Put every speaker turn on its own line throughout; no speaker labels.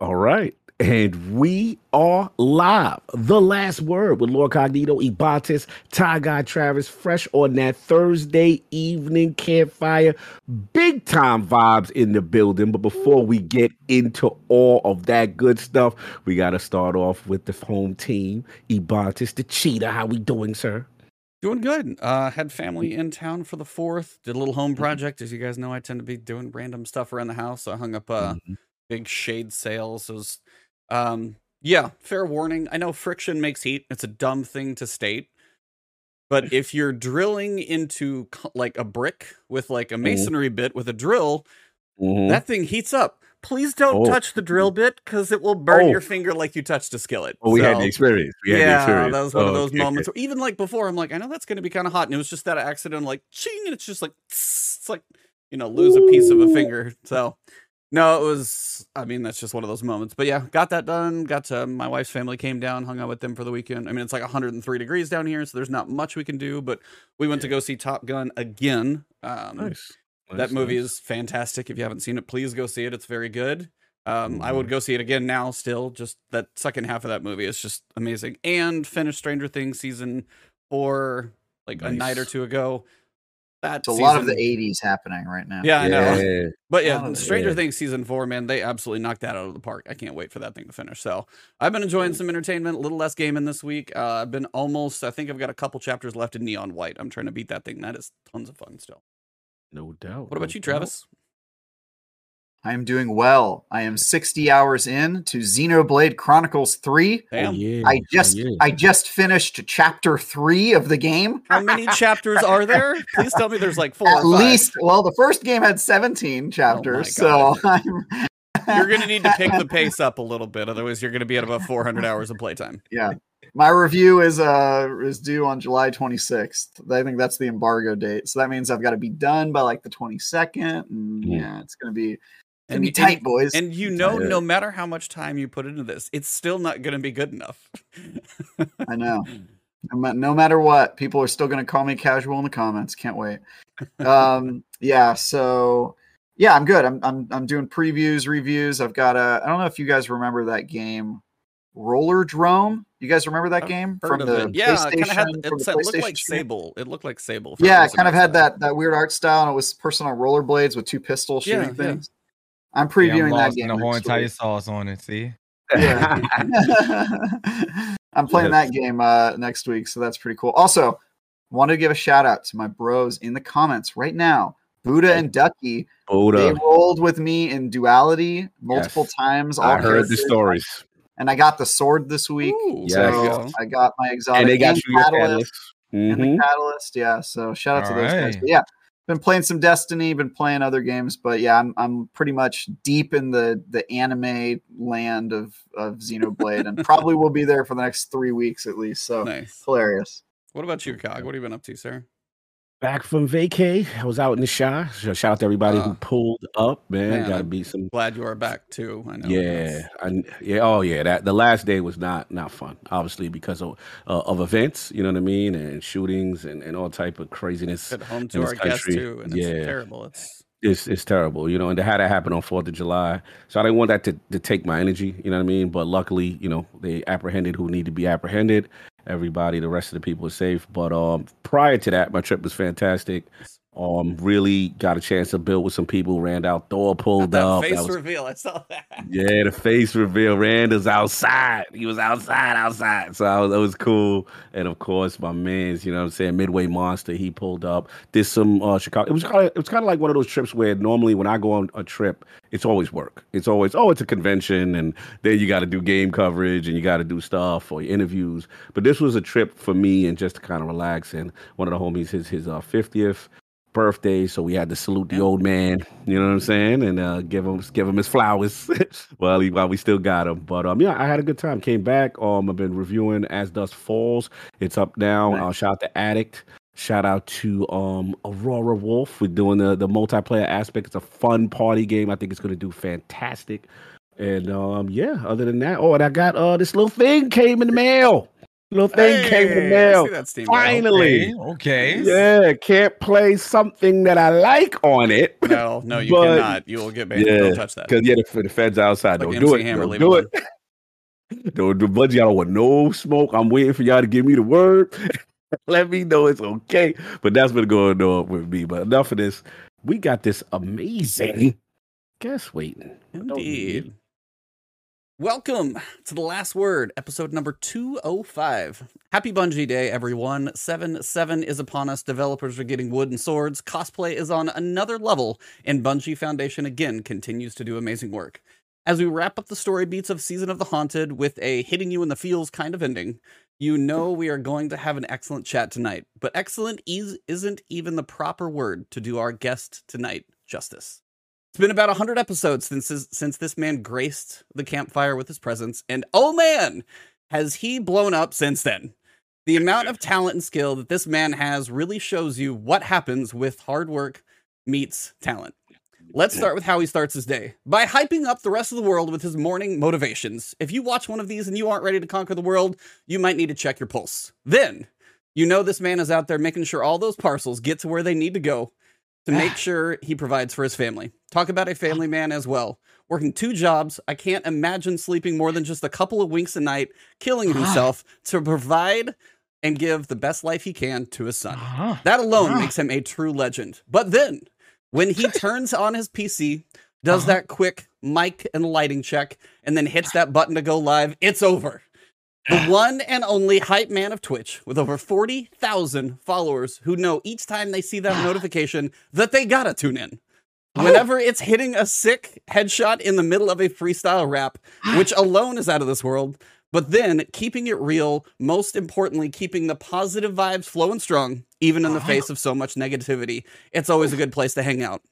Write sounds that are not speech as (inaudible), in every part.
All right. And we are live. The last word with Lord Cognito, Ebontis, Tie Guy Travis, fresh on that Thursday evening campfire. Big time vibes in the building. But before we get into all of that good stuff, we got to start off with the home team. Ebontis, the cheetah. How we doing, sir?
Doing good. Uh, had family in town for the fourth. Did a little home
Mm-hmm.
project. As you guys know, I tend to be doing random stuff around the house. So I hung up a
Mhm.
Big shade sail. So it was, um, yeah, fair warning. I know friction makes heat. It's a dumb thing to state. But if (laughs) you're drilling into like a brick with like a
Mm-hmm.
masonry bit with a drill,
Mhm.
that thing heats up. Please don't
Oh.
touch the drill bit because it will burn
Oh.
your finger like you touched a skillet.
Oh, we had
So-
the experience. We had the
yeah,
experience.
that was one of
Oh,
those
okay,
moments. Where even like before, I'm like, I know that's going to be kind of hot, and it was just that accident, like, ching, and it's just like, it's like, you know, lose a piece of a finger. So, no, it was. I mean, that's just one of those moments. But yeah, got that done. Got to my wife's family came down, hung out with them for the weekend. I mean, it's like 103 degrees down here, so there's not much we can do. But we went to go see Top Gun again. Um,
Nice.
that movie
nice.
is fantastic. If you haven't seen it, please go see it. It's very good. Um, I
Mm-hmm.
would go see it again now. Still, just that second half of that movie is just amazing. And finished Stranger Things season four like a night or two ago. That
It's a lot of the 80s happening right now.
Yeah, I know.
Yeah.
But yeah,
of-
Stranger
yeah.
Things season four, man, they absolutely knocked that out of the park. I can't wait for that thing to finish. So I've been enjoying some entertainment, a little less gaming this week. Uh, I've been almost, I think I've got a couple chapters left in Neon White. I'm trying to beat that thing. That is tons of fun still.
No doubt.
What
no
about you,
doubt.
Travis?
I am doing well. I am 60 hours in to Xenoblade Chronicles 3.
Oh,
Damn.
yeah.
I
Oh,
just
yeah.
I just finished chapter 3 of the game.
How many (laughs) chapters are there? Please tell me there's like four.
At
or five.
least well the first game had 17 chapters. so (laughs) I'm
You're gonna need to pick the (laughs) pace up a little bit, otherwise you're gonna be at about 400 hours of playtime.
yeah. My review is uh is due on July 26th. I think that's the embargo date. So that means I've got to be done by like the 22nd and
Mm.
yeah, it's going to be
And,
be
and-
tight, boys.
and you know, no matter how much time you put into this, it's still not gonna be good enough.
I know. (laughs) No, matter what, people are still going to call me casual in the comments. Can't wait. Um, yeah. So yeah, I'm good. I'm I'm I'm doing previews, reviews. I've got a. I don't know if you guys remember that game, Rollerdrome. You guys remember that
I've
game from the
it. Yeah,
PlayStation?
kind of had
from
it,
the
said- looked
PlayStation
like? Sable. It looked like Sable.
Yeah, it kind of had that that weird art style, and it was person on rollerblades with two pistols shooting
yeah.
things. I'm
Yeah,
previewing
I'm
that
lost
game.
the whole
next
entire
week.
sauce on it. See,
Yeah. (laughs) I'm playing
Yes.
that game uh, next week, so that's pretty cool. Also, wanted to give a shout out to my bros in the comments right now. Buddha and Ducky,
Buddha.
they rolled with me in duality multiple
Yes.
times. all
I heard the stories.
and I got the sword this week.
Ooh,
Yes.
there you
So
go.
I got my exotic
And they got you your
catalyst,
catalyst.
and
Mhm.
the catalyst. Yeah, so shout out to those guys. But yeah, been playing some Destiny, been playing other games, but yeah, I'm I'm pretty much deep in the the anime land of of Xenoblade, and (laughs) probably will be there for the next three weeks at least. So
Nice.
hilarious.
What about you, Cog? What have you been up to, sir?
Back from vacay. I was out in the Chi. So shout out to everybody who
Uh,
pulled up, man.
man,
Got to
I'm
be some
Glad you are back too. I know.
Yeah, I, yeah, oh yeah. That the last day was not not fun, obviously because of uh, of events. You know what I mean, and shootings and, and all type of craziness.
At home to our guests
country.
too, and it's
Yeah.
terrible. It's
It's it's terrible, you know. And to have that happen on Fourth of July, so I didn't want that to, to take my energy. You know what I mean? But luckily, you know, they apprehended who need to be apprehended. Everybody, the rest of the people are safe. But um, prior to that, my trip was fantastic. Um, really got a chance to build with some people. Randall Thor pulled (laughs)
that
up.
face
That was
reveal. I saw that.
Yeah, the face reveal. Randall's outside. He was outside, outside. So I was, that was cool. And of course, my man's, you know what I'm saying, Midway Monster, he pulled up. Did some uh Chicago. It was kind of it was kind of like one of those trips where normally when I go on a trip, it's always work. It's always, oh, it's a convention, and then you gotta do game coverage and you gotta do stuff or interviews. But this was a trip for me and just to kind of relax. And one of the homies, his his uh 50th birthday, so we had to salute the old man. You know what I'm saying, and uh, give him give him his flowers (laughs) while he while we still got him. But um, yeah, I had a good time. Came back. Um, I've been reviewing As Dusk Falls. It's up now.
Nice.
Uh, shout out to Addict. Shout out to um Aurora Wolf. We're doing the the multiplayer aspect. It's a fun party game. I think it's gonna do fantastic. And um, yeah, other than that, oh, and I got uh this little thing came in the mail. Little thing came in the mail.
see that Steam Rail.
Finally.
Okay. okay.
Yeah, can't play something that I like on it.
No, no, you (laughs)
But-
cannot. You will get banned.
Yeah,
Don't touch that.
Because yeah, the, the feds outside.
Like
don't do it.
Hammer,
Don't
leave
do
it
it. (laughs) Don't do. I don't want no smoke. I'm waiting for y'all to give me the word. (laughs) Let me know it's okay. But that's been going on with me. But enough of this. We got this amazing guest waiting. Don't.
Indeed. Welcome to the last word, episode number 205. Happy Bungie Day, everyone. 7 7 is upon us. Developers are getting wood and swords. Cosplay is on another level, and Bungie Foundation again continues to do amazing work. As we wrap up the story beats of Season of the Haunted with a hitting you in the feels kind of ending, you know we are going to have an excellent chat tonight. But excellent is, isn't even the proper word to do our guest tonight justice. It's been about 100 episodes since since this man graced the campfire with his presence, and oh man, has he blown up since then. The amount of talent and skill that this man has really shows you what happens with hard work meets talent. Let's start with how he starts his day by hyping up the rest of the world with his morning motivations. If you watch one of these and you aren't ready to conquer the world, you might need to check your pulse. Then, you know this man is out there making sure all those parcels get to where they need to go to make sure he provides for his family. Talk about a family man as well. Working two jobs, I can't imagine sleeping more than just a couple of winks a night, killing himself to provide and give the best life he can to his son.
Uh-huh.
That alone
Ah.
makes him a true legend. But then, when he turns on his PC, does
Uh-huh.
that quick mic and lighting check, and then hits that button to go live, it's over. The one and only hype man of Twitch with over 40,000 followers who know each time they see that (sighs) notification that they gotta tune in. Oh. Whenever it's hitting a sick headshot in the middle of a freestyle rap, (gasps) which alone is out of this world, but then keeping it real, most importantly, keeping the positive vibes flowing strong, even in the face of so much negativity, it's always a good place to hang out.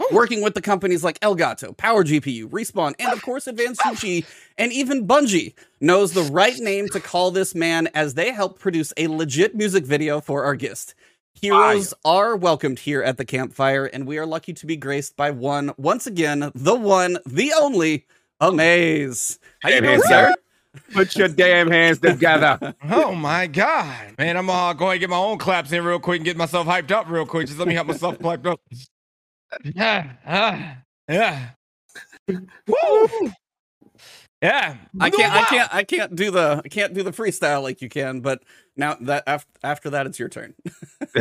Oh. Working with the companies like Elgato, Power GPU, Respawn, and of (laughs) course Advanced Sushi, and even Bungie knows the right name to call this man as they help produce a legit music video for our guest. Heroes are welcomed here at the campfire, and we are lucky to be graced by one, once again, the one, the only, Uhmaayyze. How you doing, sir?
Put your damn hands (laughs) together.
Oh my god, man! I'm gonna go ahead and get my own claps in real quick and get myself hyped up real quick. Just let me help myself hyped up. Yeah, ah, yeah. Woo! Yeah.
I can't, I can't, I can't do the, I can't do the freestyle like you can. But now that after after that, it's your turn. (laughs)
Oh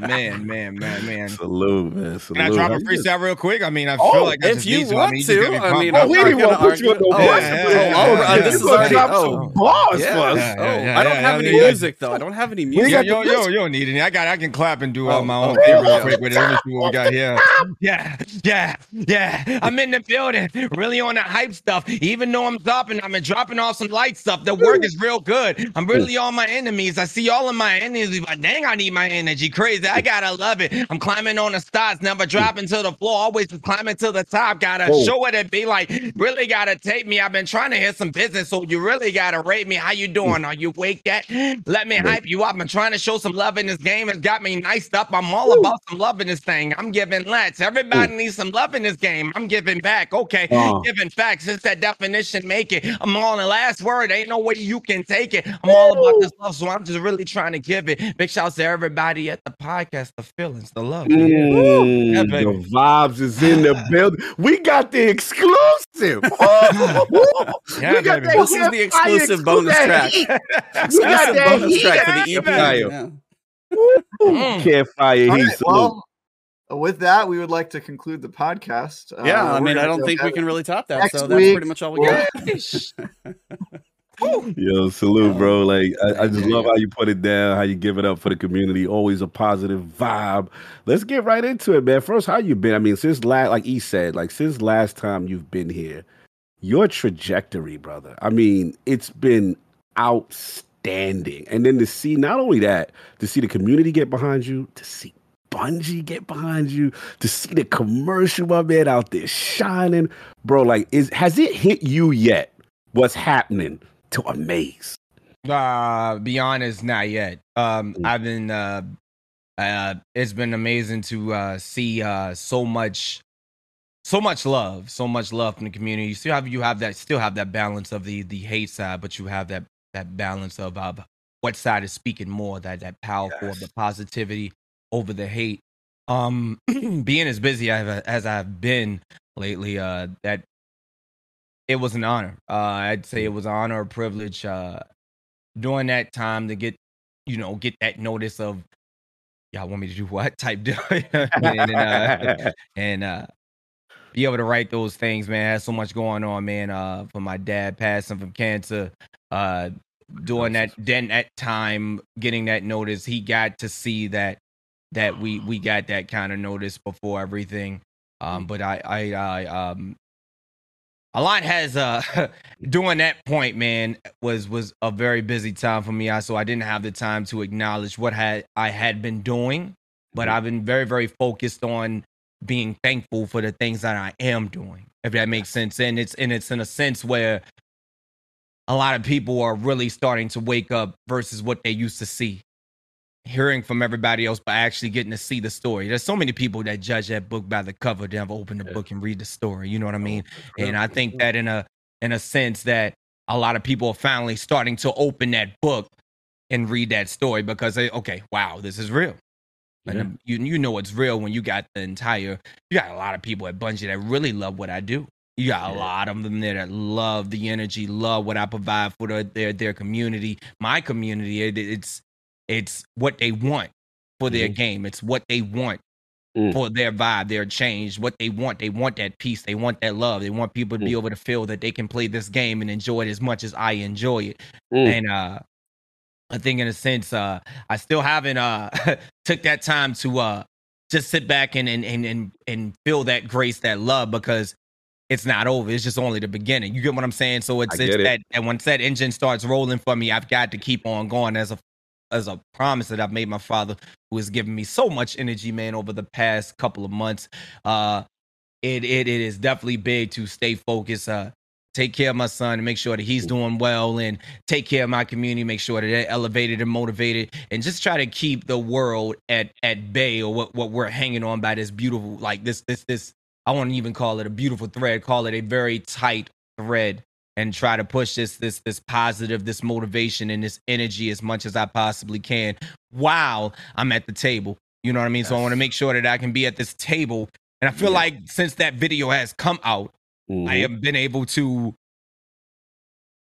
man, man, man, man.
Salute, man. Salute.
Can I drop a
How
freestyle real quick? I mean, I
Oh,
feel like
if
just
you
need to. I
want
mean,
to, I mean,
up.
Oh, we
I'm
didn't want to
gonna
put you on
the
no
oh,
yeah,
Oh,
yeah,
oh,
yeah,
uh,
yeah.
this
This
is
is already-
drop
oh.
bars
Yeah.
for us.
Yeah,
oh,
yeah,
I don't have any music though. I don't have any music.
Yeah,
got
yo, yo, you don't need any. I got. I can clap and do all
Oh,
my own
okay.
thing real quick with it. Let me see what we got here. (laughs) Yeah, yeah, yeah. I'm in the building, really on the hype stuff. Even though I'm dropping, I've been dropping off some light stuff. The work is real good. I'm really on my enemies. I see all of my enemies, but dang, I need my energy. Crazy. I gotta love it. I'm climbing on the stars, never dropping to the floor. Always climbing to the top. Gotta
Whoa.
show what it be like. Really gotta take me. I've been trying to hit some business, so you really gotta rate me. How you doing? Are you awake yet? Let me hype you up. I'm trying to show some love in this game. It's got me niced up. I'm all about some love in this thing. I'm giving let's. Everybody needs some love in this game. I'm giving back. Okay.
Uh.
Giving facts. It's that definition. Make it. I'm on the last word. Ain't no way you can take it. I'm all about this love. So I'm just really trying to give it. Big shouts to everybody at the podcast, the feelings, the love.
Mm,
Yeah,
the vibes is in the (laughs) building. We got the exclusive. (laughs) Oh,
Yeah,
we got
baby.
This is the exclusive bonus track. (laughs)
We got
Exclusive
that
bonus
heat.
track for the EP.
Fire.
Yeah.
Mm.
Campfire
All
heat.
right,
Salute.
well, with that, we would like to conclude the podcast. Uh,
Yeah, I mean, I don't think we can really top that.
Next
So that's
week,
pretty much all we got.
Yo, salute, bro. Like I, I just love how you put it down, how you give it up for the community. Always a positive vibe. Let's get right into it, man. First, how you been? I mean, since last, like he said, like since last time you've been here, your trajectory, brother. I mean, it's been outstanding. And then to see not only that, to see the community get behind you, to see Bungie get behind you, to see the commercial, my man, out there shining, bro. Like, is has it hit you yet? What's happening to Uhmaayyze?
Uh, be honest, not yet. Um,
Mm.
I've been uh, uh, it's been amazing to uh see uh so much, so much love, so much love from the community. You still have you have that still have that balance of the the hate side, but you have that that balance of of, what side is speaking more that that powerful of the positivity over the hate. Um, (clears throat) being as busy as, as I've been lately, uh, that it was an honor. Uh, I'd say it was an honor or privilege uh, during that time to get, you know, get that notice of, y'all want me to do what (laughs) type deal, and, uh, (laughs) and uh, be able to write those things, man. I had so much going on, man. Uh, for my dad passing from cancer, uh, during that then that time, getting that notice, he got to see that that we we got that kind of notice before everything. Um, but I I I um a lot has uh (laughs) during that point man was was a very busy time for me. I, so i didn't have the time to acknowledge what had i had been doing but i've been very very focused on being thankful for the things that i am doing if that makes sense. And it's and it's in a sense where a lot of people are really starting to wake up versus what they used to see hearing from everybody else but actually getting to see the story there's so many people that judge that book by the cover they never open the book and read the story you know what i oh, mean
Oh,
and I think that in a in a sense that a lot of people are finally starting to open that book and read that story because they okay, wow, this is real. And
Yeah.
you you know it's real when you got the entire you got a lot of people at Bungie that really love what I do. You got a
Yeah.
lot of them there that love the energy, love what I provide for their their, their community, my community. It, it's it's what they want for their
Mhm.
game. It's what they want
Mm.
for their vibe, their change, what they want. They want that peace. They want that love. They want people to be
Mm.
able to feel that they can play this game and enjoy it as much as I enjoy it.
Mm.
And uh I think in a sense, uh I still haven't uh (laughs) took that time to uh just sit back and and and and, and feel that grace, that love, because it's not over. It's just only the beginning. You get what I'm saying? So it's, it's
it.
that and once that engine starts rolling for me, I've got to keep on going as a as a promise that I've made my father, who has given me so much energy, man, over the past couple of months. Uh it it, it is definitely big to stay focused, uh take care of my son and make sure that he's doing well and take care of my community, make sure that they're elevated and motivated, and just try to keep the world at at bay or what, what we're hanging on by this beautiful, like this this this I won't even call it a beautiful thread, call it a very tight thread and try to push this this this positive, this motivation and this energy as much as I possibly can while I'm at the table. You know what I mean? So I want to make sure that I can be at this table. And I feel
Yeah.
like since that video has come out, I
Mhm.
have been able to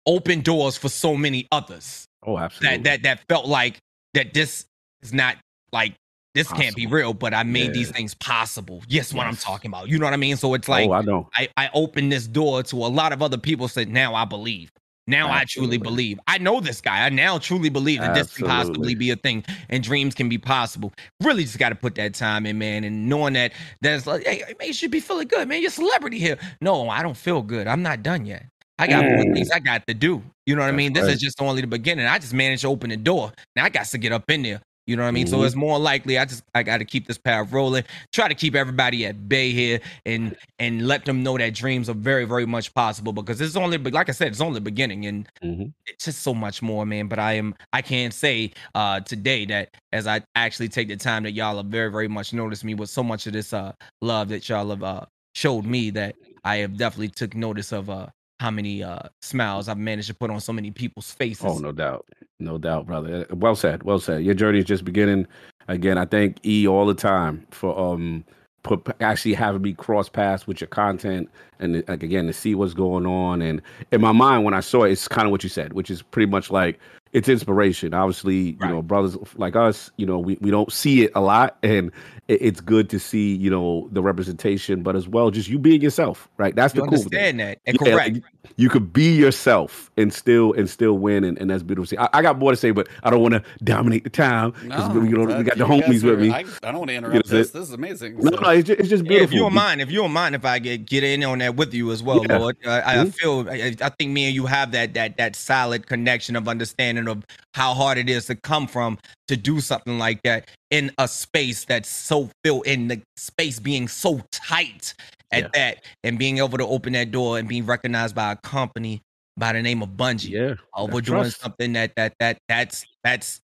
open doors for so many others
Oh, absolutely.
that that that felt like that this is not like this can't be real, but I made these things possible. Yes, what I'm talking about. You know what I mean? So it's like
oh, I know.
I, I opened this door to a lot of other people said, now I believe. Now I truly believe. I know this guy. I now truly believe that this can possibly be a thing and dreams can be possible. Really just got to put that time in, man. And knowing that that's like, hey, man, you should be feeling good, man. You're a celebrity here. No, I don't feel good. I'm not done yet. I got more
Mm.
things I got to do. You know what I mean? This
right.
is just only the beginning. I just managed to open the door. Now I got to get up in there. You know what I mean? So
Mhm.
it's more likely I just I got to keep this path rolling. Try to keep everybody at bay here and and let them know that dreams are very very much possible because it's only but like I said it's only the beginning and
Mhm.
it's just so much more man but I am I can't say uh today that as I actually take the time that y'all have very very much noticed me with so much of this uh love that y'all have uh showed me that I have definitely took notice of uh how many uh smiles I've managed to put on so many people's faces.
Oh, no doubt. No doubt, brother. Well said. Well said. Your journey is just beginning. Again, I thank E all the time for um put actually having me cross paths with your content and like again to see what's going on. And in my mind, when I saw it, it's kind of what you said, which is pretty much like it's inspiration. Obviously, you know, brothers like us, you know, we, we don't see it a lot, and it, it's good to see, you know, the representation, but as well, just you being yourself, right? That's
you
the cool thing.
understand that? And
Yeah,
correct.
like, you could be yourself and still and still win, and, and that's beautiful. see. I, I got more to say, but I don't want to dominate the time because
No,
you know we got the homies with me.
I, I don't want to interrupt this.
it.
This is amazing.
no,
So-
no, it's just, it's just
Yeah,
beautiful.
if you don't mind, if you don't mind, if I get get in on that with you as well,
Yeah.
Lord, I, I
Mhm.
feel I, I think me and you have that that that solid connection of understanding of how hard it is to come from to do something like that in a space that's so filled in the space being so tight at
Yeah.
that and being able to open that door and being recognized by a company by the name of Bungie.
Yeah, that
we're doing
trust.
something that that that that's that's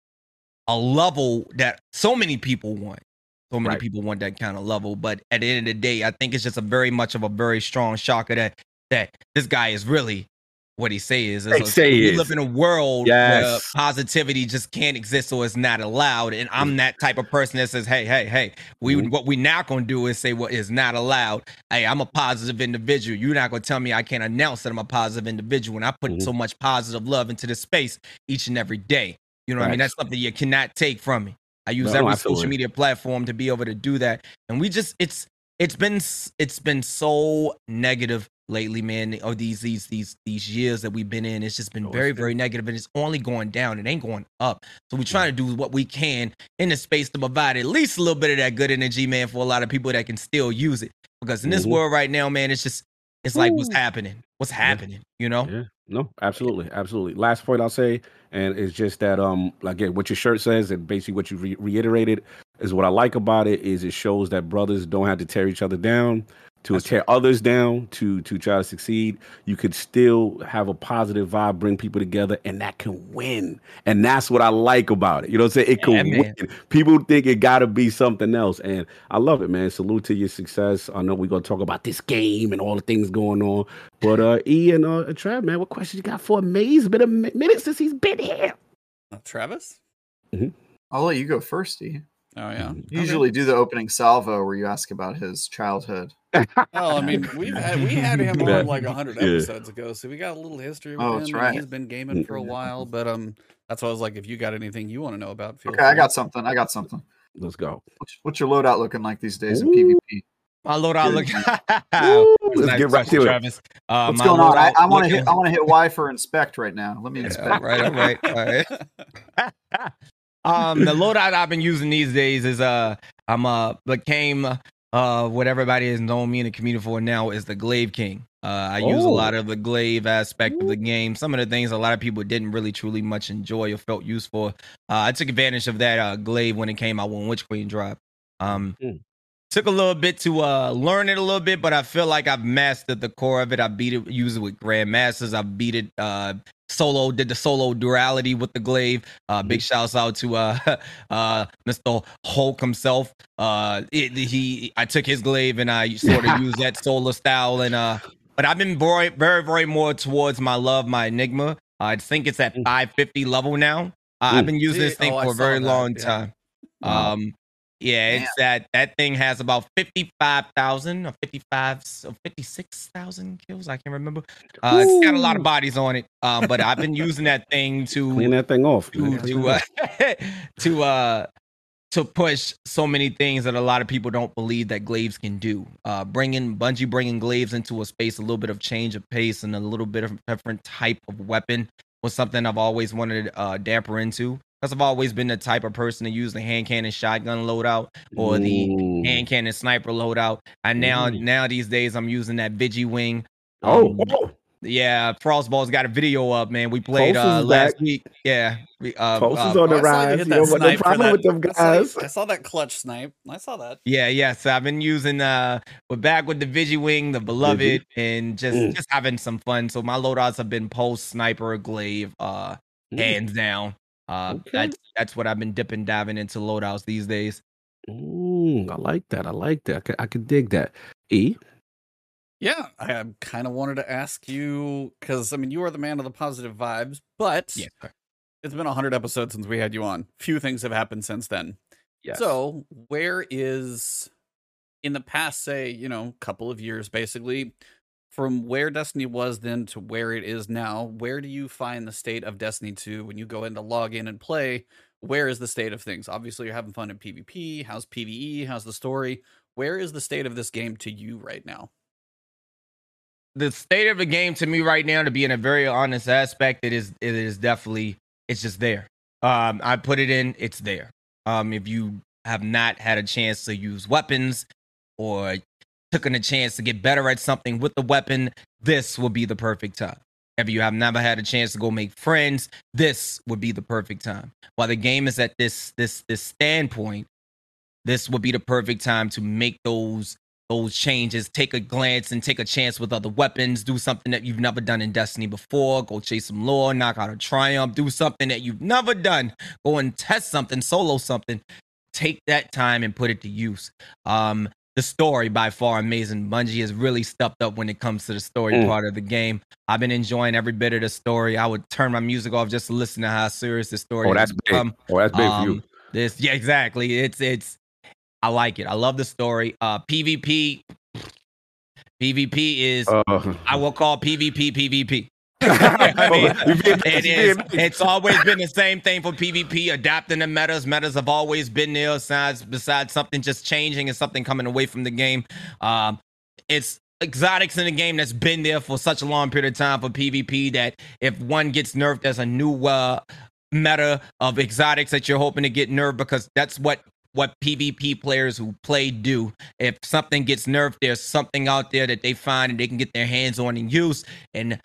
a level that so many people want. So many
Right.
people want that kind of level, but at the end of the day, I think it's just a very much of a very strong shocker that that this guy is really what he says.
They say
we live in a world where positivity just can't exist or it's not allowed. And I'm that type of person that says, hey, hey, hey, we
Mhm.
what we now gonna do is say what is not allowed. Hey, I'm a positive individual. You're not gonna tell me I can't announce that I'm a positive individual. And I put
Mhm.
so much positive love into this space each and every day. You know what I mean? That's something you cannot take from me. I use
no,
every
absolutely.
social media platform to be able to do that. And we just it's it's been it's been so negative lately, man. Or these these these these years that we've been in, it's just been
Oh,
very very negative, and it's only going down. It ain't going up. So we're trying to do what we can in the space to provide at least a little bit of that good energy, man, for a lot of people that can still use it. Because in this
Mhm.
world right now, man, it's just it's like what's happening? What's happening? You know?
Yeah. No, absolutely, absolutely. Last point I'll say, and it's just that um, like again, what your shirt says, and basically what you re- reiterated is what I like about it is it shows that brothers don't have to tear each other down to
That's
tear others down to to try to succeed. You could still have a positive vibe, bring people together, and that can win. And that's what I like about it. You know what I'm saying? It can
Yeah, man.
win. People think it got to be something else, and I love it, man. Salute to your success. I know we're gonna talk about this game and all the things going on, but uh, E and uh, Trav, man, what questions you got for me? It's been a minute since he's been here.
Uh, Travis?
I'll let you go first, E.
Oh yeah.
You usually do the opening salvo where you ask about his childhood.
Oh, I mean, we've had, we had him (laughs) on like hundred episodes ago, so we got a little history with
Oh,
him.
that's
and
right.
He's been gaming for a while, but um, that's why I was like, if you got anything you want to know about, feel
Okay, I got something. I got something.
Let's go.
What's, what's your loadout looking like these days in PvP?
My loadout look. (laughs)
Woo,
Nice
let's get right
question,
to it.
Travis. Uh,
What's
my
going on? I, I want to hit. I want to hit Y for inspect right now. Let me
Yeah,
inspect.
all right, all right, all right. (laughs) um, the loadout I've been using these days is uh, I'm uh became uh what everybody has known me in the community for now is the Glaive King. Uh, I use a
Oh.
lot of the glaive aspect of the game. Some of the things a lot of people didn't really truly much enjoy or felt useful. Uh, I took advantage of that uh, glaive when it came out when Witch Queen dropped. Um,
Mm.
Took a little bit to uh learn it a little bit, but I feel like I've mastered the core of it. I beat it, use it with grandmasters. I beat it uh solo, did the solo duality with the glaive. Uh big shouts out to uh (laughs) uh Mr. Hulk himself. Uh it, he I took his glaive and I sort of (laughs) used that solar style and uh but I've been very very very more towards my love, my enigma. I think it's at
Mm.
550 level now. Uh, I've been using this thing
Oh,
for a very long
yeah.
time.
Wow.
Um, yeah, it's that that thing has about fifty five thousand or fifty five or fifty six thousand kills. I can't remember. Uh, it's got a lot of bodies on it. Um, but I've been (laughs) using that thing to Clean
that thing off.
to to uh, (laughs) to uh to push so many things that a lot of people don't believe that glaives can do. Uh, bringing Bungie bringing glaives into a space, a little bit of change of pace and a little bit of different type of weapon was something I've always wanted to uh, damper into. Because I've always been the type of person to use the hand cannon shotgun loadout or the
Mm.
hand cannon sniper loadout. And now
Mm.
now these days I'm using that Vigi wing.
Oh,
Um,
oh,
yeah, Frostball's got a video up, man. We played
Tulsa's
uh last
back.
week. Yeah. We, uh,
Tulsa's
uh,
on the
I saw
rise. You
that
know what? No problem with them
I saw you-
guys.
I saw that clutch snipe. I saw that.
Yeah, yeah. So I've been using uh we're back with the Vigi Wing, the beloved, and just
Mm.
just having some fun. So my loadouts have been post sniper glaive, uh
Mm.
hands down. Uh
Okay.
that's that's what I've been dipping diving into loadouts these days.
Mm, I like that. I like that. I could, I could dig that. E.
Yeah, I kind of wanted to ask you because I mean you are the man of the positive vibes, but
yeah.
it's been hundred episodes since we had you on. Few things have happened since then.
Yes.
So, where is in the past, say, you know, couple of years basically, from where Destiny was then to where it is now, where do you find the state of Destiny 2 when you go in to log in and play? Where is the state of things? Obviously, you're having fun in PvP. How's PvE? How's the story? Where is the state of this game to you right now?
the state of the game to me right now, to be in a very honest aspect, it is it is definitely it's just there. Um, I put it in, it's there. Um, if you have not had a chance to use weapons or taken a chance to get better at something with the weapon, this will be the perfect time. If you have never had a chance to go make friends, this would be the perfect time. While the game is at this this this standpoint, this would be the perfect time to make those those changes, take a glance and take a chance with other weapons, do something that you've never done in Destiny before, go chase some lore, knock out a triumph, do something that you've never done, go and test something, solo something. Take that time and put it to use. Um, the story by far amazing. Bungie has really stepped up when it comes to the story
Mm.
part of the game. I've been enjoying every bit of the story. I would turn my music off just to listen to how serious the story.
Oh, that's big. Oh, that's big for you.
Um, This, yeah, exactly. It's it's. I like it. I love the story. Uh, PvP. PvP is
Uh,
I will call PvP PvP. (laughs) I mean, (laughs) it is. It's always been the same thing for PvP, adapting the metas. Metas have always been there. Besides, besides something just changing and something coming away from the game. Um, it's exotics in the game that's been there for such a long period of time for PvP that if one gets nerfed, there's a new uh, meta of exotics that you're hoping to get nerfed because that's what what PvP players who play do. If something gets nerfed, there's something out there that they find and they can get their hands on and use, and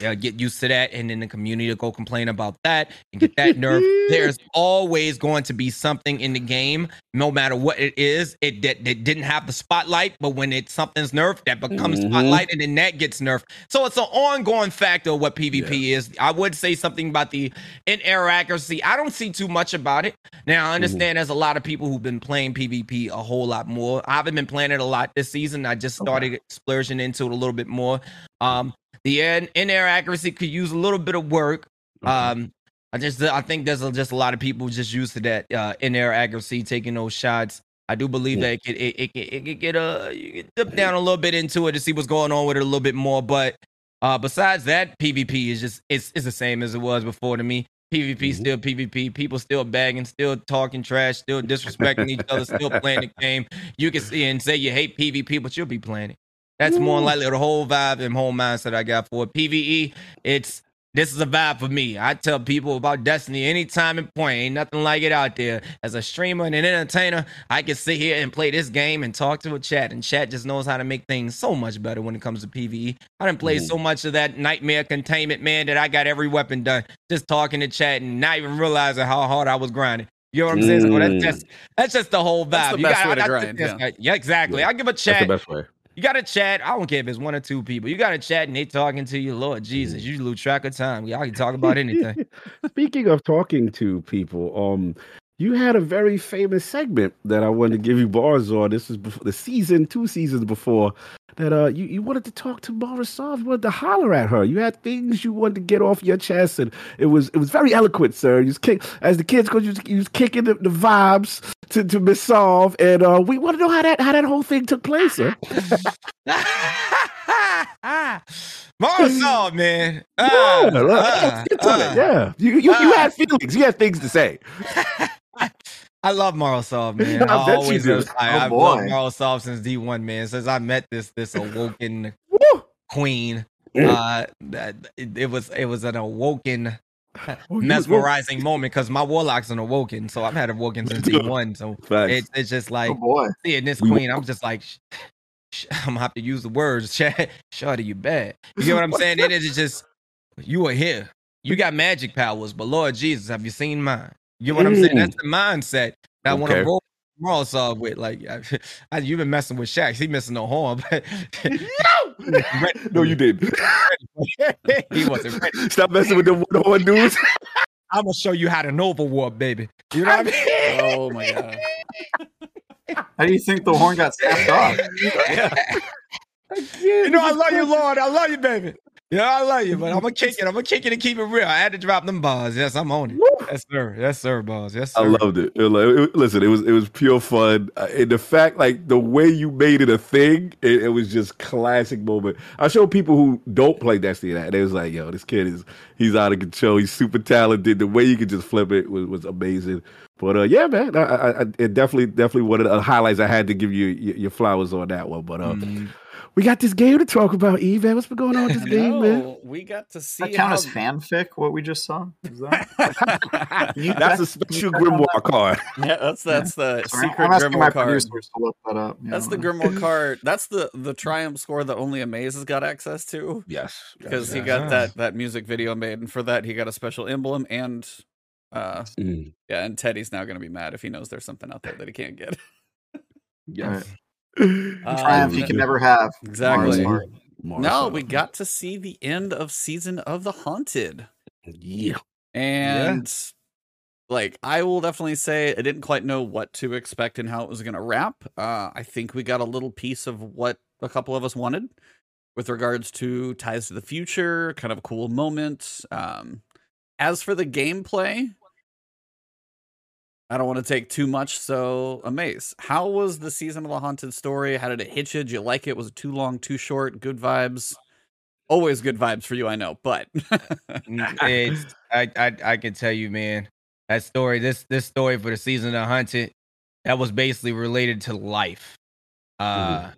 they'll get used to that. And then the community to go complain about that and get that nerfed. (laughs) There's always going to be something in the game, no matter what it is. It that, didn't have the spotlight, but when it's something's nerfed, that becomes
Mhm.
spotlight, and then that gets nerfed. So it's an ongoing factor of what PvP is. I would say something about the in-air accuracy. I don't see too much about it. Now I understand there's a lot of people who've been playing PvP a whole lot more. I haven't been playing it a lot this season. I just
Okay.
started splurging into it a little bit more. Um, the in- in-air accuracy could use a little bit of work. Um, I just I think there's a, just a lot of people just used to that uh, in-air accuracy, taking those shots. I do believe
Yeah.
that it could it, it, could- it could get a you could dip down a little bit into it to see what's going on with it a little bit more. But uh, besides that, PvP is just it's it's the same as it was before to me. PvP
Mhm.
still PvP. People still bagging, still talking trash, still disrespecting each other, still playing the game. You can see and say you hate PvP, but you'll be playing it. That's more
Woo.
likely the whole vibe and whole mindset I got for it. PVE. It's this is a vibe for me. I tell people about Destiny anytime and point. Ain't nothing like it out there. As a streamer and an entertainer, I can sit here and play this game and talk to a chat, and chat just knows how to make things so much better when it comes to PVE. I didn't play
Mhm.
so much of that nightmare containment, man, that I got every weapon done just talking to chat and not even realizing how hard I was grinding. You know what I'm saying? So that's
Mm.
just that's just the whole vibe.
That's the
You
best
gotta-
way to
I-
grind, yeah.
yeah, exactly.
Yeah.
I give a
That's the
chat.
best way.
You got to chat. I don't care if it's one or two people. You got to chat and they talking to you. Lord Jesus, you lose track of time. Y'all can talk about anything. (laughs)
Speaking of talking to people, um, you had a very famous segment that I wanted to give you bars on. This is before the season, two seasons before that. Uh, you, you wanted to talk to Mara Sov. You wanted to holler at her. You had things you wanted to get off your chest, and it was it was very eloquent, sir. You was kick as the kids go. You was, you was kicking the, the vibes to to Miss Solve, and uh, we want to know how that how that whole thing took place, sir. (laughs)
Mara Sov, man.
Yeah,
Ah,
look,
ah,
let's get to
ah.
it. Yeah, you you, you
ah.
had feelings. You had things to say. (laughs)
I love Mara Sov, man. (laughs)
I
I,
bet
always
do.
have, I,
Oh,
I've loved
boy.
Since D1, man. Since I met this this awoken queen. Uh, that, it, it was it was an awoken, (laughs)
Oh,
mesmerizing moment because my warlock's an awoken, so I've had awoken since D1. So (laughs)
Facts.
it's just like
Oh
seeing this queen, I'm just like, sh- sh- I'm gonna have to use the words. Sh- Shorty, you bad. You get what I'm saying? It is just you are here. You got magic powers, but Lord Jesus, have you seen mine? You know what I'm saying?
Mm.
That's the mindset that I want to roll. Mara Sov with like I, (laughs) I, you've been messing with Shaq. He missing no horn, but (laughs)
no, you didn't. (laughs)
he wasn't ready.
Stop messing with the one horn dudes.
I'm gonna show you how to Nova Warp, baby. You know what I mean?
Oh my god.
How do you think the horn got snapped off?
You know, I love you, Lord. I love you, baby. Yeah, I love you, but I'm gonna (laughs) kick it. I'm gonna kick it and keep it real. I had to drop them bars. Yes, I'm on it. Yes, sir. Yes, sir, bars. Yes, sir.
I loved it. It like- it- listen, it was it was pure fun, uh, and the fact like the way you made it a thing, it, it was just classic moment. I showed people who don't play Destiny that, they was like, "Yo, this kid is he's out of control. He's super talented. The way you could just flip it was, was amazing." But uh, yeah, man, I, I, I it definitely definitely one of the highlights. I had to give you your, your flowers on that one. But uh,
Mm.
We got this game to talk about, Eve. Man, what's been going on with this (laughs) game, man?
We got to see
That count
how
as fanfic? What we just saw? Is that? (laughs) (laughs) You
That's a
check- can you
special
check that?
Grimoire card.
yeah, that's that's the
Sorry,
secret
I'm asking my
Grimoire card.
to look that up. you
That's the
know.
Grimoire card. That's the the Triumph score that only Uhmaayyze has got access to
Yes,
because he
yes.
got
Ah.
that that music video made, and for that he got a special emblem and. Uh,
Mm,
yeah, and Teddy's now going to be mad if he knows there's something out there that he can't get.
yes.
Triumph
Um,
you can never have.
Exactly.
Mars art.
No, we got to see the end of season of the Haunted,
Yeah.
and like I will definitely say I didn't quite know what to expect and how it was going to wrap. Uh, I think we got a little piece of what a couple of us wanted with regards to ties to the future, kind of a cool moment. Um, as for the gameplay, I don't want to take too much. So, Uhmaayyze, how was the season of the haunted story? How did it hit you? Did you like it? Was it too long, too short? Good vibes. Always good vibes for you, I know. But (laughs)
it's I, I I can tell you, man, that story, this this story for the season of haunted, that was basically related to life. Uh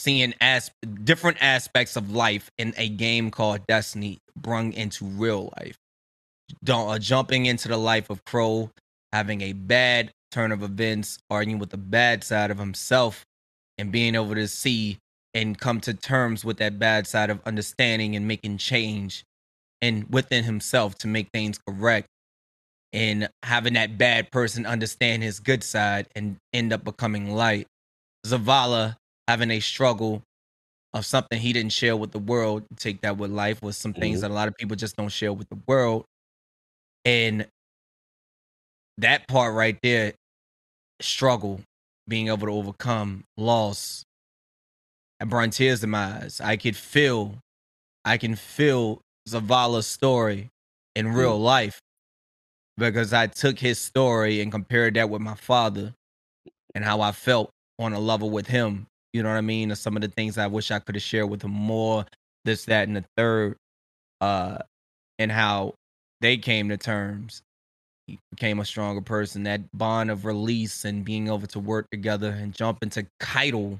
seeing as different aspects of life in a game called Destiny brung into real life. Don't uh, jumping into the life of Crow, having a bad turn of events, arguing with the bad side of himself, and being able to see and come to terms with that bad side of understanding and making change and within himself to make things correct and having that bad person understand his good side and end up becoming light. Zavala having a struggle of something he didn't share with the world, take that with life, was some things
Mhm.
that a lot of people just don't share with the world. And that part right there, struggle, being able to overcome loss, and brought tears to my eyes. I could feel, I can feel Zavala's story in real life because I took his story and compared that with my father and how I felt on a level with him. You know what I mean? And some of the things I wish I could have shared with him more, this, that, and the third, uh, and how they came to terms. He became a stronger person. That bond of release and being able to work together and jump into Caiatl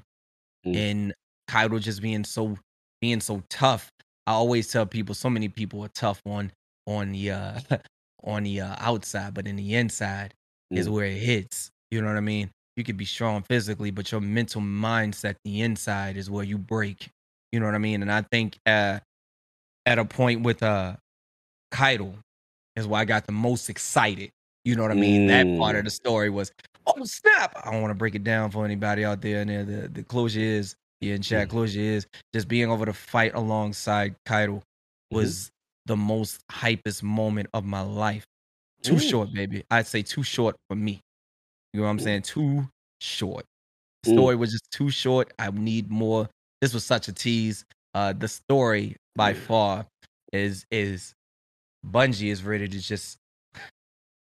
Mm.
and Caiatl just being so being so tough. I always tell people, so many people are tough on on the uh (laughs) on the uh, outside, but in the inside is
Mm.
where it hits. You know what I mean? You could be strong physically, but your mental mindset, the inside, is where you break. You know what I mean? And I think uh, at a point with uh Caiatl is why I got the most excited. You know what I mean? That part of
Mm.
the story was, oh snap! I don't want to break it down for anybody out there. And the the closure is, yeah, in chat,
Mm.
closure is just being over to fight alongside Caiatl
Mm-hmm.
was the most hypest moment of my life. Too
Mm.
short, baby. I'd say too short for me. You know what I'm
Mm.
saying? Too short. The
Mm.
story was just too short. I need more. This was such a tease. Uh, the story by far is is Bungie is ready to just.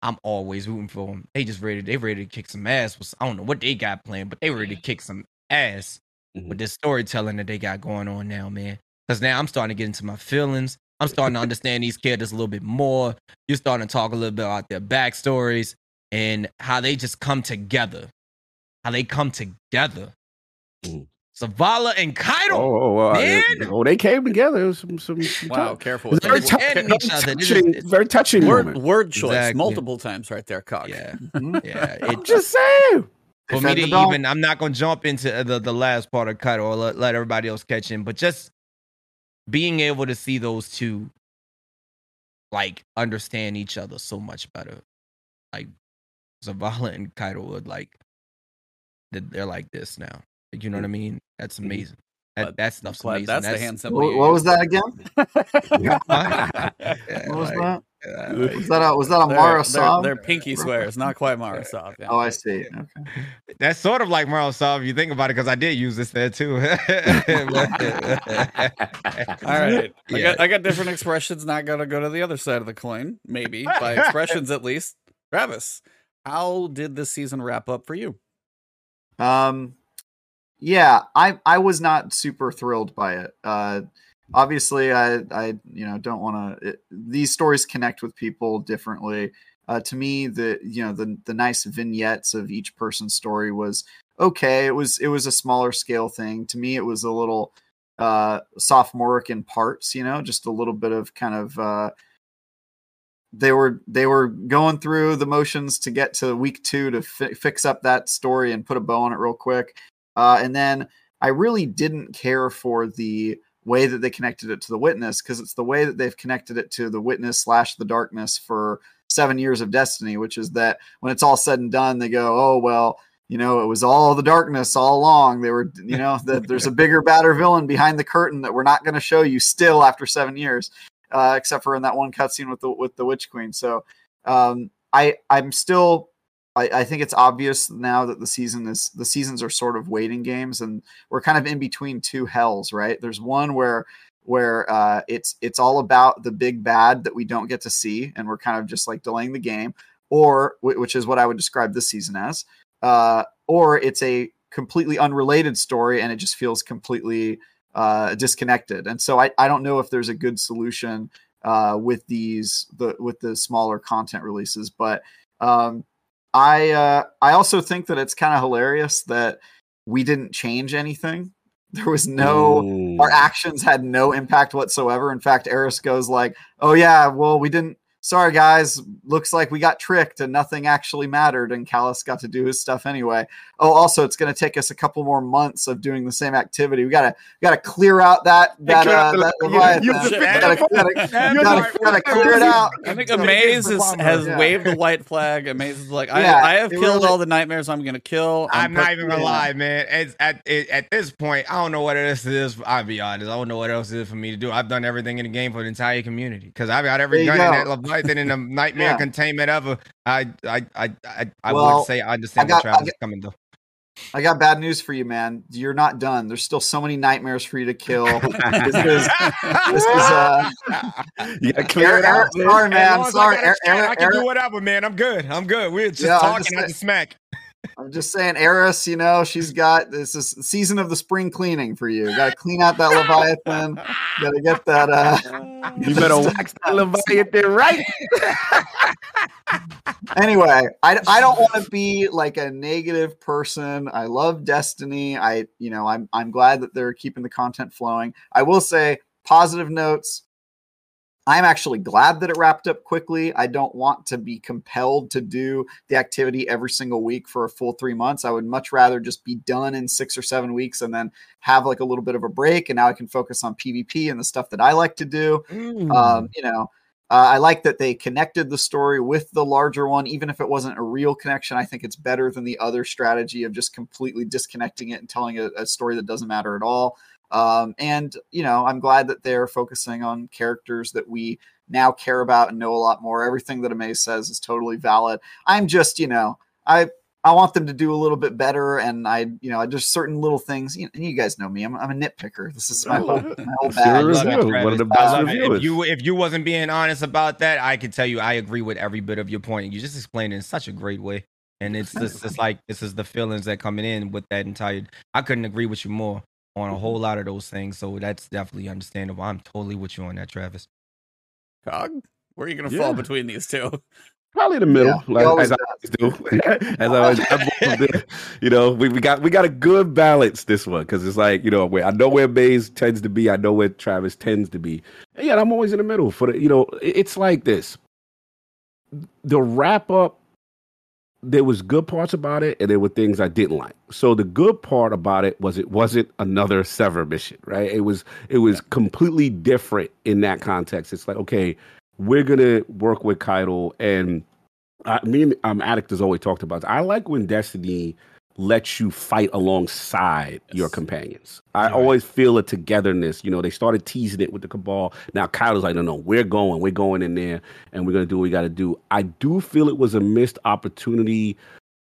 I'm always rooting for them. They just ready. They ready to kick some ass. I don't know what they got planned, but they ready to kick some ass
Mhm.
with this storytelling that they got going on now, man. Because now I'm starting to get into my feelings. I'm starting to understand these characters a little bit more. You're starting to talk a little bit about their backstories and how they just come together. How they come together.
Mhm.
Zavala and Caiatl.
Oh, oh, wow.
man.
oh, they came together. It was some, some, some
wow,
tough-
careful.
It's very,
those
tou-
Ending
very
each other. This
touching,
is-
very touching
word
moment.
word choice
Exactly.
multiple times right there, Cog.
Yeah.
Mhm.
Yeah.
I'm just saying.
They
for me to even, I'm not going to jump into the, the last part of Caiatl or let, let everybody else catch in, but just being able to see those two like understand each other so much better. Like Zavala and Caiatl would like they're, they're like this now. Like, you know what I mean? That's
Mhm.
amazing. That
But
that stuff's amazing.
that's, the hand symbol.
What, what was that again? (laughs)
Yeah,
What was
like,
that?
uh,
Was that a was that a
They're-
Mara
they're, they're pinky swears, not quite Mara Sov. Yeah.
Oh, I see. Okay.
that's sort of like Marl Solve if you think about it, because I did use this there too. (laughs)
All right. I
Yeah.
got I got different expressions. Not gonna go to the other side of the coin, maybe by expressions at least. Travis, how did this season wrap up for you?
Um, yeah, I I was not super thrilled by it. Uh, obviously, I I you know don't want to. These stories connect with people differently. Uh, to me, the you know the the nice vignettes of each person's story was okay. It was it was a smaller scale thing. To me, it was a little uh sophomoric in parts. You know, just a little bit of kind of. uh they were they were going through the motions to get to week two to fi- fix up that story and put a bow on it real quick uh, and then i really didn't care for the way that they connected it to the witness because it's the way that they've connected it to the witness slash the darkness for seven years of destiny which is that when it's all said and done they go oh well you know it was all the darkness all along they were you know (laughs) that there's a bigger badder villain behind the curtain that we're not going to show you still after seven years uh, except for in that one cutscene with the with the witch queen. So um, I I'm still I, I think it's obvious now that the season is the seasons are sort of waiting games and we're kind of in between two hells, right? There's one where where uh, it's it's all about the big bad that we don't get to see, and we're kind of just like delaying the game, or which is what I would describe this season as, uh, or it's a completely unrelated story and it just feels completely uh, disconnected. And so I, I don't know if there's a good solution uh, with these the with the smaller content releases, but um, I uh, I also think that it's kind of hilarious that we didn't change anything. There was no
Ooh.
our actions had no impact whatsoever. In fact, Eris goes like, "Oh yeah, well we didn't. Sorry guys, looks like we got tricked and nothing actually mattered, and Calus got to do his stuff anyway. Oh, also it's going to take us a couple more months of doing the same activity. We gotta we gotta clear out that that
clear
uh,
out the-
that
you-
Leviathan.
you
Gotta-
defend
gotta,
it.
gotta,
You're
gotta,
the-
gotta clear it out.
I think
So-
Uhmaayyze is, has
Yeah.
waved the white flag. Uhmaayyze is like, I,
Yeah,
I have
it
killed
really-
all the nightmares I'm going to kill.
I'm not even gonna
yeah.
lie, man. It's at it, at this point, I don't know what else it is. I'll be honest. I don't know what else it is for me to do. I've done everything in the game for the entire community because I've got every
There you
gun in
go.
that Leviathan in a (laughs) Nightmare
Yeah.
containment ever. I I I I, I
Well,
would say I understand
I
where
got- I
Travis
got-
coming though.
I got bad news for you, man. You're not done. There's still so many nightmares for you to kill. this is this is uh (laughs)
you gotta clear it
Eric-
out.
Eric-
man.
sorry, man.
long as
Sorry,
I, got a chat,
Eric-
I can do whatever, man. I'm good. I'm good. We're just
Yeah, I'm
talking
just
at the smack.
I'm just saying, Eris, you know, she's got this is season of the spring cleaning for you. Got to clean out that Leviathan. Got to get that. uh (laughs)
You better wax that Leviathan right. (laughs)
Anyway, I I don't want to be like a negative person. I love Destiny. I you know I'm I'm glad that they're keeping the content flowing. I will say positive notes. I'm actually glad that it wrapped up quickly. I don't want to be compelled to do the activity every single week for a full three months. I would much rather just be done in six or seven weeks and then have like a little bit of a break. And now I can focus on PvP and the stuff that I like to do. Um, you know, uh, I like that they connected the story with the larger one, even if it wasn't a real connection. I think it's better than the other strategy of just completely disconnecting it and telling a, a story that doesn't matter at all. Um, and you know, I'm glad that they're focusing on characters that we now care about and know a lot more. Everything that Uhmaayyze says is totally valid. I'm just, you know, I I want them to do a little bit better, and I, you know, just certain little things. You, you guys know me. I'm, I'm a nitpicker. This is my whole, my whole
Sure
bag.
is.
love it,
review,
Travis.
one of the best
love If you if you wasn't being honest about that, I could tell you I agree with every bit of your point. You just explained it in such a great way, and it's (laughs) just it's like this is the feelings that coming in with that entire. I couldn't agree with you more on a mm-hmm. whole lot of those things, so that's definitely understandable. I'm totally with you on that, Travis.
Cog? Where are you going to
Yeah.
fall between these two?
Probably the middle,
he
like,
always
as I always do. (laughs) as I always, do. (laughs) you know, we, we got we got a good balance this one because it's like you know where I know where Maze tends to be, I know where Travis tends to be, and yeah, I'm always in the middle for the. You know, it's like this. The wrap up, there was good parts about it, and there were things I didn't like. So the good part about it was it wasn't another sever mission, right? It was it was completely different in that context. It's like okay, we're gonna work with Caiatl and uh, me and um, Addict has always talked about. This. I like when Destiny lets you fight alongside your companions. I
Right.
always feel a togetherness. You know, they started teasing it with the Cabal. Now Caiatl's like, no, no, we're going, we're going in there, and we're gonna do what we got to do. I do feel it was a missed opportunity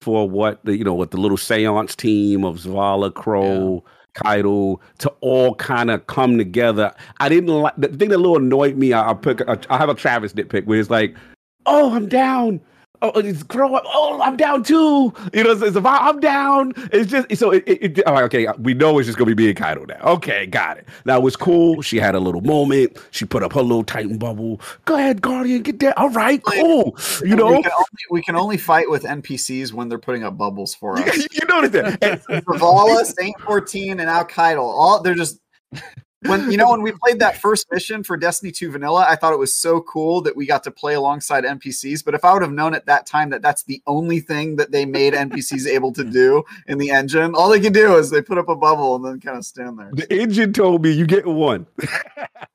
for what the you know what the little seance team of Zavala, Crow. Caiatl to all kind of come together. I didn't like the thing that a little annoyed me. I, I'll pick. I have a Travis nitpick where it's like, "Oh, I'm down. Oh, oh, it's grow up. Oh, I'm down too. You know, it's, it's about I'm down. It's just so it. it, it all right, okay, we know it's just gonna be me and Caiatl now. Okay, got it. That was cool. She had a little moment. She put up her little Titan bubble. Go ahead, Guardian, get there. All right, cool. You know,
we can, only, we can only fight with NPCs when they're putting up bubbles for us. (laughs)
you notice that.
Zavala, Saint 14, and Caiatl. All they're just when you know when we played that first mission for Destiny 2 Vanilla, I thought it was so cool that we got to play alongside NPCs. But if I would have known at that time that that's the only thing that they made NPCs able to do in the engine, all they can do is they put up a bubble and then kind of stand there.
the engine told me you get one.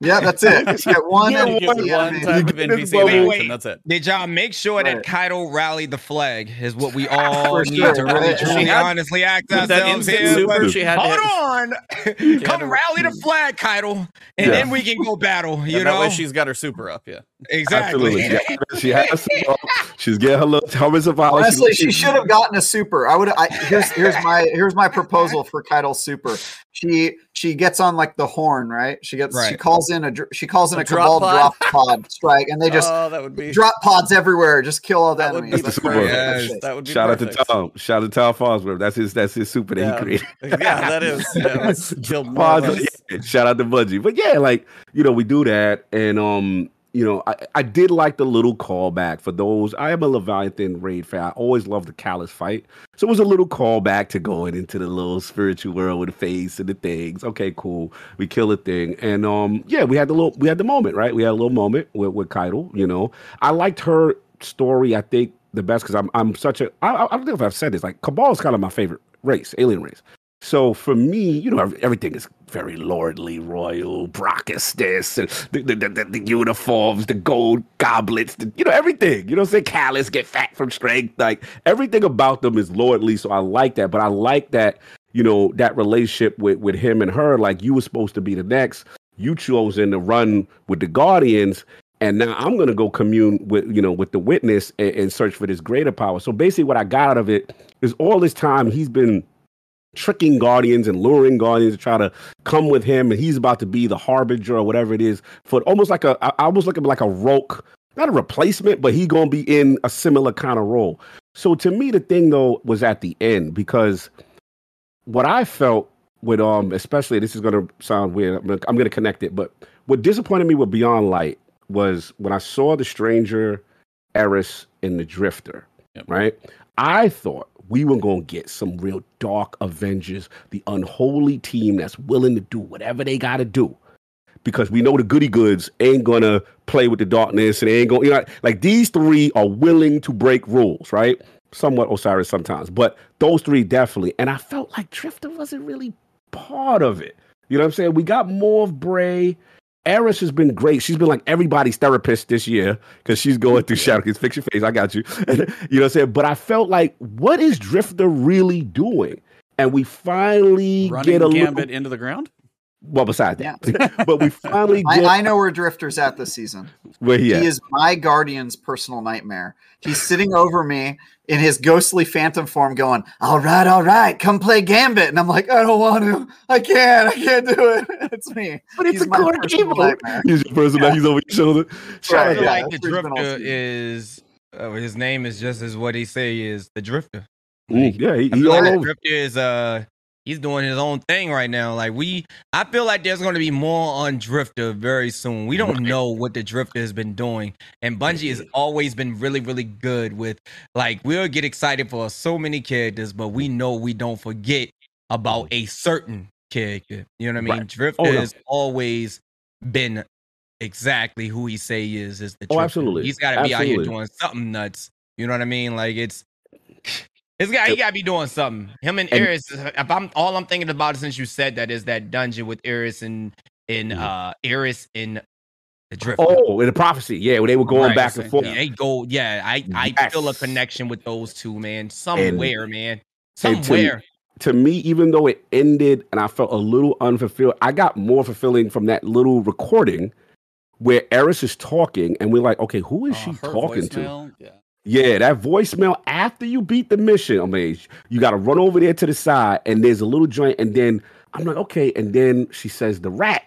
Yeah, that's it. Just get (laughs) one.
Yeah,
You get
the
one type of NPC
bubble.
interaction,
Wait, wait.
that's it.
Did y'all make sure that
Right.
Caiatl rallied the flag? Is what we (laughs) all
For
need
sure,
to really
right?
truly
She
honestly ask
With that
ourselves
instant
here.
super,
but-
she had
Hold
hit-
on, (laughs) come rally the flag, Caiatl, and
Yeah.
then we can go battle. (laughs) You
Yeah,
know,
that way she's got her super up, yeah.
Exactly.
Absolutely. She, she has some, (laughs) she's getting her little hummus of polish.
Honestly, she should have gotten a super. I would. I, here's here's my here's my proposal for Caiatl's super. She she gets on like the horn, right? She gets she calls in a she calls in
A
a,
drop
cabal
pod?
drop pod strike, and they just
oh, that would be
drop pods everywhere, just kill all the
that would be the
the
That's
super.
great.
Yes.
That would be
Shout out to Tom. Shout out to Tom Farnsworth. That's his. That's his super that
Yeah.
he created. (laughs)
yeah, that is. Yeah, (laughs) that's killed more
Pause.
of us.
Yeah, shout out to Budgie, But yeah, like you know, we do that, and um, you know, I, I did like the little callback for those. I am a Leviathan raid fan. I always love the Calus fight, so it was a little callback to going into the little spiritual world with the face and the things. Okay, cool. We kill a thing, and um, yeah, we had the little, we had the moment, right? We had a little moment with with Caiatl. You know, I liked her story. I think the best because I'm I'm such a I, I don't know if I've said this. Like Cabal is kind of my favorite race, alien race. So for me, you know, everything is very lordly, royal. Brock this, and the, the, the, the uniforms, the gold goblets, the, you know, everything. You know, saying Calus get fat from strength. Like everything about them is lordly. So I like that. But I like that, you know, that relationship with with him and her. Like you were supposed to be the next. You chose in to run with the Guardians, and now I'm gonna go commune with you know with the witness and, and search for this greater power. So basically, what I got out of it is all this time he's been tricking guardians and luring guardians to try to come with him and he's about to be the harbinger or whatever it is for almost like a i I almost looking like a rogue not a replacement but he gonna be in a similar kind of role so to me the thing though was at the end because what i felt with um especially this is gonna sound weird i'm gonna, I'm gonna connect it but what disappointed me with beyond light was when i saw the stranger eris and the drifter
Yep.
right I thought we were going to get some real dark Avengers, the unholy team that's willing to do whatever they got to do. Because we know the goody goods ain't going to play with the darkness and they ain't going, you know, like these three are willing to break rules, right? Somewhat Osiris sometimes, but those three definitely. And I felt like Drifter wasn't really part of it. You know what I'm saying? We got more of Bray. Eris has been great. She's been like everybody's therapist this year because she's going through (laughs) shadow. Kids, fix your face. I got you. (laughs) you know what I'm saying? But I felt like, what is Drifter really doing? And we finally
Running
get a
Gambit
little.
into the ground.
Well, besides that, (laughs) but we finally
I, I know where Drifter's at this season.
where he,
He is my guardian's personal nightmare. He's sitting over me in his ghostly phantom form, going, "All right, all right, come play Gambit." And I'm like, "I don't want to. I can't. I can't do it. (laughs) It's me."
But it's
He's
a
my
good
personal
game.
nightmare.
He's your person.
Yeah.
He's over your shoulder. Shout
I
out
yeah,
like the
what he's been all
drifter is uh, his name is just as what he say is the drifter.
Mm, yeah, he, he all
like the
over.
drifter is uh he's doing his own thing right now. Like we, I feel like there's going to be more on Drifter very soon. We don't know what the Drifter has been doing, and Bungie has always been really, really good with like we'll get excited for so many characters, but we know we don't forget about a certain character. You know what I mean?
Right.
Drifter
Oh, no.
has always been exactly who he say he is. Is the
Oh,
Drifter.
absolutely.
He's got to be out here doing something nuts. You know what I mean? Like it's. This guy, he gotta be doing something. Him and
And-
Eris. If I'm all I'm thinking about since you said that is that dungeon with Eris and in
Mhm.
uh Eris in the Drifter.
Oh, in the prophecy. Yeah, where they were going
Right,
back and forth.
Yeah, they go. Yeah, I I feel a connection with those two, man. Somewhere, man.
and to-
Somewhere.
to me, even though it ended and I felt a little unfulfilled, I got more fulfilling from that little recording where Eris is talking, and we're like, okay, who is
Uh,
she talking to?
Yeah.
Yeah, that voicemail after you beat the mission. I mean, you got to run over there to the side, and there's a little joint, and then I'm like, okay, and then she says the rat,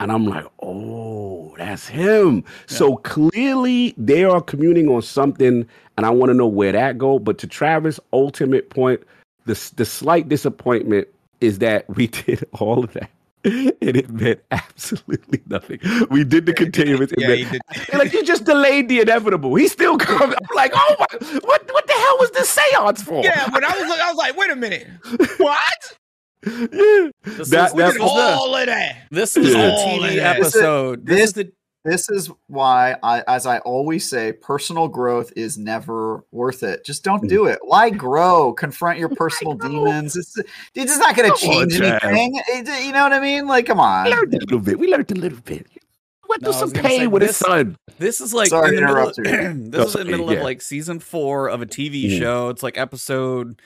and I'm like, oh, that's him. So clearly they are communing on something, and I want to know where that go. But to Travis' ultimate point, the the slight disappointment is that we (laughs) did all of that. (laughs) And it meant absolutely nothing. We did the containment.
Yeah,
meant
he did. (laughs)
like you just delayed the inevitable. He still comes. I'm like, oh my, what what the hell was this seance for?
yeah, but I was like, I was like, wait a minute, (laughs) what?
yeah.
This
That-
is,
that-
this, is the,
All of that.
this is the
Yeah.
All of
TV episode. This,
This-
is the
This is why I, as I always say, personal growth is never worth it. Just don't
Mm.
do it. Why grow? Confront your (laughs) personal demons. It's it's just not going to
Come on,
change anything. It- you know what I mean? Like, come on.
We learned a little bit. We learned a little bit. Went
No,
through some
was say,
pain with his son.
This is like
Sorry
in
to
the middle
interrupt
of,
you. (clears throat)
this is in the middle
yeah.
of like season four of a TV
Mhm.
show. It's like episode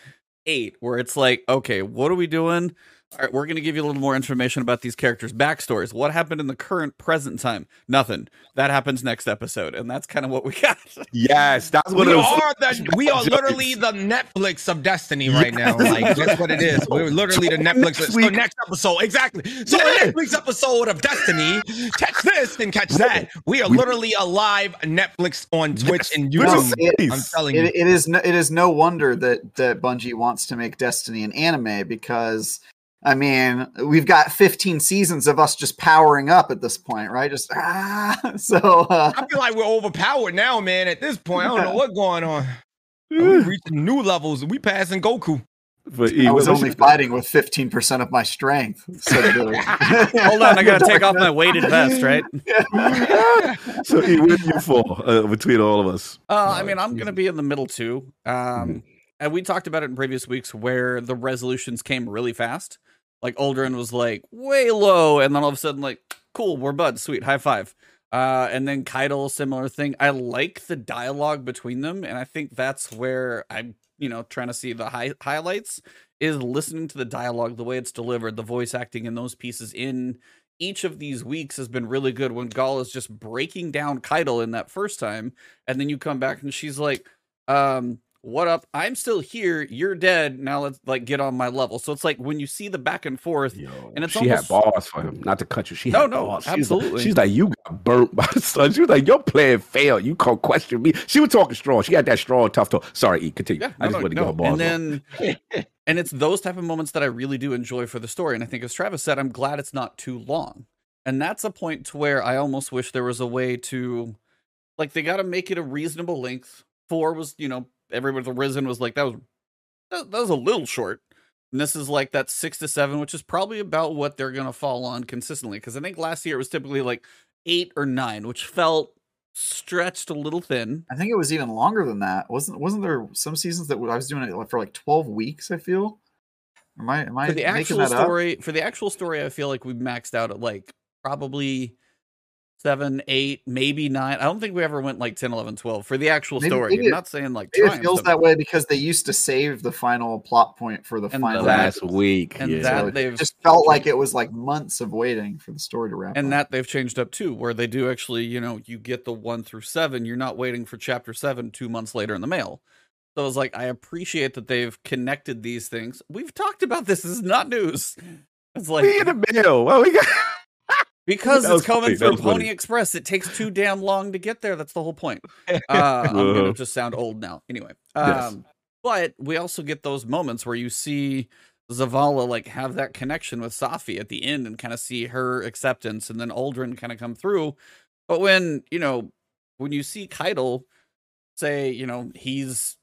eight, where it's like, okay, what are we doing? All right, we're going to give you a little more information about these characters' backstories. What happened in the current present time? Nothing. That happens next episode, and that's kind of what we got.
Yes, that's what
We
it was.
are the we are literally the Netflix of Destiny right now. Like that's what it is. (laughs) We're literally the Netflix.
Next
So next episode, exactly. So
Yeah.
the next week's episode of Destiny, catch this and catch that. We are literally a live Netflix on Twitch and
Twitch
YouTube.
is
I'm
nice.
telling you.
It, it is no, it is no wonder that that Bungie wants to make Destiny an anime because I mean we've got 15 seasons of us just powering up at this point, right? Just (laughs) ah, so uh,
I feel like we're overpowered now, man. At this point, I don't know what's going on. We're reaching new levels. We passing Goku.
But
I was only fighting with 15% of my strength. said (laughs) Billy. (laughs)
Hold on, I got to take off my weighted vest, right?
so E, where do you fall uh, between all of us?
Uh, I mean, I'm going to be in the middle too. Um, and we talked about it in previous weeks where the resolutions came really fast. Like Uldren was like way low, and then all of a sudden, like, cool, we're buds, sweet, high five. Uh, and then Caiatl, similar thing. I like the dialogue between them, and I think that's where I'm, you know, trying to see the high- highlights is listening to the dialogue, the way it's delivered, the voice acting in those pieces in each of these weeks has been really good when Gall is just breaking down Caiatl in that first time, and then you come back and she's like, um, what up? I'm still here. You're dead. Now let's like get on my level. So it's like when you see the back and forth,
Yo,
And it's
she had balls for him. Not to cut you. She
No,
had
no,
bars. She's like-
absolutely.
She's like, you got burnt by the sun. She was like, your plan failed. You can't question me. She was talking strong. She had that strong, tough talk. Sorry, E, continue.
Yeah,
I
no,
just
no,
want to
no.
go bars.
And then, and it's those type of moments that I really do enjoy for the story. And I think, as Travis said, I'm glad it's not too long. And that's a point to where I almost wish there was a way to, like, they got to make it a reasonable length. Four was, you know, everybody the Risen was like that was that, that was a little short. And this is like that six to seven, which is probably about what they're gonna fall on consistently. Because I think last year it was typically like eight or nine, which felt stretched a little thin.
I think it was even longer than that. Wasn't wasn't there some seasons that I was doing it for like 12 weeks, I feel? Am I am I
for the actual
that up?
story for the actual story i feel like we maxed out at like probably seven eight maybe nine i don't think we ever went like 10 11 12 for the actual
Maybe-
story
maybe
i'm
it-
not saying like
it feels
of-
that way because they used to save the final plot point for the
And
final
that-
last week.
and
yeah.
that
So
they've
just felt like it was like months of waiting for the story to wrap
and
up.
that they've changed up too where they do actually you know you get the one through seven you're not waiting for chapter seven two months later in the mail so it's like i appreciate that they've connected these things we've talked about this. this is not news it's like
we in the mail. Well, we got
Because it's coming
funny,
through Pony
funny.
Express. It takes too damn long to get there. That's the whole point. (laughs) Uh, I'm gonna
Uh.
just sound old now. Anyway,
Yes.
um, but we also get those moments where you see Zavala like have that connection with Safi at the end and kind of see her acceptance, and then Uldren kind of come through. But when you know when you see Caiatl say, you know, he's,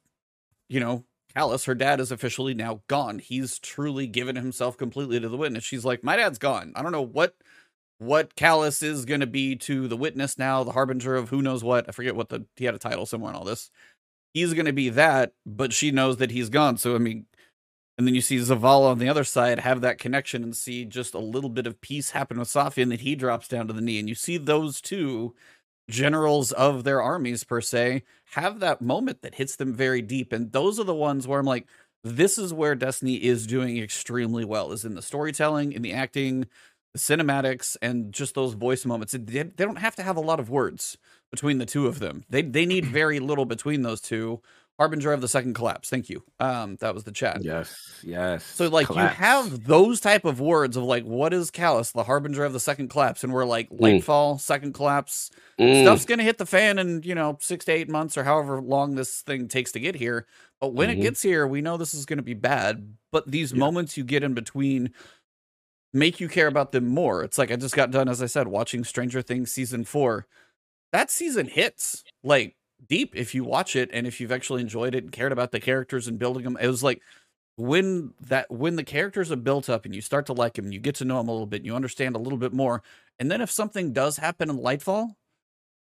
you know, Calus, her dad is officially now gone. He's truly given himself completely to the witness. She's like, my dad's gone. I don't know what what Calus is going to be to the witness now, the harbinger of who knows what. I forget what the he had a title somewhere in all this. He's going to be that, but she knows that he's gone. So I mean, and then you see Zavala on the other side have that connection and see just a little bit of peace happen with Safi, and then he drops down to the knee, and you see those two generals of their armies per se have that moment that hits them very deep, and those are the ones where I'm like, this is where Destiny is doing extremely well, is in the storytelling, in the acting, cinematics, and just those voice moments. They, they don't have to have a lot of words between the two of them. They they need (clears throat) very little between those two. Harbinger of the second collapse. Thank you. Um, that was the chat.
yes, yes.
So like
Collapse.
you have those type of words of like what is Calus, the harbinger of the second collapse, and we're like Lightfall, second collapse.
Mm.
Stuff's gonna hit the fan in you know six to eight months or however long this thing takes to get here. But when
Mhm.
it gets here, we know this is gonna be bad. But these
Yeah.
moments you get in between make you care about them more. It's like I just got done, as I said, watching Stranger Things season four. That season hits like deep if you watch it and if you've actually enjoyed it and cared about the characters and building them. It was like when that when the characters are built up and you start to like them you get to know them a little bit and you understand a little bit more. And then if something does happen in Lightfall,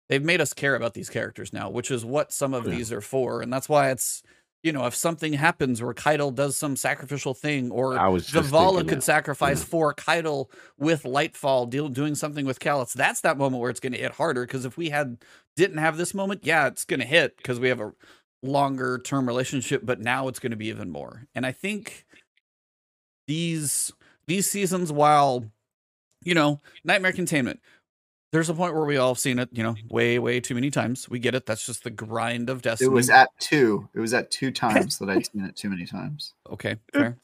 they've made us care about these characters now, which is what some of
Yeah.
these are for. And that's why it's you know, if something happens where Caiatl does some sacrificial thing or
I was just
Zavala could
that.
sacrifice
Yeah.
for Caiatl with Lightfall, deal doing something with Calus. That's that moment where it's going to hit harder. Because if we had didn't have this moment, yeah, it's going to hit because we have a longer term relationship. But now it's going to be even more. And I think these these seasons, while you know, Nightmare Containment, there's a point where we all have seen it, you know, way, way too many times. We get it. That's just the grind of Destiny.
It was at two. It was at two (laughs) times that I'd seen it too many times.
okay, fair.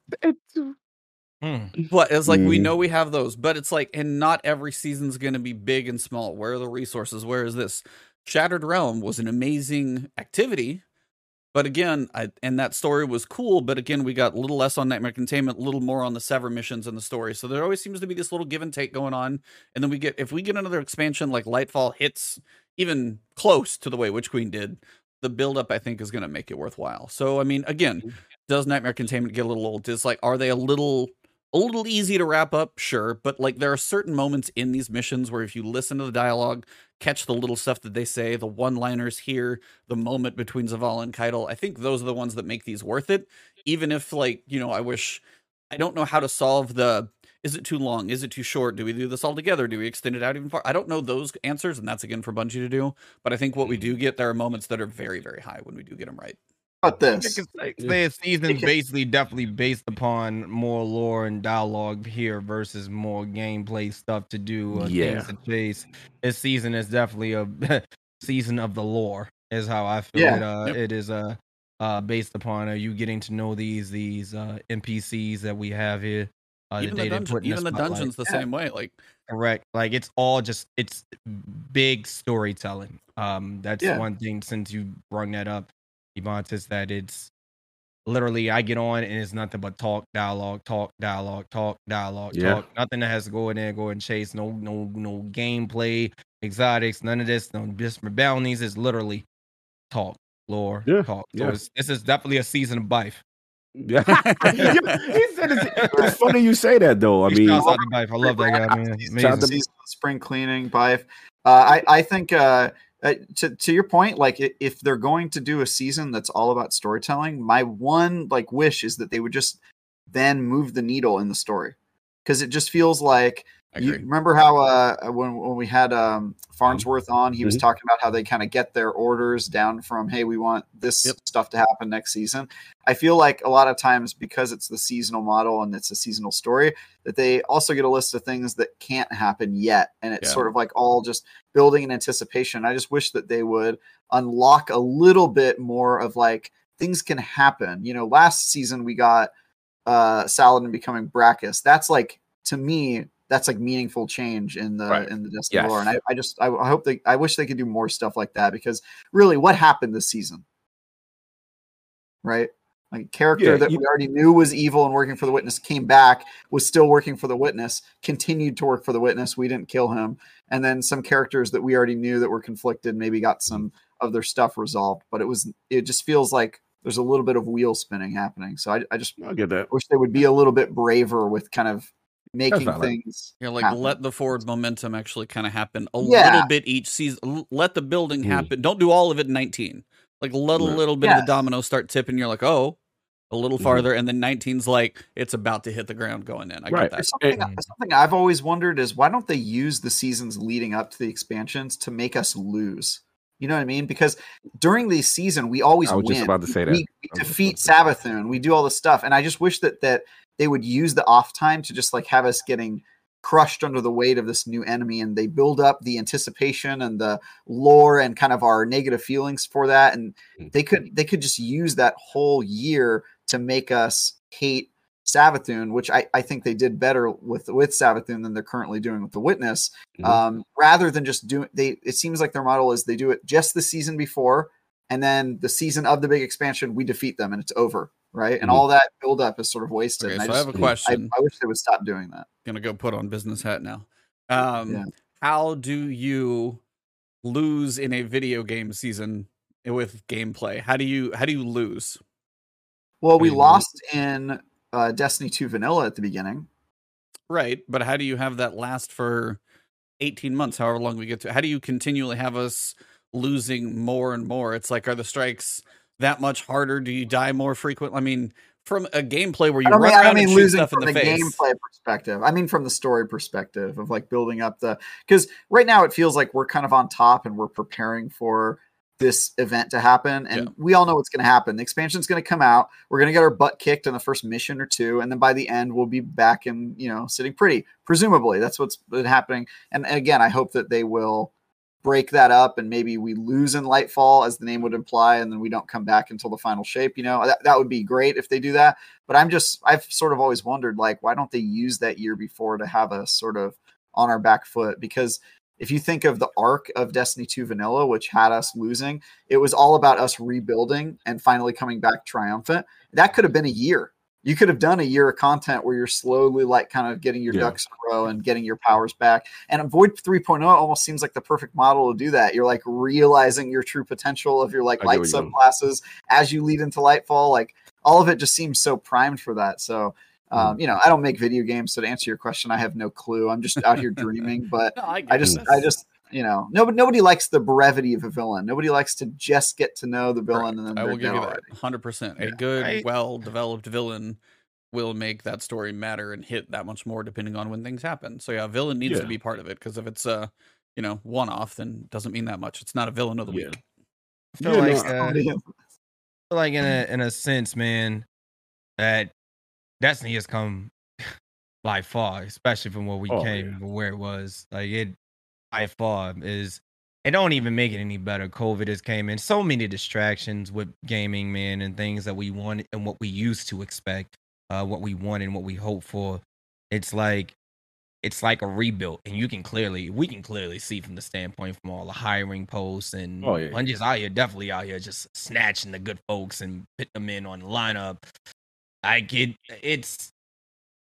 Hmm.
But it's like we
Mhm.
know we have those, but it's like, and not every season's going to be big and small. Where are the resources? Where is this? Shattered Realm was an amazing activity, but again, I, and that story was cool. But again, we got a little less on Nightmare Containment, a little more on the Sever missions and the story. So there always seems to be this little give and take going on. And then we get, if we get another expansion like Lightfall hits even close to the way Witch Queen did, the buildup I think is going to make it worthwhile. So I mean, again, mm-hmm. does Nightmare Containment get a little old? Is like, are they a little a little easy to wrap up, sure, but like there are certain moments in these missions where if you listen to the dialogue, catch the little stuff that they say, the one-liners here, the moment between Zavala and Caiatl, I think those are the ones that make these worth it. Even if like, you know, I wish I don't know how to solve the is it too long? Is it too short? Do we do this all together? Do we extend it out even far? I don't know those answers, and that's again for Bungie to do. But I think what we mm-hmm. do get, there are moments that are very, very high when we do get them right.
How about this?
can say, say a season's (laughs) basically definitely based upon more lore and dialogue here versus more gameplay stuff to do, uh,
Yeah.
things to chase. This season is definitely a (laughs) season of the lore, is how I feel
Yeah.
it. Uh,
Yep.
It is uh, uh, based upon uh, you getting to know these these uh, NPCs that we have here. Uh,
even
that
the
they
dungeon, even the
spotlight.
dungeons the
Yeah.
same way. Like
Correct. Like it's all just it's big storytelling. Um, that's
Yeah.
one thing since you brought that up, Ebontis, that it's literally I get on and it's nothing but talk, dialogue, talk, dialogue, talk, dialogue,
Yeah.
talk. Nothing that has to go in there, go and chase. No, no, no gameplay, exotics, none of this. No different bounties. It's literally talk, lore,
Yeah,
talk. So
yeah.
this is definitely a season of Byf.
Yeah. (laughs) he said it's, (laughs) it's funny you say that though. I mean,
out to Byf. I love that guy, man.
Season-
Amazing.
to-
season of spring cleaning Byf. uh, I I think uh, uh, to to your point, like if they're going to do a season that's all about storytelling, my one like wish is that they would just then move the needle in the story. Because it just feels like you remember how uh when when we had um Farnsworth on, he was
Mhm.
talking about how they kind of get their orders down from hey, we want this
Yep.
stuff to happen next season. I feel like a lot of times because it's the seasonal model and it's a seasonal story, that they also get a list of things that can't happen yet, and it's
Yeah.
sort of like all just building in anticipation. I just wish that they would unlock a little bit more of like things can happen. You know, last season we got uh Saladin becoming Brachus. That's like to me, that's like meaningful change in the
Right.
in the Destiny
Yes.
lore. And I, I just I, I hope they I wish they could do more stuff like that because really what happened this season? Right? Like a character
Yeah,
that
you-
we already knew was evil and working for the witness came back, was still working for the witness, continued to work for the witness. We didn't kill him. And then some characters that we already knew that were conflicted maybe got mm-hmm. some of their stuff resolved. But it was it just feels like there's a little bit of wheel spinning happening. So I, I just
I get that.
wish they would be a little bit braver with kind of making
valid.
things.
Yeah, like
happen.
let the forward momentum actually kind of happen a
Yeah.
little bit each season. Let the building
Mm.
happen. Don't do all of it in 19. Like let a little bit of the
Yes.
dominoes start tipping. You're like, oh, a little
Mhm.
farther, and then 19's like it's about to hit the ground going in. I
Right.
get that.
Something,
Mm.
something I've always wondered is why don't they use the seasons leading up to the expansions to make us lose? You know what I mean? Because during the season, we always
I was
win.
just about to say that.
We, we
I was just
defeat
about to say
Savathun. We do all this stuff, and I just wish that that they would use the off time to just like have us getting crushed under the weight of this new enemy, and they build up the anticipation and the lore and kind of our negative feelings for that, and
Mm.
they could they could just use that whole year to make us hate Savathun, which I, I think they did better with with Savathun than they're currently doing with the Witness.
Mhm.
Um, rather than just doing they, it seems like their model is they do it just the season before, and then the season of the big expansion we defeat them and it's over, right? And
Mhm.
all that buildup is sort of wasted.
Okay, so I,
I,
have
just,
a
I-
I,
question.
I wish they would stop doing that.
gonna go put on business hat now. Um,
Yeah.
how do you lose in a video game season with gameplay? How do you how do you lose?
Well, we lost in uh, Destiny 2 Vanilla at the beginning.
Right, but how do you have that last for 18 months, however long we get to? How do you continually have us losing more and more? It's like, are the strikes that much harder? Do you die more frequently? I mean, from a gameplay where you
I
run
mean, I
around
don't mean
and shoot
losing
stuff in
from
the,
the,
face.
gameplay perspective. I mean from the story perspective of like building up the because right now it feels like we're kind of on top and we're preparing for this event to happen. And
Yeah.
we all know what's going to happen. The expansion's going to come out. We're going to get our butt kicked in the first mission or two, and then by the end, we'll be back and you know sitting pretty. Presumably, that's what's been happening. And again, I hope that they will break that up and maybe we lose in Lightfall as the name would imply, and then we don't come back until the final shape. You know that that would be great if they do that. But I'm just I've sort of always wondered like why don't they use that year before to have us sort of on our back foot because if you think of the arc of Destiny 2 Vanilla, which had us losing, it was all about us rebuilding and finally coming back triumphant. That could have been a year. You could have done a year of content where you're slowly like kind of getting your
Yeah.
ducks in a row and getting your powers back. And Void 3.0 almost seems like the perfect model to do that. You're like realizing your true potential of your like
I
light
what you're
subclasses as you lead into Lightfall. Like all of it just seems so primed for that. So
Mm.
um, you know, I don't make video games, so to answer your question, I have no clue. I'm just out here dreaming, but (laughs)
No, I,
I just,
this.
I just, you know, nobody, nobody likes the brevity of a villain. Nobody likes to just get to know the villain and then
I will give you that
already.
100%. A
Yeah,
good,
I-
well developed villain will make that story matter and hit that much more depending on when things happen. So yeah, villain needs to be part of it because if it's a, you know, one off, then doesn't mean that much. It's not a villain of the
Yeah.
week.
I feel
Yeah,
like, uh, I feel like in a in a sense, man, that Destiny has come (laughs) by far, especially from where we
Oh,
came,
yeah.
from where it was. Like it by far is it don't even make it any better. COVID has came in. So many distractions with gaming, man, and things that we want and what we used to expect, uh, what we want and what we hope for. It's like it's like a rebuild, and you can clearly we can clearly see from the standpoint from all the hiring posts and
Oh, yeah.
Bungie's out here definitely out here just snatching the good folks and putting them in on the lineup. I get it's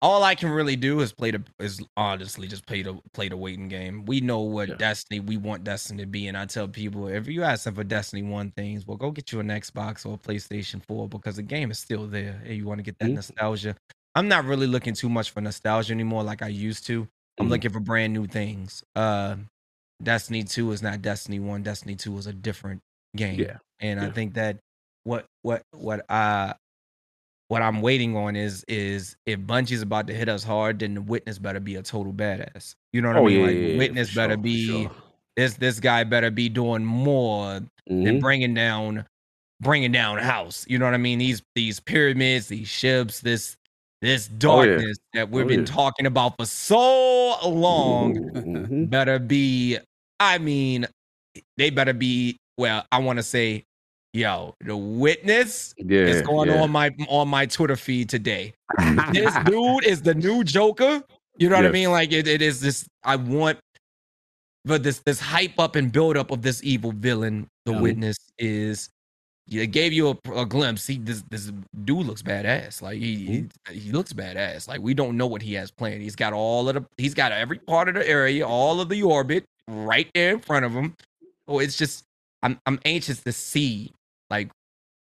all I can really do is play the is honestly just play the play the waiting game. We know what
Yeah.
Destiny we want Destiny to be, and I tell people if you ask them for Destiny one things, well go get you an Xbox or a PlayStation 4 because the game is still there and you want to get that
Mhm.
nostalgia. I'm not really looking too much for nostalgia anymore like I used to. I'm
Mhm.
looking for brand new things. Uh Destiny 2 is not Destiny 1. Destiny 2 is a different game.
Yeah.
And I think that what what what I what I'm waiting on is is if Bungie's about to hit us hard, then the witness better be a total badass. You know what I
Oh
mean?
yeah,
like
yeah,
witness
for
better be
sure.
this this guy better be doing more than
Mhm.
bringing down bringing down house. You know what I mean? These these pyramids, these ships, this this
Oh, yeah.
darkness that we've
Oh,
been talking about for so long
Mhm.
better be I mean they better be well, I want to say yo, the witness
Yeah,
is going
yeah.
on my on my Twitter feed today. (laughs) This dude is the new Joker. You know what I mean? Like it, it is this I want but this this hype up and build up of this evil villain, the witness is it gave you a, a glimpse. He this this dude looks badass. Like he, he he looks badass. Like we don't know what he has planned. He's got all of the he's got every part of the area, all of the orbit right there in front of him. Oh, it's just I'm I'm anxious to see like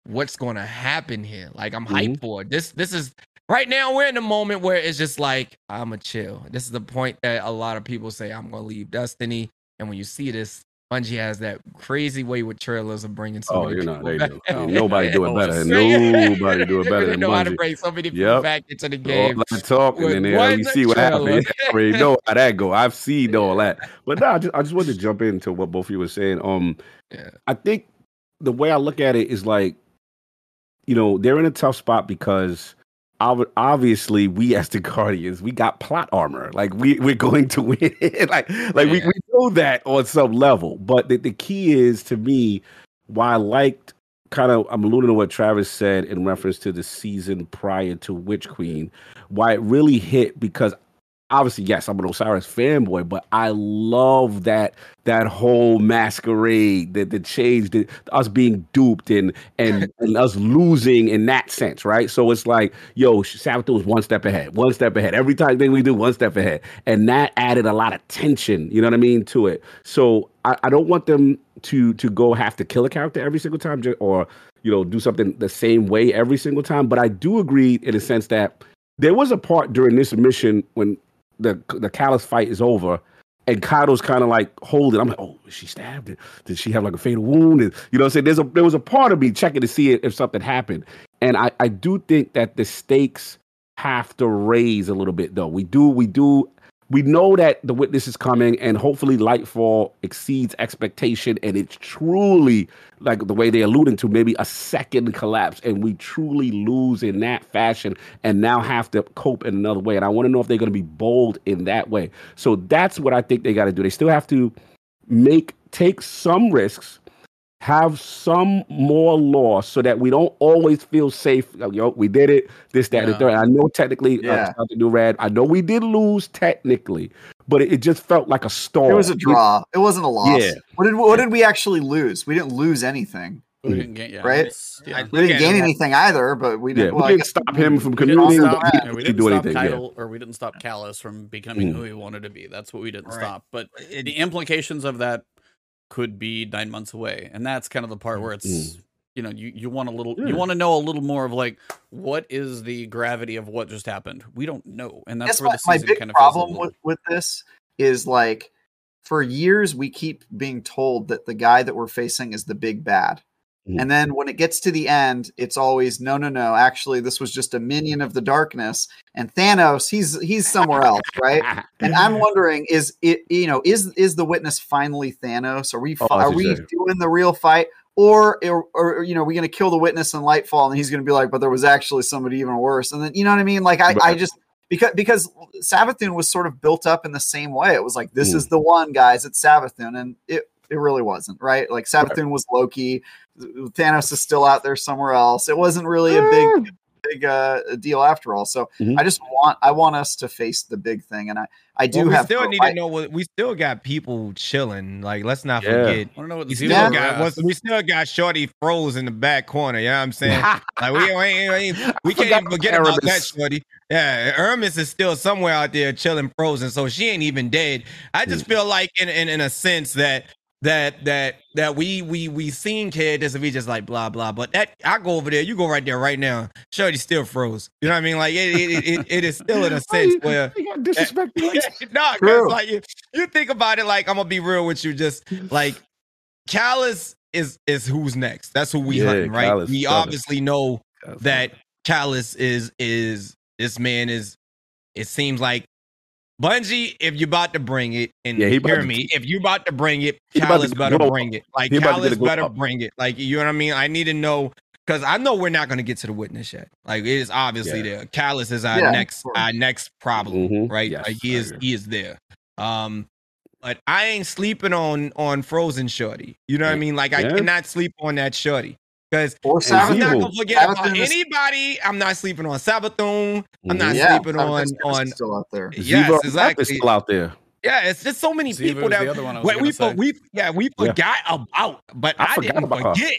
what's going to happen here. Like I'm hyped for it. This this is right now we're in a moment where it's just like I'm a chill. This is the point that a lot of people say I'm going to leave Destiny. And when you see this, Bungie has that crazy way with trailers of bringing so
Oh,
many
you know
people back.
do. Nobody (laughs) do it better. Nobody do it (laughs) better than
know how to
Bungie.
bring so many people
Yep.
back into the
All
game.
that talking and then we see what happens. We know how that go. I've (laughs) seen all that. But no, I just I just wanted to jump into what both of you were saying. Um
Yeah.
I think the way I look at it is like, you know, they're in a tough spot because obviously we as the (laughs) Guardians, we got plot armor. Like we we're going to win. (laughs) like like we,
Yeah.
we know that on some level. But the, the key is to me, why I liked kind of I'm alluding to what Travis said in reference to the season prior to Witch Queen, why it really hit because obviously yes i'm an osiris fanboy but i love that that whole masquerade that the change the, us being duped and and, (laughs) and us losing in that sense right? So it's like yo Savathun was one step ahead one step ahead. Every time thing we do one step ahead. And that added a lot of tension you know what i mean to it. So i, I don't want them to to go have to kill a character every single time or you know do something the same way every single time. But i do agree in a sense that there was a part during this mission when the the Calus fight is over, and Caiatl's kind of like holding. I'm like, oh, she stabbed? Did she have like a fatal wound? And, you know, I'm saying there's a there was a part of me checking to see if something happened, and I I do think that the stakes have to raise a little bit though. We do we do we know that the witness is coming, and hopefully Lightfall exceeds expectation, and it's truly like the way they're alluding to maybe a second collapse, and we truly lose in that fashion, and now have to cope in another way. And I want to know if they're going to be bold in that way. So that's what I think they got to do. They still have to make take some risks have some more loss so that we don't always feel safe. Yo, we did it. This, that, and the
Yeah.
third. I know technically,
Yeah.
uh, to do red. I know we did lose technically, but it, it just felt like a storm.
It was a draw. It wasn't a loss.
Yeah.
What did what did we actually lose? We didn't lose anything.
We didn't get yeah,
Right?
yeah.
We didn't gain anything either, but we didn't.
we
well, I
didn't stop him from
We didn't stop,
but
that.
yeah, we didn't
do
stop
anything. yeah.
Or we didn't stop Calus from becoming
Mm.
who he wanted to be. That's what we didn't
Right.
stop. But the implications of that could be nine months away, and that's kind of the part where it's
Mm.
you know you you want a little
Yeah.
you want to know a little more of like what is the gravity of what just happened. We don't know, and that's
Guess
where
what?
the
My
season
big
kind of
problem with, with this is like for years we keep being told that the guy that we're facing is the big bad.
Mhm.
And then when it gets to the end, it's always no, no, no. Actually, this was just a minion of the darkness, and Thanos, he's he's somewhere else, right? And I'm (laughs) wondering, is it you know is is the witness finally Thanos? Are we
Oh,
are we doing the real fight, or or, or you know, are we going to kill the witness in Lightfall, and he's going to be like, but there was actually somebody even worse, and then you know what I mean? Like I I just because because Savathun was sort of built up in the same way. It was like this
Mm.
is the one, guys. It's Savathun, and it it really wasn't right. Like Savathun was Loki. Thanos is still out there somewhere else. It wasn't really a big big uh, deal after all. So
Mhm.
I just want I want us to face the big thing, and I I do
Well, we
have
still
hope.
need to know what we still got people chilling. Like, let's not
Yeah.
forget.
I don't know what the
We still
Yeah.
got what's- we still got Shorty froze in the back corner. You know what I'm saying? (laughs) Like we we, ain't- we, ain't- we can't even forget about that
Eramis.
Shorty. Yeah, Eramis is still somewhere out there chilling frozen, so she ain't even dead. I just feel like in in, in a sense that that that that we we we seen characters and we just like blah blah. But that I go over there, you go right there right now. Shorty still froze. You know what I mean? Like it it, it, it is still in a (laughs) sense where (laughs)
You got disrespected like (laughs) that.
no, 'cause,
True.
like you, you think about it like I'm gonna be real with you, just like Calus is is who's next. That's who we
Yeah,
hunting, right?
Calus,
we
Calus.
obviously know that Calus is is this man is it seems like Bungie, if you about to bring it, and
Yeah, he about
hear
to-
me, if you about to bring it,
He about to
Calus better
glow
bring it. Like
He about to
Calus
get a glow
better
up.
bring it. Like you know what I mean? I need to know because I know we're not gonna get to the witness yet. Like it is obviously
Yeah.
there. Calus is our
Yeah,
next our next problem,
Mhm.
right?
Yes,
like he is he is there. Um but I ain't sleeping on on Frozen Shorty. You know what I mean? Like I
Yeah.
cannot sleep on that Shorty. Because I'm not gonna forget about
is-
anybody. I'm not sleeping on Savathun. I'm not.
Yeah,
sleeping on on
still out there.
yes,
Xivu
exactly.
still out there.
Yeah, it's just so many
Xivu
people that
the other one
we, we, for- we yeah we
Yeah.
forgot about, but
I
I,
forgot
didn't
about her.
forget.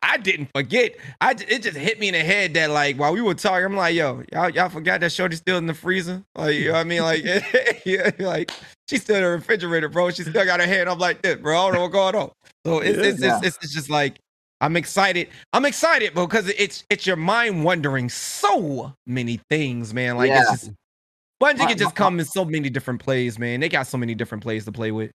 I didn't forget. I j- it just hit me in the head that like while we were talking, I'm like, yo, y'all y'all forgot that Shorty's still in the freezer. Like you know what I mean? Like (laughs) yeah, (laughs) like she's still in the refrigerator, bro. She still got her hand up like this, bro. I don't know what's going on. So it's it's,
Yeah.
it's, it's it's just like I'm excited. I'm excited because it's it's your mind wondering so many things, man. Like it's
Yeah.
just Bungie can just come in so many different plays, man. They got so many different plays to play with.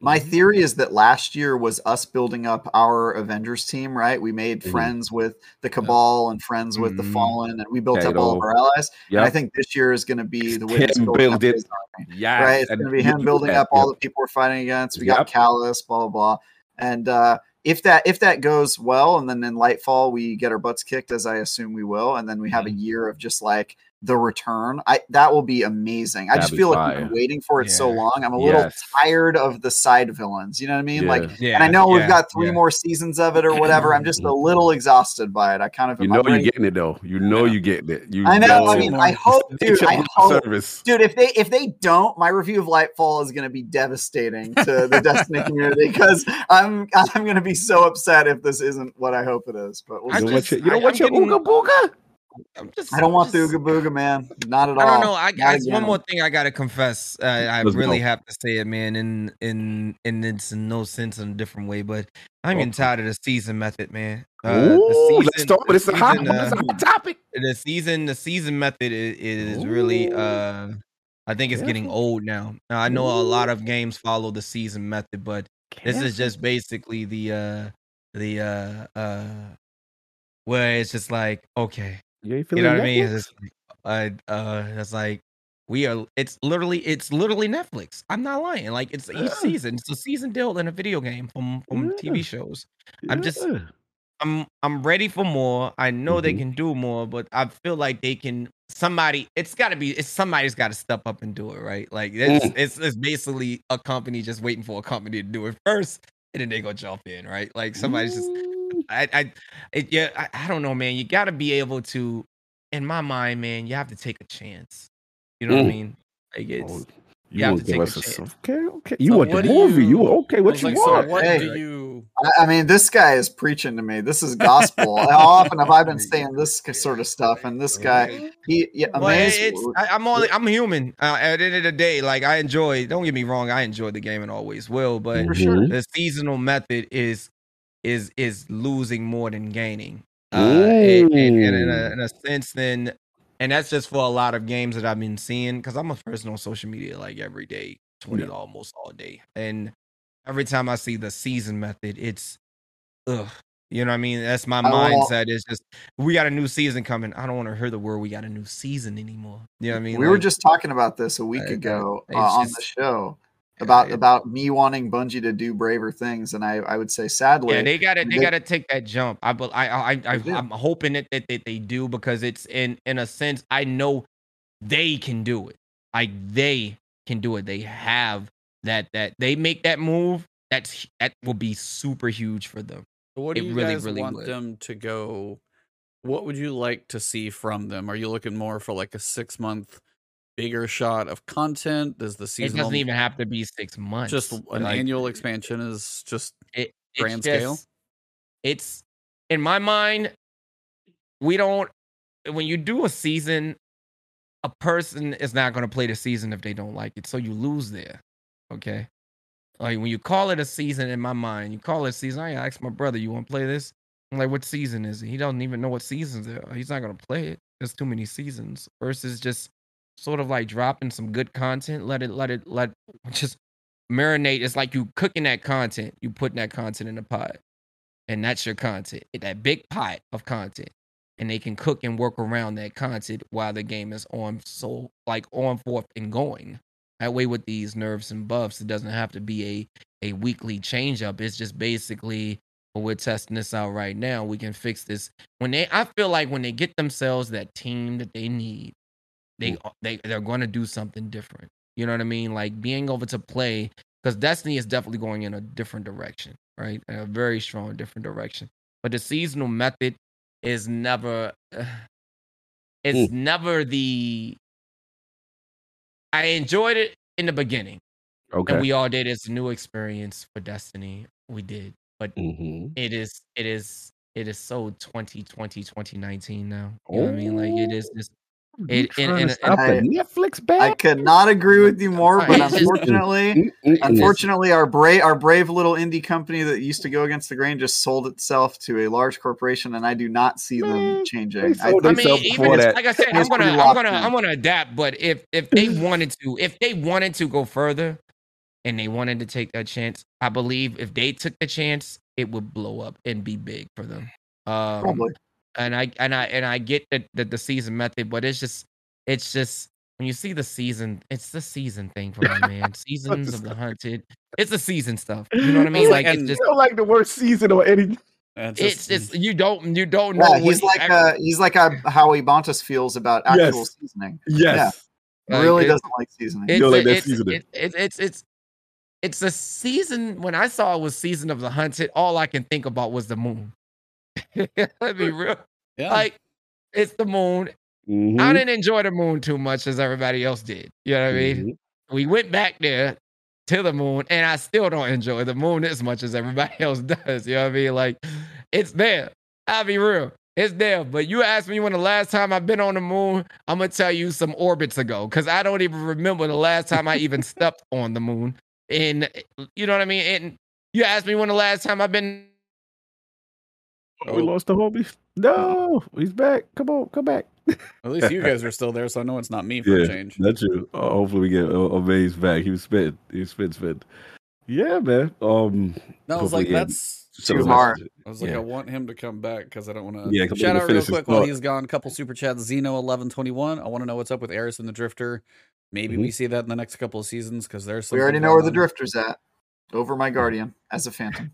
My theory is that last year was us building up our Avengers team, right? We made
Mhm.
friends with the Cabal and friends with the
Mhm.
Fallen, and we built up all of our allies. And I think this year is going to be the
Him
witness building
build it. Yeah,
right? It's going to be him building up all the people we're fighting against. We
Yep.
got Calus, blah blah blah, and uh, if that if that goes well, and then in Lightfall we get our butts kicked, as I assume we will, and then we have a
Mm-hmm.
year of just like the return. I that will be amazing. I
That'd
just
be
feel like
fire.
we've been waiting for it so long. I'm a little
Yes.
tired of the side villains. You know what I mean? Like
Yeah.
Yeah,
and I know we've got three
yeah.
more seasons of it or whatever. I'm just a (clears throat) little exhausted by it. I kind of
You know
I'm
you're getting it though. You know
Yeah.
you're getting it. You
I know. I mean, I hope, (laughs) dude. I hope,
service.
dude. If they if they don't, my review of Lightfall is going to be devastating to the (laughs) Destiny community because I'm I'm going to be so upset if this isn't what I hope it is. But we'll
You
see.
don't want
just-
you don't want
I'm
your
getting-
ooga booga?
I'm just,
I don't want the
just-
Ooga Booga, man. Not at all.
I don't know. I
Not
one more thing I gotta confess. Uh, I
Let's
really
go.
have to say it, man. In in in it's in no sense in a different way, but I'm getting tired of the season method, man. Uh,
Ooh,
the
let's talk. But it's a hot,
season,
it's a
uh,
hot topic.
the season the season method is, is really uh I think it's getting old now. Now I know a lot of games follow the season method, but this is just basically the uh the uh uh where it's just like okay
you, ain't
you know what I mean? It's like, uh, uh, it's like We are. It's literally. It's literally Netflix. I'm not lying. Like it's each
Yeah.
season. It's a season deal in a video game from from
Yeah.
TV shows. I'm just- I'm I'm ready for more. I know they
Mhm.
can do more, but I feel like they can. Somebody, it's got to be. It's somebody's got to step up and do it, right? Like it's,
Mm.
it's it's basically a company just waiting for a company to do it first, and then they go jump in, right? Like somebody's just.
Ooh.
I I it, yeah. I, I don't know, man. You got to be able to. In my mind, man, you have to take a chance. You know what I
Mm.
mean? Like it's.
Oh,
you
you
have to
to
take
us
a
a
chance.
okay? Okay. You
So
want the movie? You,
you-
okay? What you
like, so
want?
what
Hey.
do you?
I, I mean, this guy is preaching to me. This is gospel. How often have I been saying this sort of stuff? And this guy, (laughs) he, yeah,
Well, it- it's I, I'm only I'm human. Uh, at the end of the day, like I enjoy. Don't get me wrong, I enjoy the game and always will. But
For sure.
Mhm.
the seasonal method is is is losing more than gaining. Uh, and, and- and in, a, in a sense, then, and that's just for a lot of games that I've been seeing because I'm a person on social media like every day, twenty
Yeah.
almost all day, and every time I see the season method, it's ugh. You know what I mean? That's my mindset. Is just we got a new season coming. I don't want to hear the word we got a new season anymore. You know what I mean?
we were just talking about this a week ago uh,
it's
on the show about
yeah,
about me wanting Bungie to do braver things, and I I would say sadly,
Yeah, they got to they
they-
got to take that jump. I bel- I I, I I'm hoping that, that that they do because it's in in a sense I know they can do it. Like they can do it. They have that that they make that move. That's that will be super huge for them.
So what do
It
you
really,
guys
really
want
would.
them to go? What would you like to see from them? Are you looking more for like a six month bigger shot of content? Does the season It
doesn't even have to be six months.
just an
Like,
annual expansion is just
it, it's
grand scale?
It's in my mind, we don't when you do a season, a person is not gonna play the season if they don't like it. So you lose there. Okay. Like when you call it a season in my mind, you call it a season. I asked my brother, you want to play this? I'm like, what season is it? He doesn't even know what seasons there are. He's not gonna play it. There's too many seasons. Versus just sort of like dropping some good content. Let it let it let (laughs) just marinate. It's like you cooking that content. You putting that content in the pot. And that's your content. Eh, that big pot of content. And they can cook and work around that content while the game is on so like on forth and going. That way with these nerfs and buffs, it doesn't have to be a, a weekly change up. It's just basically we're testing this out right now. We can fix this. When they I feel like when they get themselves that team that they need, they they they're going to do something different. You know what I mean? Like being able to play because Destiny is definitely going in a different direction, right? A very strong different direction. But the seasonal method is never (sighs) it's never the I enjoyed it in the beginning.
Okay.
And we all did. It's a new experience for Destiny. We did. But
Mhm.
it is it is it is so 2020 2019 now you know what i mean like it is just it-
trying
and-
to
and-
stop
and-
the Netflix
I could not agree with you more. But
unfortunately, mm,
mm,
mm,
unfortunately, our brave our brave little indie company that used to go against the grain just sold itself to a large corporation, and I do not see them changing.
they
I
I mean, even if,
that.
like I said, I'm gonna, I'm gonna. I'm gonna adapt. But if if they wanted to, if they wanted to go further, and they wanted to take that chance, I believe if they took the chance, it would blow up and be big for them. Um,
probably.
And I and I and I get the, the the season method, but it's just it's just when you see the season, it's the season thing for me, man. (laughs) Seasons of the hunted, it's the season stuff. You know what I mean? Like it's just
You don't like the worst season or anything.
uh,
it's just you don't you don't know.
Yeah, he's like
you
uh, he's like uh, how Ebontis feels about actual
Yes.
seasoning.
Yes.
Like,
really
it-
doesn't like seasoning.
It's
don't like
it's,
seasoning.
it- it- it's it's it's a season. When I saw it was season of the hunted, all I can think about was the moon. (laughs) Let me be real
yeah.
like it's the moon.
Mhm.
I didn't enjoy the moon too much as everybody else did. You know what I mean?
Mhm.
We went back there to the moon, and I still don't enjoy the moon as much as everybody (laughs) else does. You know what I mean? Like it's there. I'll be real. It's there. But you asked me when the last time I've been on the moon, I'm gonna tell you some orbits ago. Cause I don't even remember the last time I even (laughs) stepped on the moon. And you know what I mean? And you asked me when the last time I've been
Oh, we lost the homie. No, he's back. Come on, come back. (laughs)
At least you guys are still there, so I know it's not me for a change.
That's true. Uh, hopefully we get uh, Uhmaayyze back. He was spitting. He was spit spit. Yeah, man. Um,
No, I was like, that's.
send
Too hard.
I was like,
Yeah.
I want him to come back because I don't want to.
Yeah, come
shout
on,
out real quick while he's gone. Couple super chats. Zeno eleven twenty one. I want to know what's up with Eris and the Drifter. Maybe
Mhm.
we see that in the next couple of seasons because there's
We already know where
going
the drifter's at. Over my guardian as a phantom.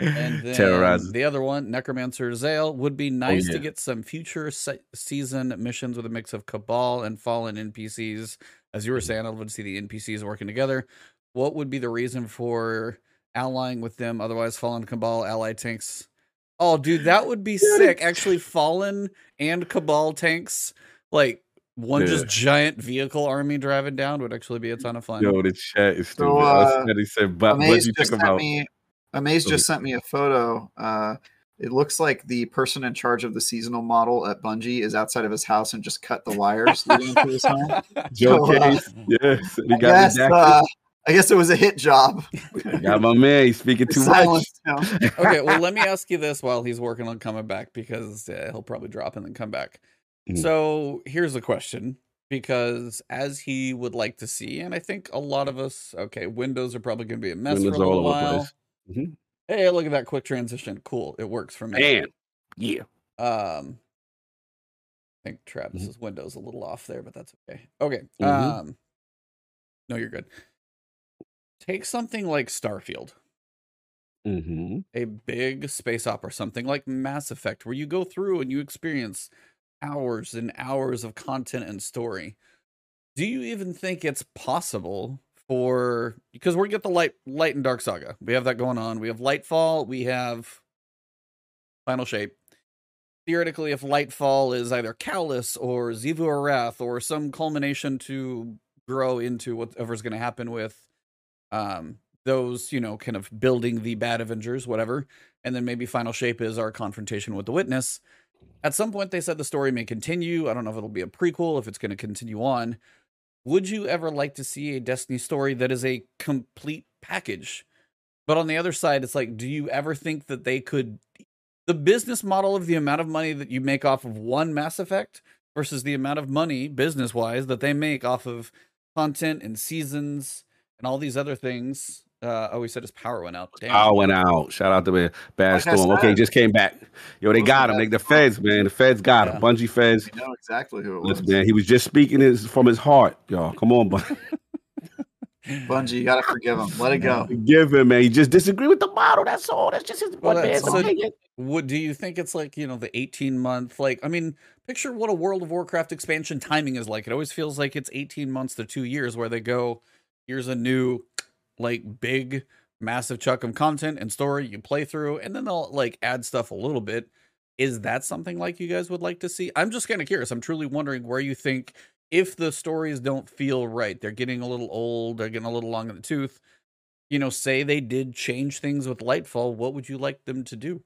And (laughs) then
Terrorizes.
the other one, Necromancer Zale, would be nice
yeah.
to get some future se- season missions with a mix of Cabal and Fallen NPCs. As you were saying, I'd love to see the NPCs working together. What would be the reason for allying with them? Otherwise, Fallen Cabal ally tanks. Oh, dude, that would be
Yeah,
sick. Actually, Fallen and Cabal tanks, like one just giant vehicle army driving down, would actually be a ton of fun.
Yo, the chat is stupid.
So,
I
uh,
said he said, but what do you
just
think
sent
about?
me.
Uhmaayyze
just sent me a photo. Uh, it looks like the person in charge of the seasonal model at Bungie is outside of his house and just cut the wires leading into his home. (laughs)
Joe
So, uh,
yes, he
I
got
guess, uh, I guess it was a hit job.
got my man. He's speaking (laughs) too much.
Silenced (laughs) him.
okay, well, let me ask you this while he's working on coming back because uh, he'll probably drop and then come back.
Mhm.
So here's a question because as he would like to see, and I think a lot of us, okay, Windows are probably going to be a mess
Windows
for a little
over the
while.
Mhm.
Hey, look at that quick transition. Cool, it works for me.
Man, yeah.
Um, I think Travis's
Mm-hmm.
Windows a little off there, but that's okay. Okay.
Mhm.
Um, no, you're good. Take something like Starfield.
Mm-hmm.
a big space opera, something like Mass Effect, where you go through and you experience hours and hours of content and story. Do you even think it's possible for because we're gonna get the light light and dark saga. We have that going on. We have Lightfall, we have Final Shape. Theoretically, if Lightfall is either Calus or Xivu Arath or some culmination to grow into whatever's to happen with um those, you know, kind of building the bad Avengers, whatever. And then maybe Final Shape is our confrontation with the Witness. At some point, they said the story may continue. I don't know if it'll be a prequel, if it's to continue on. Would you ever like to see a Destiny story that is a complete package? But on the other side, it's like, do you ever think that they could. The business model of the amount of money that you make off of one Mass Effect versus the amount of money, business wise, that they make off of content and seasons and all these other things. Uh, oh, he said his power went out. Damn.
Power went out. Shout out to the Bad
Like
Storm. Okay,
said.
just came back. Yo, they got him.
Bad
They, the feds, man. The feds got him.
Yeah.
Bungie feds.
We know exactly who it
Listen,
was.
man, he was just speaking his, from his heart, y'all. Come on, Bungie. (laughs)
Bungie, you gotta forgive him. Let it go.
Give him, man. He just disagree with the model. That's all. That's just his
Well,
one
that's-
man's
so-
opinion.
What do you think it's like, you know, the 18 month like I mean, picture what a World of Warcraft expansion timing is like. It always feels like it's 18 months to 2 years where they go here's a new like big massive chunk of content and story you play through and then they'll like add stuff a little bit. Is that something like you guys would like to see? I'm just kind of curious. I'm truly wondering where you think if the stories don't feel right, they're getting a little old, they're getting a little long in the tooth. You know, say they did change things with Lightfall, what would you like them to do?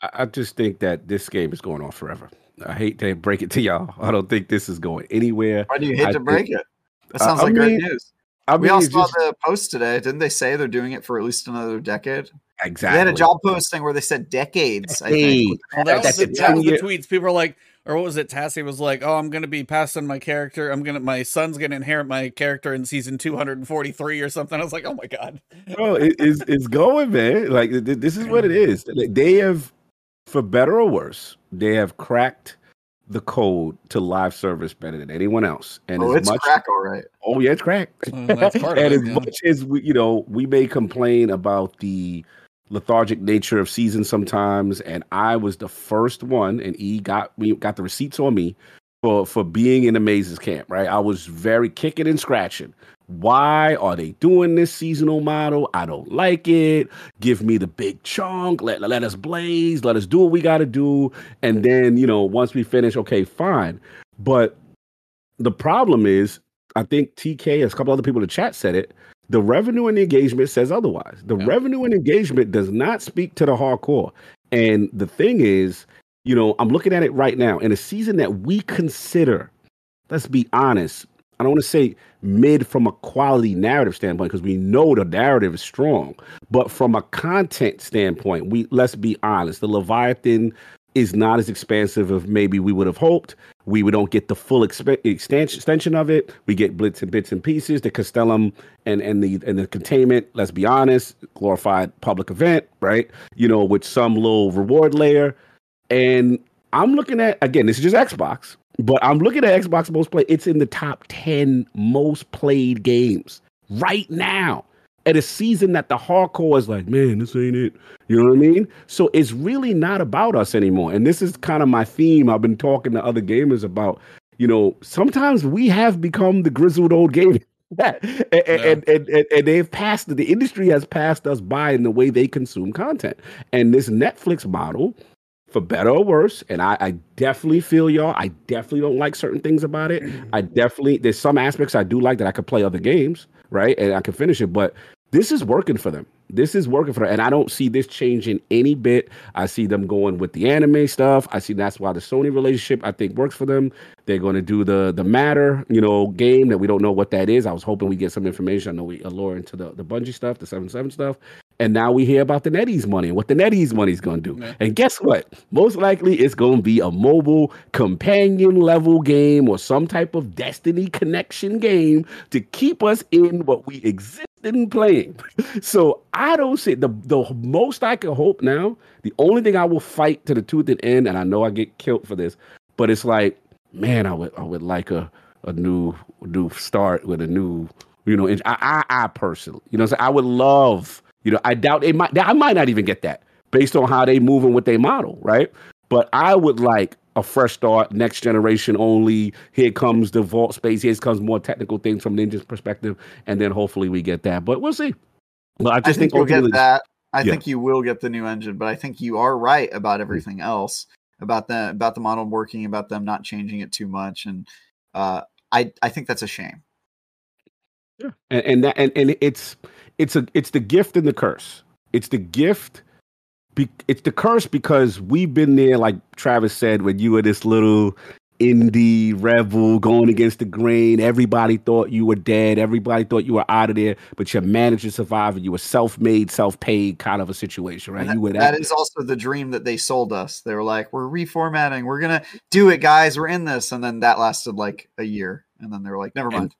I, I just think that this game is going on forever. I hate to break it to y'all. I don't think this is going anywhere.
Why do you hate
I
to
think-
break it? That
I-
sounds
I
like
mean,
great news.
I
We
mean,
all saw
just-
the post today. Didn't they say they're doing it for at least another decade?
exactly.
They had a job posting where they said decades. I think.
Well, that was,
That's
the,
the
that was the tweets. People are like, or what was it? Tassie was like, "Oh, I'm gonna be passing my character. I'm gonna, my son's gonna inherit my character in season 243 or something." I was like, "Oh my god!"
Bro, it, it's it's going, man. Like th- th- this is what it is. Like, They have, for better or worse, they have cracked the code to live service better than anyone else. And
Oh,
as
it's
much,
crack, all right.
oh yeah, it's cracked.
That's part of (laughs)
and
it,
as
yeah.
much as we, you know, we may complain about the lethargic nature of seasons sometimes, and I was the first one, and E got we got the receipts on me for for being in the Mazes camp. Right, I was very kicking and scratching. Why are they doing this seasonal model? I don't like it. Give me the big chunk. Let, let us blaze. Let us do what we got to do. And then, you know, once we finish, okay, fine. But the problem is, I think TK, as a couple other people in the chat said it, the revenue and the engagement says otherwise. The
Yeah.
revenue and engagement does not speak to the hardcore. And the thing is, you know, I'm looking at it right now in a season that we consider, let's be honest, I don't want to say mid from a quality narrative standpoint because we know the narrative is strong, but from a content standpoint, we let's be honest, the Leviathan is not as expansive as maybe we would have hoped. We don't get the full exp- extension extension of it. We get blitz and bits and pieces. The Castellum and and the and the containment. Let's be honest, glorified public event, right? You know, with some little reward layer. And I'm looking at again. This is just Xbox. But I'm looking at Xbox most played. It's in the top 10 most played games right now. At a season that the hardcore is like, man, this ain't it. You know what I mean? So it's really not about us anymore. And this is kind of my theme. I've been talking to other gamers about, you know, sometimes we have become the grizzled old gamer. (laughs) and, yeah. and, and, and, and they've passed the industry has passed us by in the way they consume content. And this Netflix model for better or worse. And I, I, definitely feel y'all. I definitely don't like certain things about it. (clears throat) I definitely there's some aspects I do like that I could play other games, right? And I can finish it. But this is working for them. This is working for them. And I don't see this changing any bit. I see them going with the anime stuff. I see that's why the Sony relationship I think works for them. They're going to do the the matter, you know, game that we don't know what that is. I was hoping we get some information. I know we allure into the the Bungie stuff, the seven seven stuff. And now we hear about the NetEase money and what the NetEase money is going to do. Yeah. And guess what? Most likely it's going to be a mobile companion level game or some type of Destiny connection game to keep us in what we exist in playing. (laughs) So I don't see the the most I can hope now. The only thing I will fight to the tooth and end, and I know I get killed for this, but it's like, man, I would I would like a a new new start with a new, you know, I I, I personally, you know, so I would love you know, I doubt they might. I might not even get that based on how they move and what they model, right? But I would like a fresh start, next generation only. Here comes the vault space. Here comes more technical things from Ninja's perspective, and then hopefully we get that. But we'll see.
But I just I think, think you'll get that. I yeah. think you will get the new engine, but I think you are right about everything else about the about the model working, about them not changing it too much, and uh, I I think that's a shame.
Yeah, and, and that and, and it's it's a it's the gift and the curse. It's the gift. Be, it's the curse because we've been there, like Travis said, when you were this little indie rebel going against the grain. Everybody thought you were dead. Everybody thought you were out of there, but you managed to survive and you were self-made, self-paid kind of a situation, right?
That,
you were
that, that is also the dream that they sold us. They were like, we're reformatting, we're gonna do it, guys, we're in this. And then that lasted like a year. And then they were like, never mind.
And,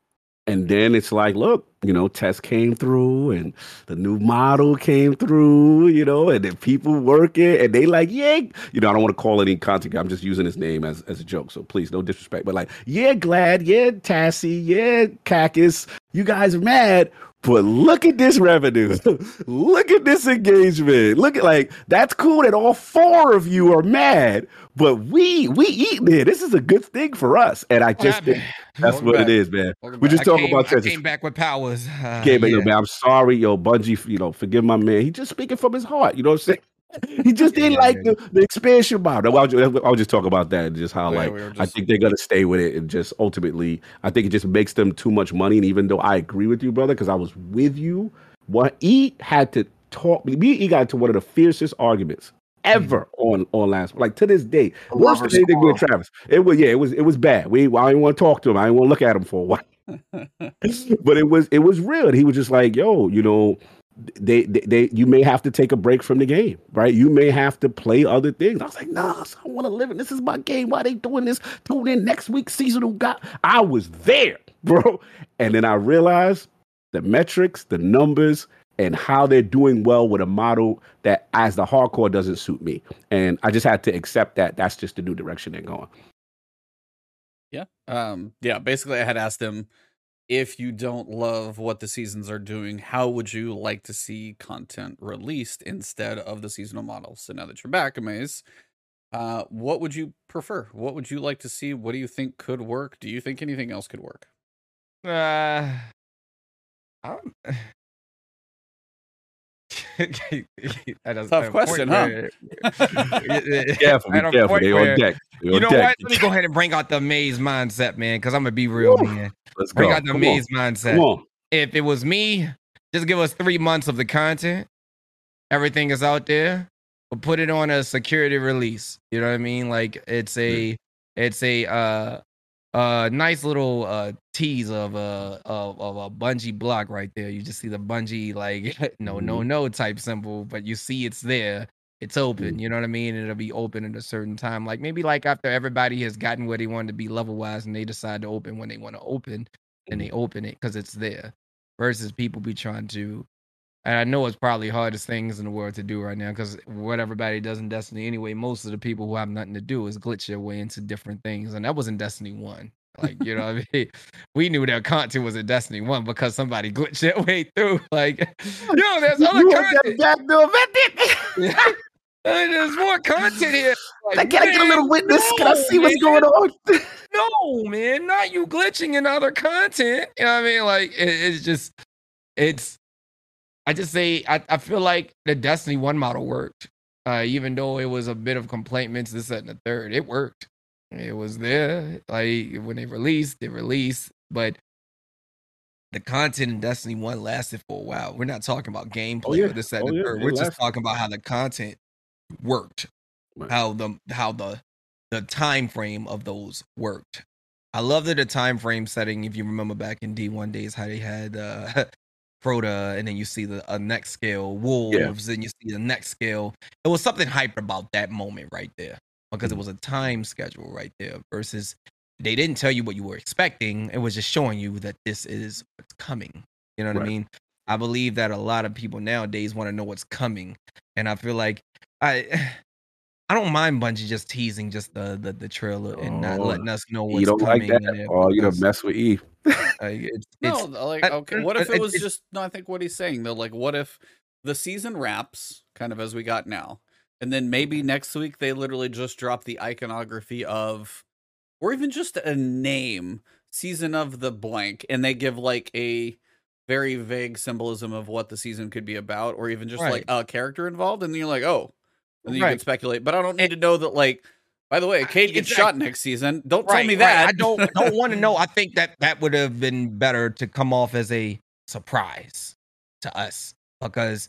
and then it's like, look, you know, test came through and the new model came through, you know, and then people working and they like, yeah, you know, I don't want to call any content. I'm just using his name as, as a joke. So please, no disrespect. But like, yeah, glad, yeah, Tassie, yeah, Cacus, you guys are mad. But look at this revenue. (laughs) look at this engagement. Look at like that's cool that all four of you are mad, but we we eating it. This is a good thing for us. And I just think that's Welcome what back. it is, man. Welcome we just talk about
I came back with powers.
Uh, came back, (laughs) yeah. man. I'm sorry, yo, Bungie. You know, forgive my man. He just speaking from his heart. You know what I'm saying? (laughs) he just didn't yeah, like yeah. The, the expansion model. I'll just, I'll just talk about that and just how yeah, like we just... I think they're gonna stay with it and just ultimately I think it just makes them too much money. And even though I agree with you, brother, because I was with you, what he had to talk me, he got to one of the fiercest arguments ever mm-hmm. on on last like to this day. Worse than anything with Travis. It was yeah, it was it was bad. We I didn't want to talk to him. I didn't want to look at him for a while. (laughs) (laughs) but it was it was real. He was just like, yo, you know, they, they, they you may have to take a break from the game, right? You may have to play other things. I was like, nah, I want to live it. This is my game. Why they doing this? Tune in next week, seasonal guy. I was there, (laughs) bro. And then I realized the metrics, the numbers, and how they're doing well with a model that as the hardcore doesn't suit me. And I just had to accept that that's just the new direction they're going.
Yeah. Um, yeah, basically I had asked them if you don't love what the seasons are doing, how would you like to see content released instead of the seasonal models? So now that you're back, Uhmaayyze, uh, what would you prefer? What would you like to see? What do you think could work? Do you think anything else could work? Uh,
I'm, (laughs)
Tough question, huh? (laughs)
careful, be careful. They on deck.
They you know deck. what? Let me go ahead and bring out the maze mindset, man, because I'm gonna be real, man. Let's bring go. out the Come maze on. mindset. If it was me, just give us three months of the content. Everything is out there. But put it on a security release. You know what I mean? Like it's a, it's a, uh, uh nice little uh tease of a of, of a Bungie block right there. You just see the bungee like (laughs) no no mm-hmm. no type symbol, but you see it's there. It's open. Mm-hmm. You know what I mean? It'll be open at a certain time. Like maybe like after everybody has gotten where they want to be level wise and they decide to open when they want to open and they mm-hmm. open it because it's there. Versus people be trying to and I know it's probably hardest things in the world to do right now because what everybody does in Destiny anyway, most of the people who have nothing to do is glitch their way into different things, and that was in Destiny One. Like you know, what I mean, we knew that content was in Destiny One because somebody glitched their way through. (laughs) Like, yo, there's other
You
content. (laughs) There's more content here. Like,
Like, can I get a little witness? Can I see what's
man.
going on? (laughs)
No, man, not you glitching in other content. You know what I mean? Like it, it's just, it's. I just say I, I feel like the Destiny One model worked, uh, even though it was a bit of complaintments, this, that, and the third. It worked. It was there. Like when they released, they released, but the content in Destiny One lasted for a while. We're not talking about gameplay
yeah.
or this, that,
Oh, yeah.
We're just talking about how the content worked
Right.
how the how the the time frame of those worked. I love that the time frame setting. If you remember back in D1 days, how they had uh, (laughs) Crota, and then you see the uh, next scale wolves, and you see the next scale. It was something hyper about that moment right there because it
Mm-hmm.
was a time schedule right there. Versus they didn't tell you what you were expecting. It was just showing you that this is what's coming. You know what I mean? I believe that a lot of people nowadays want to know what's coming, and I feel like I. (sighs) I don't mind Bungie just teasing just the the, the trailer and not
Oh,
letting us know what's
You don't like that? Oh, you don't
because,
mess with Eve.
like, it's,
No, like okay. What if it was
it's-
just? No, I think what he's saying though, like, what if the season wraps kind of as we got now, and then maybe next week they literally just drop the iconography of, or even just a name, season of the blank, and they give like a very vague symbolism of what the season could be about, or even just like a character involved, and then you're like, oh, and then you can speculate. But I don't need to know that. Like, by the way, Cayde gets shot next season. Don't tell
right,
me
right.
that.
I don't don't want to know. (laughs) I think that that would have been better to come off as a surprise to us because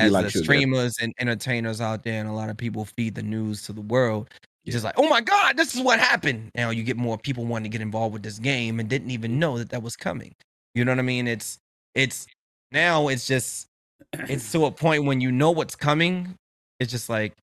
as
like
streamers and entertainers out there, and a lot of people feed the news to the world. It's just like, oh my god, this is what happened. Now you get more people wanting to get involved with this game and didn't even know that that was coming. You know what I mean? It's it's now it's just it's (clears throat) to a point when you know what's coming. It's just like,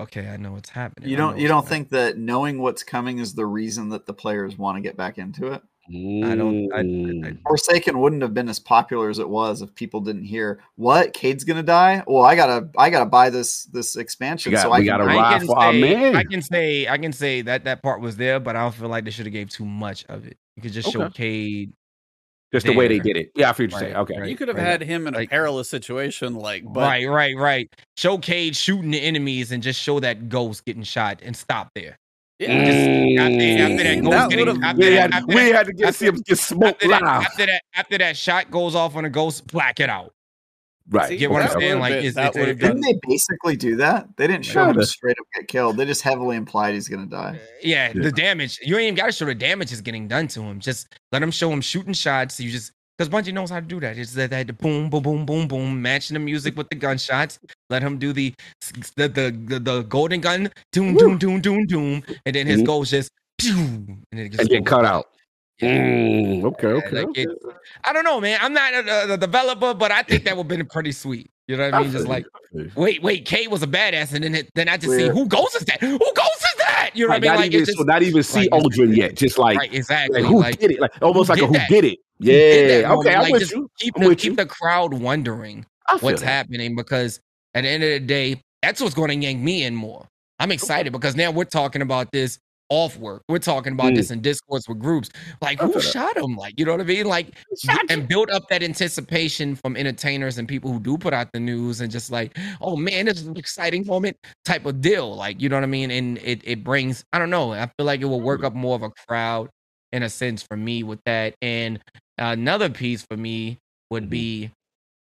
okay, I know what's happening.
You don't you don't
happening.
think that knowing what's coming is the reason that the players want to get back into it?
I don't. I, I,
Mm.
Forsaken wouldn't have been as popular as it was if people didn't hear what Cayde's gonna die. Well, I gotta I gotta buy this this expansion
got-
so I
gotta
I can
for
say,
man.
I can say, I can say that that part was there, but I don't feel like they should have gave too much of it. You could just show
Okay.
Cayde.
Just the way they did it. Yeah, I feel what you're saying. Okay.
right.
you could have
right.
had him in a
Like-
perilous situation, like, but
right, right, right. Show Cade shooting the enemies and just show that ghost getting shot and stop there.
Yeah,
Just after, after that
Mm, that
getting after
We
that,
had,
after
we
that-
had to get
after-
see him get smoked
after that, after that, after that shot goes off on a ghost, black it out.
Right.
See,
Get what I'm saying? Like,
been-
it's-
that
it's a-
Didn't
been-
they basically do that? They didn't show him
Kinda.
straight up get killed. They just heavily implied he's gonna die.
Yeah,
Yeah.
the damage. You ain't even got to show the damage is getting done to him. Just let him show him shooting shots. So you just because Bungie knows how to do that. It's that, that the boom, boom, boom, boom, boom, matching the music with the gunshots. Let him do the the the, the, the golden gun, doom, doom, doom, doom, doom, and then his
Mhm.
goes just and it just
get cut out. Mm, okay, okay.
like
okay.
it- I don't know, man. I'm not a, a developer, but I think that would have been pretty sweet. You know what I mean? Just like,
you, I feel you.
wait, wait, Cayde was a badass, and then it, then I just see who goes is that? Who goes that? You know
Right,
what I mean?
not
Like
even,
it's
so not even see
like,
Uldren yet. Just like,
right, exactly.
like who
like
did it? Like almost like a who
that?
did it? Yeah.
moment,
Okay, I'm
like,
with you.
Keep
I'm
the
with
keep
you.
the crowd wondering what's
that.
happening because at the end of the day, that's what's going to yank me in more. I'm excited because now we're talking about this off work. We're talking about
Mm.
this in discourse with groups. Like who shot him? Like you know what I mean? Like and build up that anticipation from entertainers and people who do put out the news and just like, oh man, this is an exciting moment type of deal. Like, you know what I mean? And it it brings, I don't know, I feel like it will work up more of a crowd in a sense for me with that. And another piece for me would
Mhm.
be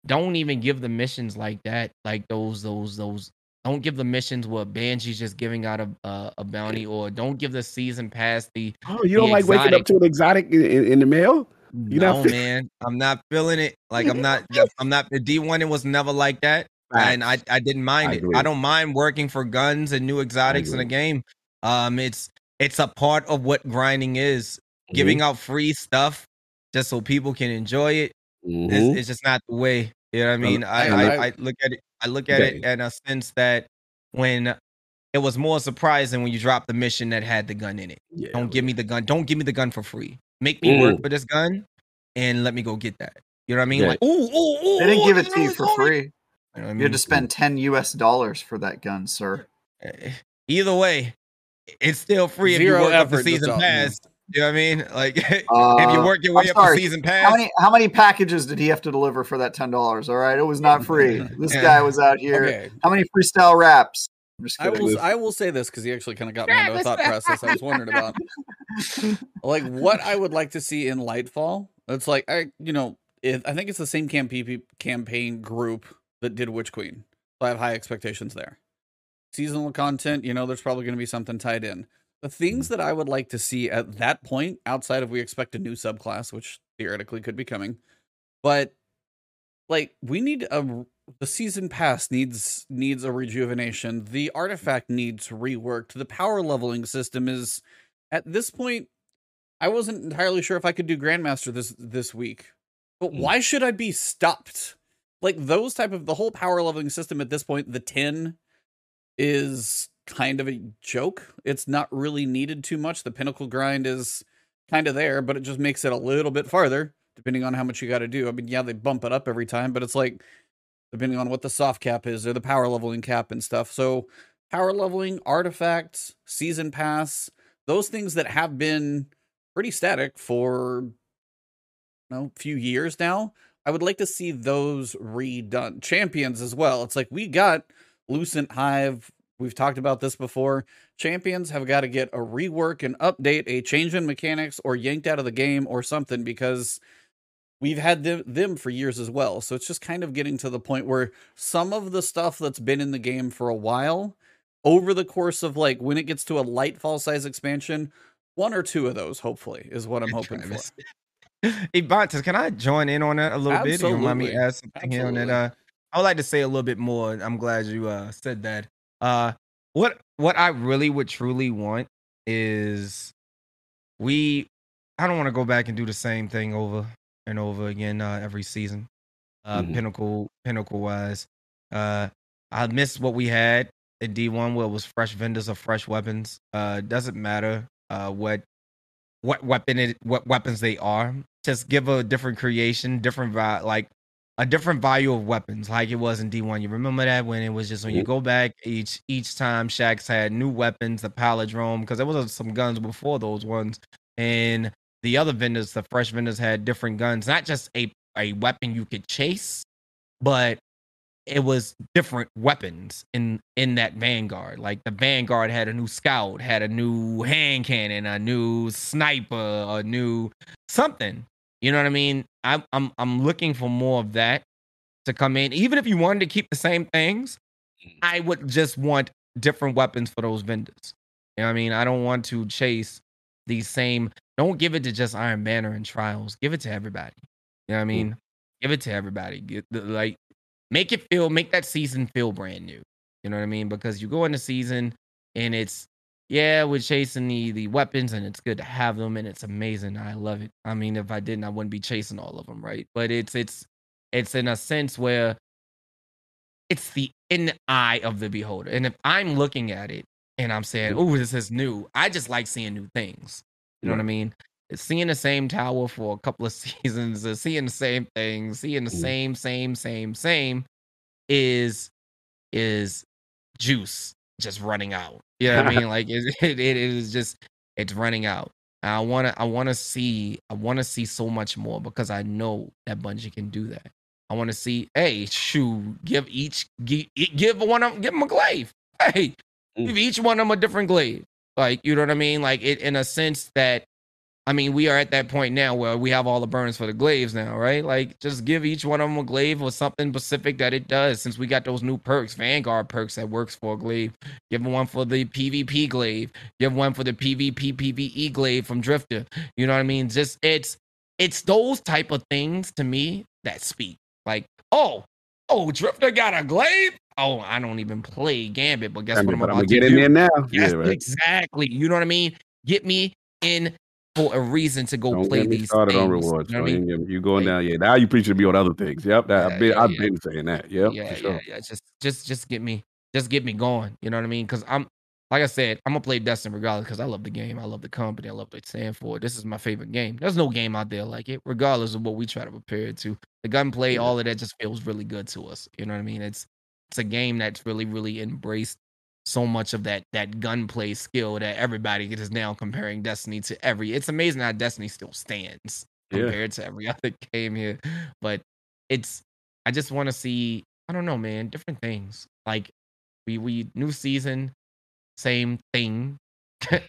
don't even give the missions like that, like those, those, those. Don't give the missions where Bungie's just giving out a a, a bounty, or don't give the season pass the
Oh, you don't
the
like waking up to an exotic in, in, in the mail? You
no,
not feel-
man, (laughs) I'm not feeling it. Like I'm not. (laughs) I'm not. The D1 it was never like that, and I I didn't mind
I
it. I don't mind working for guns and new exotics in the game. Um, it's it's a part of what grinding is.
Mm-hmm.
Giving out free stuff just so people can enjoy it.
Mhm.
It's, it's just not the way. You know what I mean? I,
I-
I, I look at it. I look at it
Okay.
in a sense that when it was more surprising when you dropped the mission that had the gun in it.
Yeah,
Don't give me the gun. Don't give me the gun for free. Make me
Mm.
work for this gun and let me go get that. You know what I mean?
Yeah.
Like, ooh, ooh, ooh.
They didn't
ooh,
give it to you for
only-
free.
You know what I
You had to spend 10 US dollars for that gun, sir.
Eh, Either way, it's still free if
Zero
you work up
effort
the season
talk,
pass. You know what I mean? Like (laughs) if you
Uh,
work your way
I'm
up
sorry,
the season
How
pass.
many how many packages did he have to deliver for that ten dollars? All right, it was not free. (laughs) This
Yeah.
guy was out here.
Okay.
How many freestyle raps? I'm just
I
kidding.
will. I will say this because he actually kind of got me into a thought process I was wondering about. (laughs) like what I would like to see in Lightfall. It's like I, you know, it, I think it's the same campaign campaign group that did Witch Queen. So I have high expectations there. Seasonal content, you know, there's probably going to be something tied in. The things mm-hmm. that I would like to see at that point, outside of we expect a new subclass, which theoretically could be coming, but like we need a the season pass needs needs a rejuvenation. The artifact needs reworked. The power leveling system is at this point. I wasn't entirely sure if I could do Grandmaster this this week, but mm. why should I be stopped? Like those type of the whole power leveling system at this point, the ten is kind of a joke. It's not really needed too much. The pinnacle grind is kind of there, but it just makes it a little bit farther depending on how much you got to do. I mean, yeah, they bump it up every time, but it's like depending on what the soft cap is or the power leveling cap and stuff. So, power leveling, artifacts, season pass, those things that have been pretty static for know, few years now. I would like to see those redone. Champions as well. It's like we got Lucent Hive. We've talked about this before. Champions have got to get a rework and update, a change in mechanics, or yanked out of the game or something because we've had them, them for years as well. So it's just kind of getting to the point where some of the stuff that's been in the game for a while, over the course of like when it gets to a lightfall size expansion, one or two of those, hopefully, is what I'm hoping for.
Travis. (laughs) Hey, Bontas, can I join in on that a little bit? You mind me
Absolutely.
add something here on that? Uh, I would like to say a little bit more. I'm glad you uh, said that. Uh, what what I really would truly want is we. I don't want to go back and do the same thing over and over again uh, every season. Uh,
Mhm.
Pinnacle pinnacle wise, uh, I miss what we had in D1 where it was fresh vendors of fresh weapons. Uh, doesn't matter uh, what what weapon it what weapons they are. Just give a different creation, different vi- like a different value of weapons, like it was in D1. You remember that when it was just when you
Mhm.
go back each each time Shax had new weapons, the palindrome, because there was some guns before those ones, and the other vendors, the fresh vendors had different guns, not just a a weapon you could chase, but it was different weapons in in that vanguard like the vanguard had a new scout had a new hand cannon a new sniper a new something you know what i mean? I'm i'm, I'm looking for more of that to come in. Even if you wanted to keep the same things mm. i would just want different weapons for those vendors. You know what i mean? I don't want to chase these same don't give it to just iron banner and trials. Give it to everybody. You know what i mm. mean? Give it to everybody. Get the, like make it feel make that season feel brand new. You know what i mean? Because you go in the season and it's yeah we're chasing the the weapons and it's good to have them and it's amazing i love it. I mean if i didn't i wouldn't be chasing all of them right? But it's it's it's in a sense where it's the in the eye of the beholder and if i'm looking at it and i'm saying oh this is new i just like seeing new things you know what i mean? Seeing the same tower for a couple of (laughs) seasons, uh, seeing the same thing, seeing the
Mm.
same, same, same, same, is is juice just running out. You know what I mean? (laughs) Like (laughs) it, it, it is just it's running out. I wanna I wanna see I wanna see so much more because I know that Bungie can do that. I want to see, hey, shoo, give each give, give one of give them a glaive. (laughs) Hey, give each one of them a different glaive. Like you know what I mean? Like it in a sense that I mean, we are at that point now where we have all the burns for the glaives now, right? Like, just give each one of them a glaive or something specific that it does. Since we got those new perks, Vanguard perks that works for a glaive. Give one for the PvP glaive. Give one for the PvP PvE glaive from Drifter. You know what I mean? Just it's it's those type of things to me that speak. Like, oh, oh, Drifter got a glaive. Oh, I don't even play Gambit, but guess
I
what I'm about
I'm gonna
to
get in
do?
there now.
Yes,
yeah, right.
exactly. You know what I mean? Get me in for a reason to go
Don't
play these
started
things.
on rewards.
You know I mean?
You going
Like-
down? Yeah, now you preaching to me on other things. Yep, that,
Yeah,
I've been
yeah,
I've been saying that. Yep,
yeah,
sure.
yeah, yeah. Just, just, just get me, just get me going. You know what I mean? Because I'm, like I said, I'm gonna play Destiny regardless because I love the game. I love the company. I love stand for. This is my favorite game. There's no game out there like it, regardless of what we try to prepare it to. The gunplay, all of that just feels really good to us. You know what I mean? It's it's a game that's really, really embraced so much of that that gunplay skill that everybody is now comparing Destiny to every. It's amazing how Destiny still stands
Yeah.
compared to every (laughs) other game here. But it's I just want to see, I don't know, man, different things. Like we we new season, same thing. (laughs) you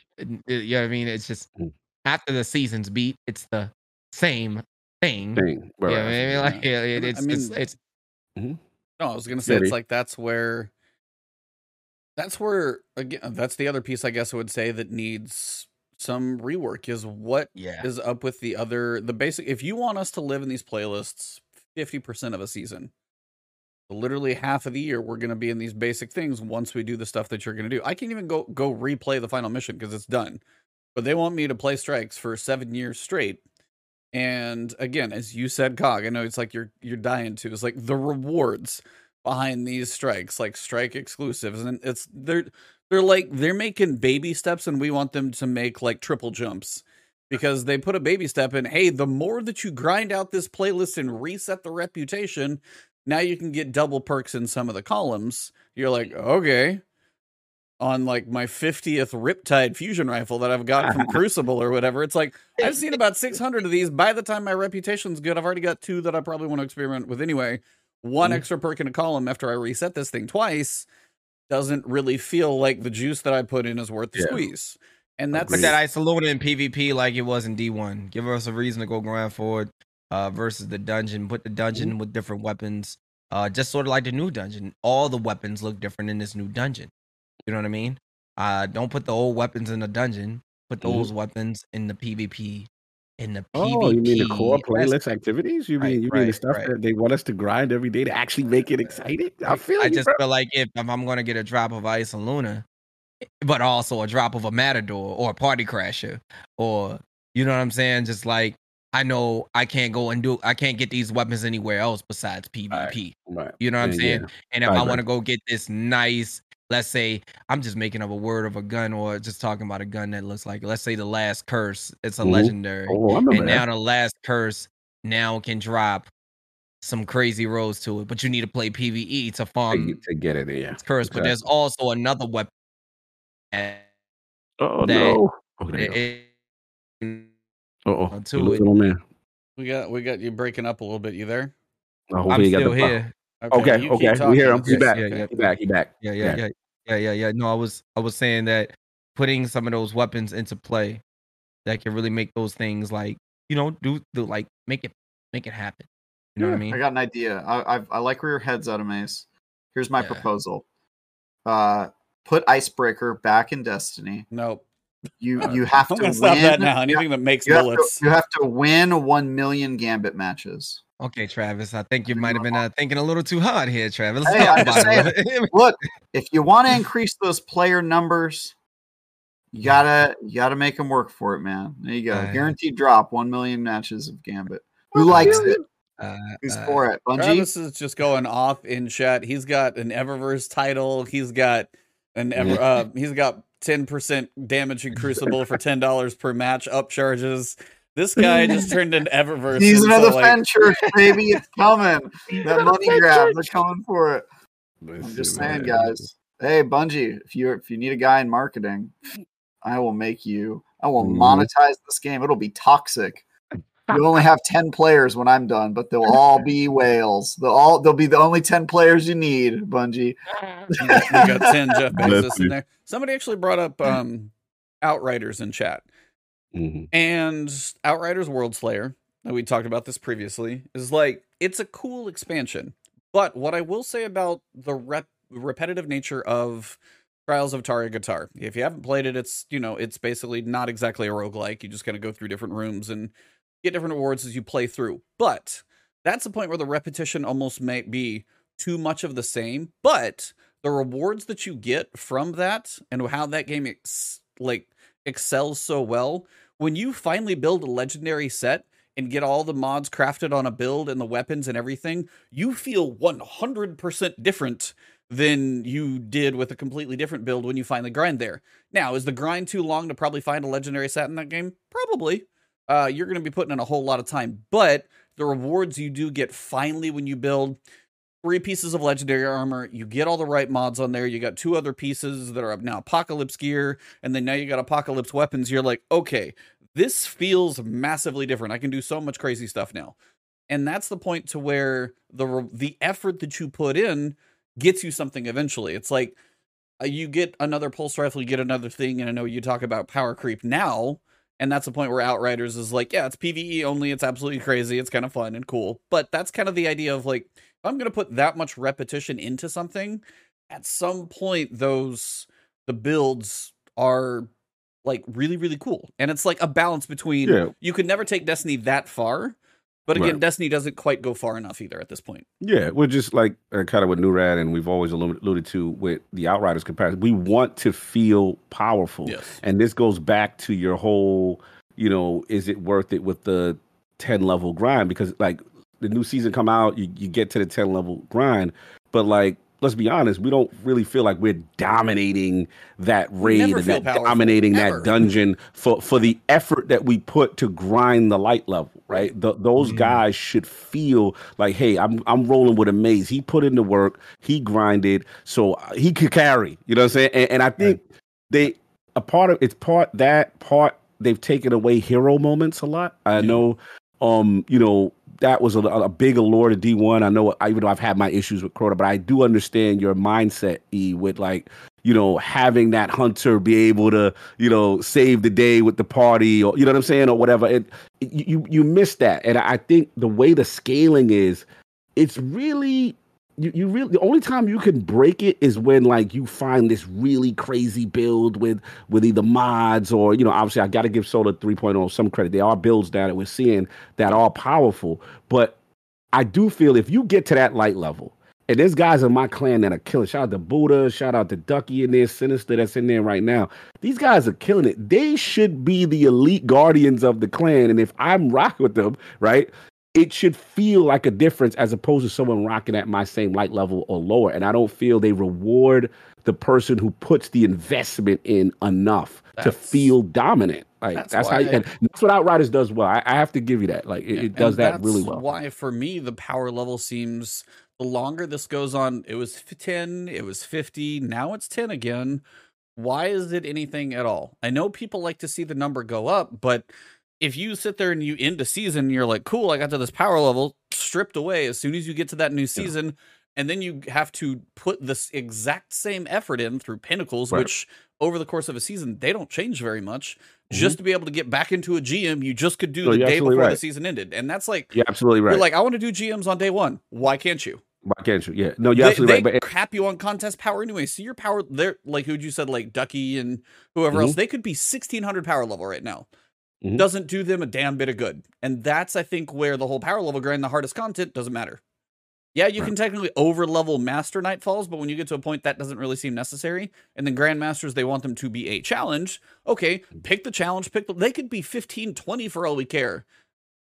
know what I mean? It's just
Mm.
after the season's beat, it's the same thing.
Thing. Right,
Yeah, I (laughs)
right.
mean, like yeah, it,
I
it's,
mean-
it's it's
No, I was gonna say
Maybe.
it's like that's where that's where again that's the other piece I guess I would say that needs some rework is what
yeah.
is up with the other the basic if you want us to live in these playlists 50% of a season literally half of the year we're going to be in these basic things once we do the stuff that you're going to do i can't even go go replay the final mission because it's done but they want me to play strikes for seven years straight and again as you said cog i know it's like you're you're dying to it's like the rewards behind these strikes like strike exclusives and it's they're they're like they're making baby steps and we want them to make like triple jumps because they put a baby step in hey the more that you grind out this playlist and reset the reputation now you can get double perks in some of the columns. You're like okay. On like my 50th riptide fusion rifle that i've got from (laughs) crucible or whatever it's like i've seen about 600 of these. By the time my reputation's good i've already got two that i probably want to experiment with anyway one
Mhm.
extra perk in a column after i reset this thing twice doesn't really feel like the juice that i put in is worth the
Yeah.
squeeze and that's
Put
Agreed.
that Eyasluna in PvP like it was in D1. Give us a reason to go grind forward uh, versus the dungeon. Put the dungeon with different weapons. Uh, just sort of like the new dungeon. All the weapons look different in this new dungeon. You know what I mean? Uh, don't put the old weapons in the dungeon. Put
Mhm.
those weapons in the PvP. In the
Oh, you mean the core playlist activities? You
Right,
mean you mean the stuff
right.
that they want us to grind every day to actually make it exciting? I feel
I
you,
just
bro.
feel like if, if I'm gonna get a drop of Eyasluna, but also a drop of a Matador or a Party Crasher, or you know what I'm saying, just like I know I can't go and do I can't get these weapons anywhere else besides PvP.
Right.
You know what I'm
Yeah,
saying?
yeah.
And if
I
I, want to go get this nice, let's say I'm just making up a word of a gun or just talking about a gun that looks like let's say the last curse. It's a
Mhm.
legendary
Oh,
and
that.
now the last curse now can drop some crazy rolls to it, but you need to play PVE to
to,
farm
get- to get it. Yeah.
its curse. But there's also another weapon.
Oh
that-
no. Oh, there you go.
it- it-
Uh-oh.
to it.
little man.
we got we got you breaking up a little bit you there
I hope
I'm
got
still
the
here.
Okay,
you keep
okay. We hear him. He's
just-
back.
yeah, yeah.
He back. He back.
Yeah, yeah,
Yeah.
yeah, yeah, yeah, yeah. No, I was I was saying that putting some of those weapons into play that can really make those things like you know do do like make it make it happen. You know what I mean?
I got an idea. I I, I like where your head's at, Mace. Here's my
Yeah.
proposal. Uh, put Icebreaker back in Destiny.
Nope.
You (laughs) you have
I'm
to
gonna
win.
stop that now. Anything that makes
You have, to,
bullets.
you have to win one million Gambit matches.
Okay, Travis. I think you might have been uh, thinking a little too hard here, Travis. Let's
Hey,
talk
I'm just
about it. a little bit.
Look, if you want to increase those player numbers, you gotta you gotta make them work for it, man. There you go.
Uh,
Guaranteed drop one million matches of Gambit. Who likes it?
Uh,
Who's
uh,
for it? Bungie.
Travis is just going off in chat. He's got an Eververse title. He's got an ever. Uh, he's got ten percent damage in Crucible for ten dollars per match upcharges. This guy just (laughs) turned into Eververse.
He's of
into,
the
like-
Fen Church, baby. It's coming. (laughs) That money grab. They're coming for it. I'm just saying,
man.
guys. Hey, Bungie, if you if you need a guy in marketing, I will make you. I will
Mhm.
monetize this game. It'll be toxic. You only have ten players when I'm done, but they'll all be (laughs) whales. They'll all they'll be the only ten players you need, Bungie.
we got 10 Jeff Bezos in there. Somebody actually brought up um, Outriders in chat.
Mhm.
And Outriders World Slayer, and we talked about this previously, is like it's a cool expansion. But what I will say about the rep- repetitive nature of Trials of Tarya Gratar, if you haven't played it, it's you know, it's basically not exactly a roguelike. You just kind of go through different rooms and get different rewards as you play through. But that's the point where the repetition almost might be too much of the same. But the rewards that you get from that and how that game ex- like excels so well when you finally build a legendary set and get all the mods crafted on a build and the weapons and everything you feel 100% different than you did with a completely different build when you finally grind there. Now, is the grind too long to probably find a legendary set in that game? Probably. Uh, you're going to be putting in a whole lot of time, but the rewards you do get finally when you build three pieces of legendary armor, you get all the right mods on there. You got two other pieces that are now apocalypse gear, and then now you got apocalypse weapons. You're like, okay, this feels massively different. I can do so much crazy stuff now. And that's the point to where the the effort that you put in gets you something eventually. It's like uh, you get another pulse rifle, you get another thing, and I know you talk about power creep now, and that's the point where Outriders is like, yeah, it's PVE only, it's absolutely crazy, it's kind of fun and cool. But that's kind of the idea of like, if I'm gonna put that much repetition into something, at some point those the builds are like really, really cool. And it's like a balance between
Yeah.
you could never take Destiny that far. But again,
Right.
Destiny doesn't quite go far enough either at this point.
Yeah, we're just like uh, kind of with Nurad, and we've always alluded alluded to with the Outriders comparison. We want to feel powerful,
Yes.
and this goes back to your whole, you know, is it worth it with the ten level grind? Because like the new season come out, you, you get to the ten level grind, but like let's be honest, we don't really feel like we're dominating that raid and that
powerful,
dominating
ever.
that dungeon for for the effort that we put to grind the light level, right? Th- those
Mhm.
guys should feel like, hey, I'm I'm rolling with a maze. He put in the work, he grinded, so uh, he could carry. You know what I'm saying? And, and I think they a part of it's part that part they've taken away hero moments a lot. I
Yeah.
know, um, you know. That was a, a big allure to D1. I know, even though I've had my issues with Crota, but I do understand your mindset, E, with like, you know, having that hunter be able to, you know, save the day with the party or, you know what I'm saying, or whatever. It, you, you, miss that. And I think the way the scaling is, it's really, you, you really, the only time you can break it is when like you find this really crazy build with, with either mods or, you know, obviously I got to give Solar 3.0 some credit. There are builds that we're seeing that are powerful, but I do feel if you get to that light level, and there's guys in my clan that are killing. Shout out to Buddha, shout out to Ducky in there, Sinister that's in there right now. These guys are killing it. They should be the elite guardians of the clan. And if I'm rocking with them, right, it should feel like a difference as opposed to someone rocking at my same light level or lower. And I don't feel they reward the person who puts the investment in enough to feel dominant. Like
that's
that's, how,
why-
and that's what Outriders does well. I, I have to give you that. Like it, it does that really well.
Why, for me, the power level seems the longer this goes on, it was 10, it was 50, now it's 10 again. Why is it anything at all? I know people like to see the number go up, but if you sit there and you end a season, and you're like, cool, I got to this power level, stripped away as soon as you get to that new season. And then you have to put this exact same effort in through pinnacles,
Right.
which over the course of a season, they don't change very much.
Mhm.
Just to be able to get back into a GM, you just could do
No,
the day before the season ended. And that's like,
You're absolutely right.
you're like, I want to do GMs on day one. Why can't you?
Why can't you? Yeah. No, you're
they
absolutely
they
right. But
cap you on contest power anyway. So your power, they're like who'd you said, like Ducky and whoever else, they could be 1600 power level right now.
Mhm.
Doesn't do them a damn bit of good. And that's, I think, where the whole power level grind, the hardest content, doesn't matter. Yeah, you
Right.
can technically over level master nightfalls, but when you get to a point that doesn't really seem necessary. And then grandmasters, they want them to be a challenge. Okay,
Mm.
pick the challenge, pick the, they could be 15, 20 for all we care.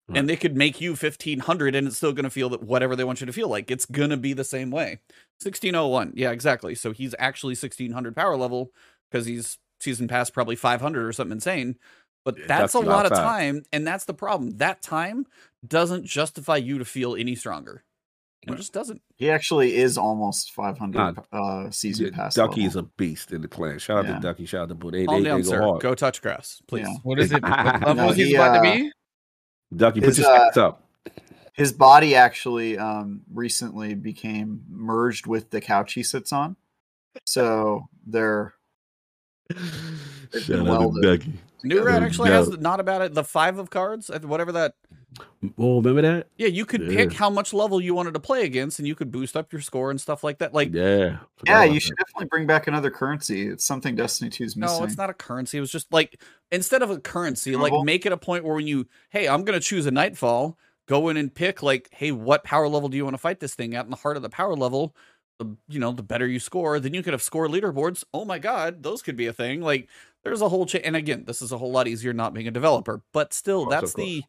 Right.
And they could make you 1500 and it's still going to feel that whatever they want you to feel like. It's going to be the same way. 1601. Yeah, exactly. So he's actually 1600 power level because he's season pass probably 500 or something insane. But
Yeah,
that's,
that's
a
a lot
lot
of
of
time.
time. And that's the problem. That time doesn't justify you to feel any stronger. It
Right.
just doesn't.
He actually is almost 500
Nah,
uh, season
Yeah,
pass.
Ducky
level.
is a beast in the clan. Shout out
Yeah.
to Ducky. Shout out to Boo. They,
Calm
they,
down,
they go
sir.
hard.
Go touch grass, please.
Yeah.
What is it? What (laughs) level
No,
is he
he,
about to
uh,
be?
Ducky, put
His,
your
uh,
up.
His body actually um, recently became merged with the couch he sits on. So they're
Shout
been
out to
welded.
Ducky.
New
Yeah,
Rat actually has
no.
not about it the five of cards, whatever that.
Oh, remember that?
Yeah, you could
Yeah.
pick how much level you wanted to play against, and you could boost up your score and stuff like that. Like,
yeah.
Yeah, you should definitely bring back another currency. It's something Destiny 2 is missing.
no, it's not a currency. It was just like instead of a currency, like make it a point where when you, hey, I'm gonna choose a nightfall, go in and pick like, hey, what power level do you want to fight this thing at? In the heart of the power level, the you know the better you score, then you could have score leaderboards. Oh my god, those could be a thing. Like, there's a whole chain. And again, this is a whole lot easier not being a developer, but still, that's the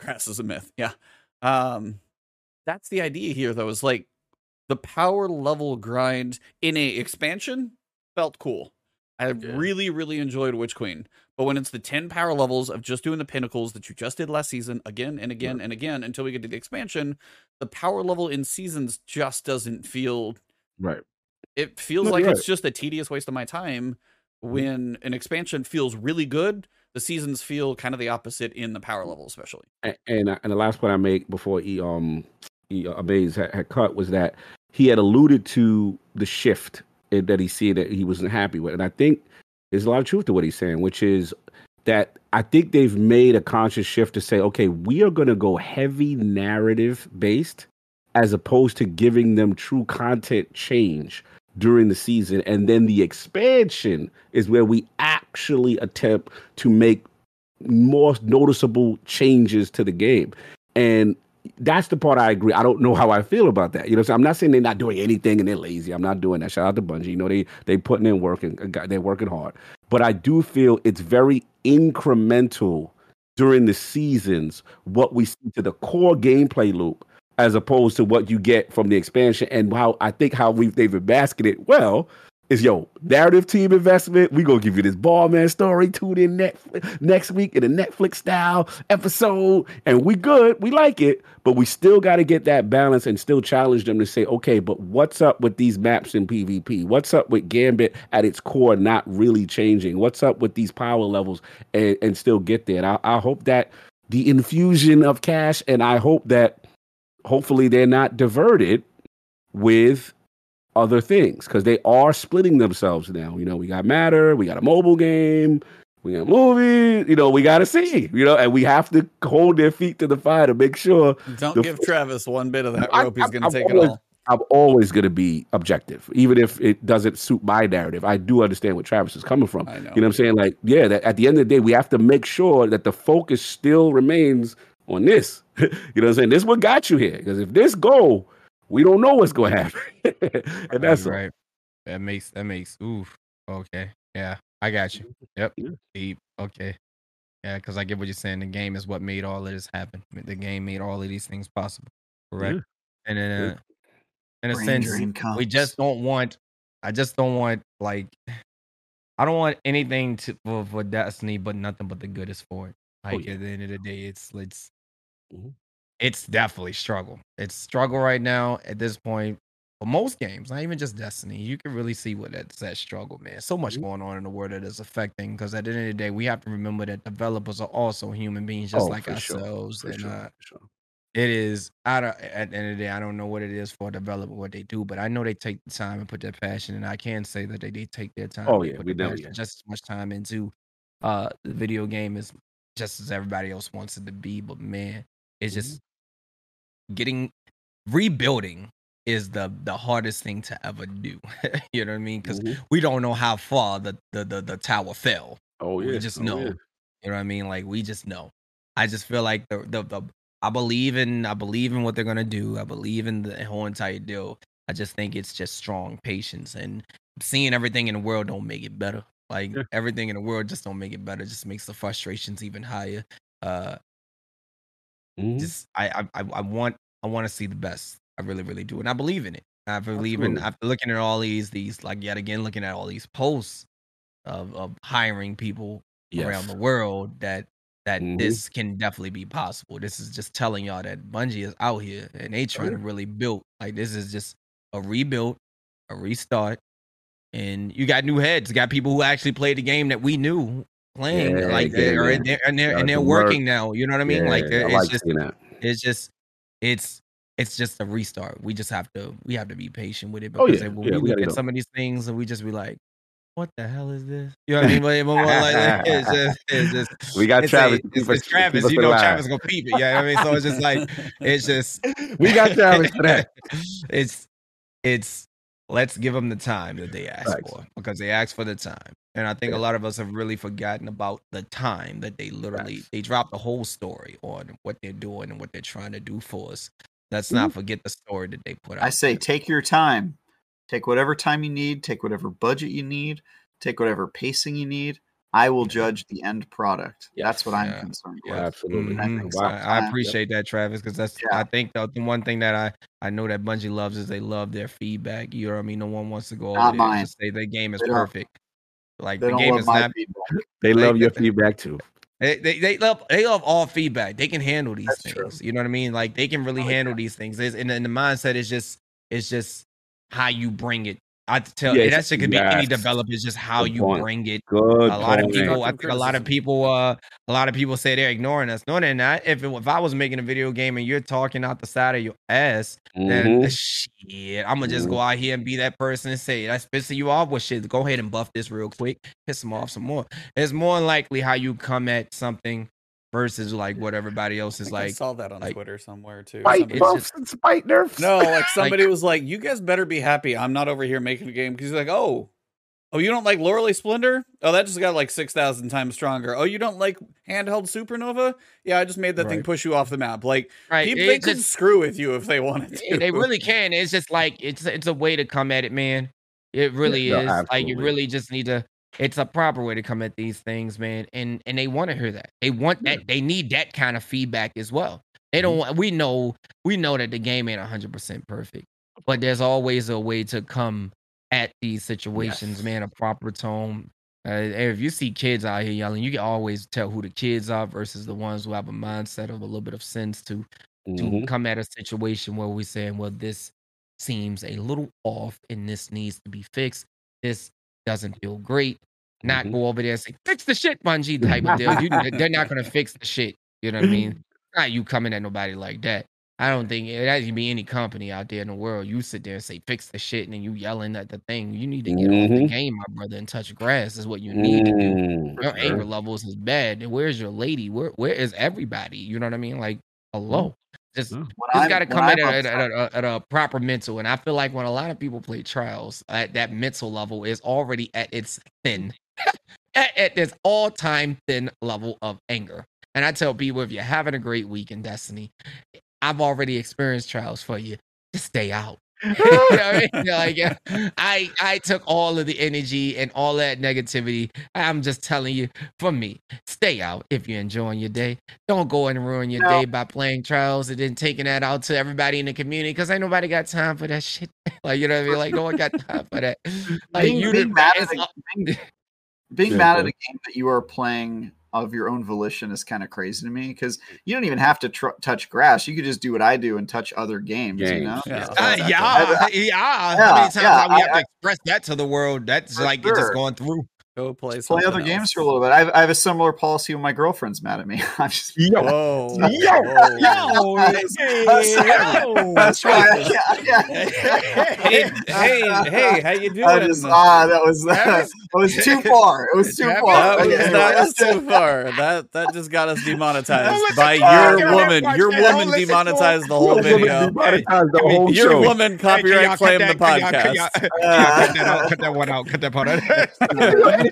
grass is a myth. Yeah. Um, that's the idea here, though, is like the power level grind in a expansion felt cool. I
Yeah.
really, really enjoyed Witch Queen. But when it's the 10 power levels of just doing the pinnacles that you just did last season again and again and again until we get to the expansion, the power level in seasons just doesn't feel
Right.
it feels
No,
like
you're
it's just a tedious waste of my time when an expansion feels really good the seasons feel kind of the opposite in the power level especially.
A- and and the last point I make before he um he uh, Uhmaayyze had, had cut was that he had alluded to the shift in- that he see that he wasn't happy with, and I think there's a lot of truth to what he's saying, which is that I think they've made a conscious shift to say, okay, we are going to go heavy narrative based as opposed to giving them true content change during the season, and then the expansion is where we actually attempt to make more noticeable changes to the game. And that's the part I agree. I don't know how I feel about that. You know, what I'm, not saying they're not doing anything and they're lazy. I'm not doing that. Shout out to Bungie. You know, they they putting in work and uh, they're working hard. But I do feel it's very incremental during the seasons what we see to the core gameplay loop as opposed to what you get from the expansion and how I think how we've they've masking it well is yo narrative team investment. We gonna give you this ball man story. Tune in next next week in a Netflix style episode, and we good. We like it, but we still got to get that balance and still challenge them to say, okay, but what's up with these maps in PvP? What's up with Gambit at its core not really changing? What's up with these power levels and, and still get there? And I, I hope that the infusion of cash, and I hope that hopefully they're not diverted with other things because they are splitting themselves now. You know, we got Matter, we got a mobile game, we got movies. You know, we got to see. You know, and we have to hold their feet to the fire to make sure.
don't
The-
give travis one bit of that
I-
rope he's gonna
I've
take it
always-
all
I'm always going to be objective, even if it doesn't suit my narrative. I do understand where Travis is coming from.
i know
You know what I'm saying? Like, yeah, that at the end of the day, we have to make sure that the focus still remains on this. (laughs) you know what I'm saying? This is what got you here. Because if this go, we don't know what's going to happen. (laughs) and that's all.
right. That makes that makes oof. Okay. Yeah, I got you. Yep.
Yeah.
Deep. Okay. Yeah, because I get what you're saying. The game is what made all of this happen. The game made all of these things possible. Correct.
Yeah.
And then,
Yeah.
uh, in a
Brain
sense, we just don't want. I just don't want like. I don't want anything to for, for Destiny, but nothing but the good is for it.
Oh,
Like
yeah.
at the end of the day, it's it's
Mhm.
it's definitely struggle. It's struggle right now at this point for most games, not even just Destiny. You can really see what that's that struggle, man. So much
Mhm.
going on in the world that is affecting. Because at the end of the day, we have to remember that developers are also human beings, just
Oh,
like
sure,
ourselves.
For
and
sure,
uh,
sure.
it is I don't at the end of the day, I don't know what it is for a developer what they do, but I know they take the time and put their passion, and I can say that they did take their time.
Oh, yeah,
put
we know, yeah.
just as much time into uh the video game as just as everybody else wants it to be. But man, it's
Mhm.
just getting rebuilding is the the hardest thing to ever do. (laughs) you know what I mean? Because
Mhm.
we don't know how far the, the the the tower fell.
Oh yeah,
we just
oh,
know.
yeah.
You know what I mean? Like we just know. I just feel like the the, the I believe in I believe in what they're gonna do. I believe in the whole entire deal. I just think it's just strong patience and seeing everything in the world don't make it better. Like
Yeah.
everything in the world just don't make it better. It just makes the frustrations even higher. Uh
Mhm.
just I I I want I want to see the best. I really really do, and I believe in it. I believe in
Absolutely.
after looking at all these these like yet again looking at all these posts of of hiring people around the world that that
Mhm.
this can definitely be possible. This is just telling y'all that Bungie is out here and they trying to
yeah.
really build. Like this is just a rebuild, a restart, and you got new heads. You got people who actually played the game that we knew playing.
Yeah,
like
yeah,
they're
yeah.
and they're and they're, and they're
do work.
working now. You know what I mean? like it's
like
just it's just it's it's just a restart. We just have to we have to be patient with it
Oh,
because when
yeah,
we
we
look at some of these things and we just be like, what the hell is this? You know what I mean? But, like, it's (laughs) just it's just
We got Travis
a, it's, it's Travis. You know. Travis gonna peep it. Yeah, you know what I mean. So it's just like it's just (laughs)
We got Travis for that. (laughs)
it's it's let's give them the time that they asked
Facts.
for because they asked for the time. And I think
Yeah.
a lot of us have really forgotten about the time that they literally
Facts.
they dropped the whole story on what they're doing and what they're trying to do for us. Let's not forget the story that they put out.
I say
there.
take your time. Take whatever time you need, take whatever budget you need, take whatever pacing you need. I will judge the end product.
Yes.
That's what I'm
Yeah.
concerned
Yeah,
with.
absolutely.
I
Mhm.
think
Wow.
so.
I, I appreciate that, Travis, because that's
Yeah.
I think the, the one thing that I I know that Bungie loves is they love their feedback. You know what I mean? No one wants to go over
Not
there and just say the game is
They don't-
perfect. Like
They
the game is
my
not.
feedback. (laughs)
They
Like
love your
the-
feedback too.
They, they they love they love all feedback. They can handle these
That's true.
things. You know what I mean? Like they can really oh,
I like
handle these things. It's, and then the mindset is just it's just how you bring it. I tell
Yes,
and that shit could be any
yes.
developer. It's just how
Good
you
point.
bring it
Good
a lot of
point.
people i think a lot of people uh a lot of people say they're ignoring us no they're not if it, if i was making a video game and you're talking out the side of your ass then
Mhm.
shit i'm gonna just go out here and be that person and say that's pissing you off with shit go ahead and buff this real quick piss them off some more it's more likely how you come at something versus like what everybody else is
think I
like
saw that on
like-
Twitter somewhere too.
Spite
Somebody-
it's
buffs and spite nerfs.
No, (laughs) like somebody was like, "You guys better be happy. I'm not over here making a game." Because he's like, "Oh, oh, you don't like Loreley Splendor? Oh, that just got like six thousand times stronger. Oh, you don't like handheld Supernova? Yeah, I just made that thing push you off the map. Like,
right
people,
it
they could screw with you if they wanted to.
they really can it's just like it's it's a way to come at it man it really
no,
is like you really just need to it's a proper way to come at these things man and and they want to hear that they want that they need that kind of feedback as well they don't want we know we know that the game ain't 100% perfect but there's always a way to come at these situations
Yes.
man a proper tone uh, if you see kids out here yelling you can always tell who the kids are versus the ones who have a mindset of a little bit of sense to to
Mhm.
come at a situation where we're saying, well, this seems a little off and this needs to be fixed. This doesn't feel great. Not
Mhm.
go over there and say, fix the shit, Bungie type of deal. You, they're not going to fix the shit. You know what I mean? (laughs) Not you coming at nobody like that. I don't think it has to be any company out there in the world. You sit there and say, fix the shit, and then you yelling at the thing. You need to get off the
Mhm.
game, my brother, and touch grass is what you need to do
Mm,
your anger levels is bad. Where's your lady? Where where is everybody? You know what I mean? Like Mm-hmm. hello. Just
Yeah.
When
just got to
when
come at, at, at, a, at a proper mental. And I feel like when a lot of people play trials, at that mental level is already at its thin, (laughs) at, at this all time thin level of anger. And I tell people if you're having a great week in Destiny, I've already experienced trials for you. Just stay out. (laughs) you know I mean? Like I I took all of the energy and all that negativity. I'm just telling you, for me, stay out if you're enjoying your day. Don't go and ruin your
No.
day by playing trials and then taking that out to everybody in the community because ain't nobody got time for that shit. (laughs) like you know what I mean? Like no one got time for that. (laughs) Like
being,
you
being mad at
it's
a, being, being
Yeah,
mad at a game that you are playing of your own volition is kind of crazy to me because you don't even have to tr- touch grass. You could just do what I do and touch other games. You know,
yeah.
So
Uh, yeah, yeah. How many times
yeah,
have we
I-
have to express that to the world? That's
For
like it's just going through.
Go play
Just play
something
other games for a little bit. I have, I have a similar policy when my girlfriend's mad at me. (laughs) I'm just
Yo,
Whoa,
Yo,
whoa.
That's- (laughs) that's why. (laughs) Yeah, yeah.
hey, hey, hey, how you doing?
Just ah, that was that
Travis?
was too far. It was too
Travis?
far.
That was,
Okay,
that was too far. That that just got us demonetized by
uh,
your
yeah,
woman. Your woman demonetized the whole video.
demonetized the whole
Your
show.
woman
Hey, can y'all
copyright
cut
claimed the
that- can y'all- can
podcast.
y'all- can y'all cut that. Cut that one out. Cut that part out.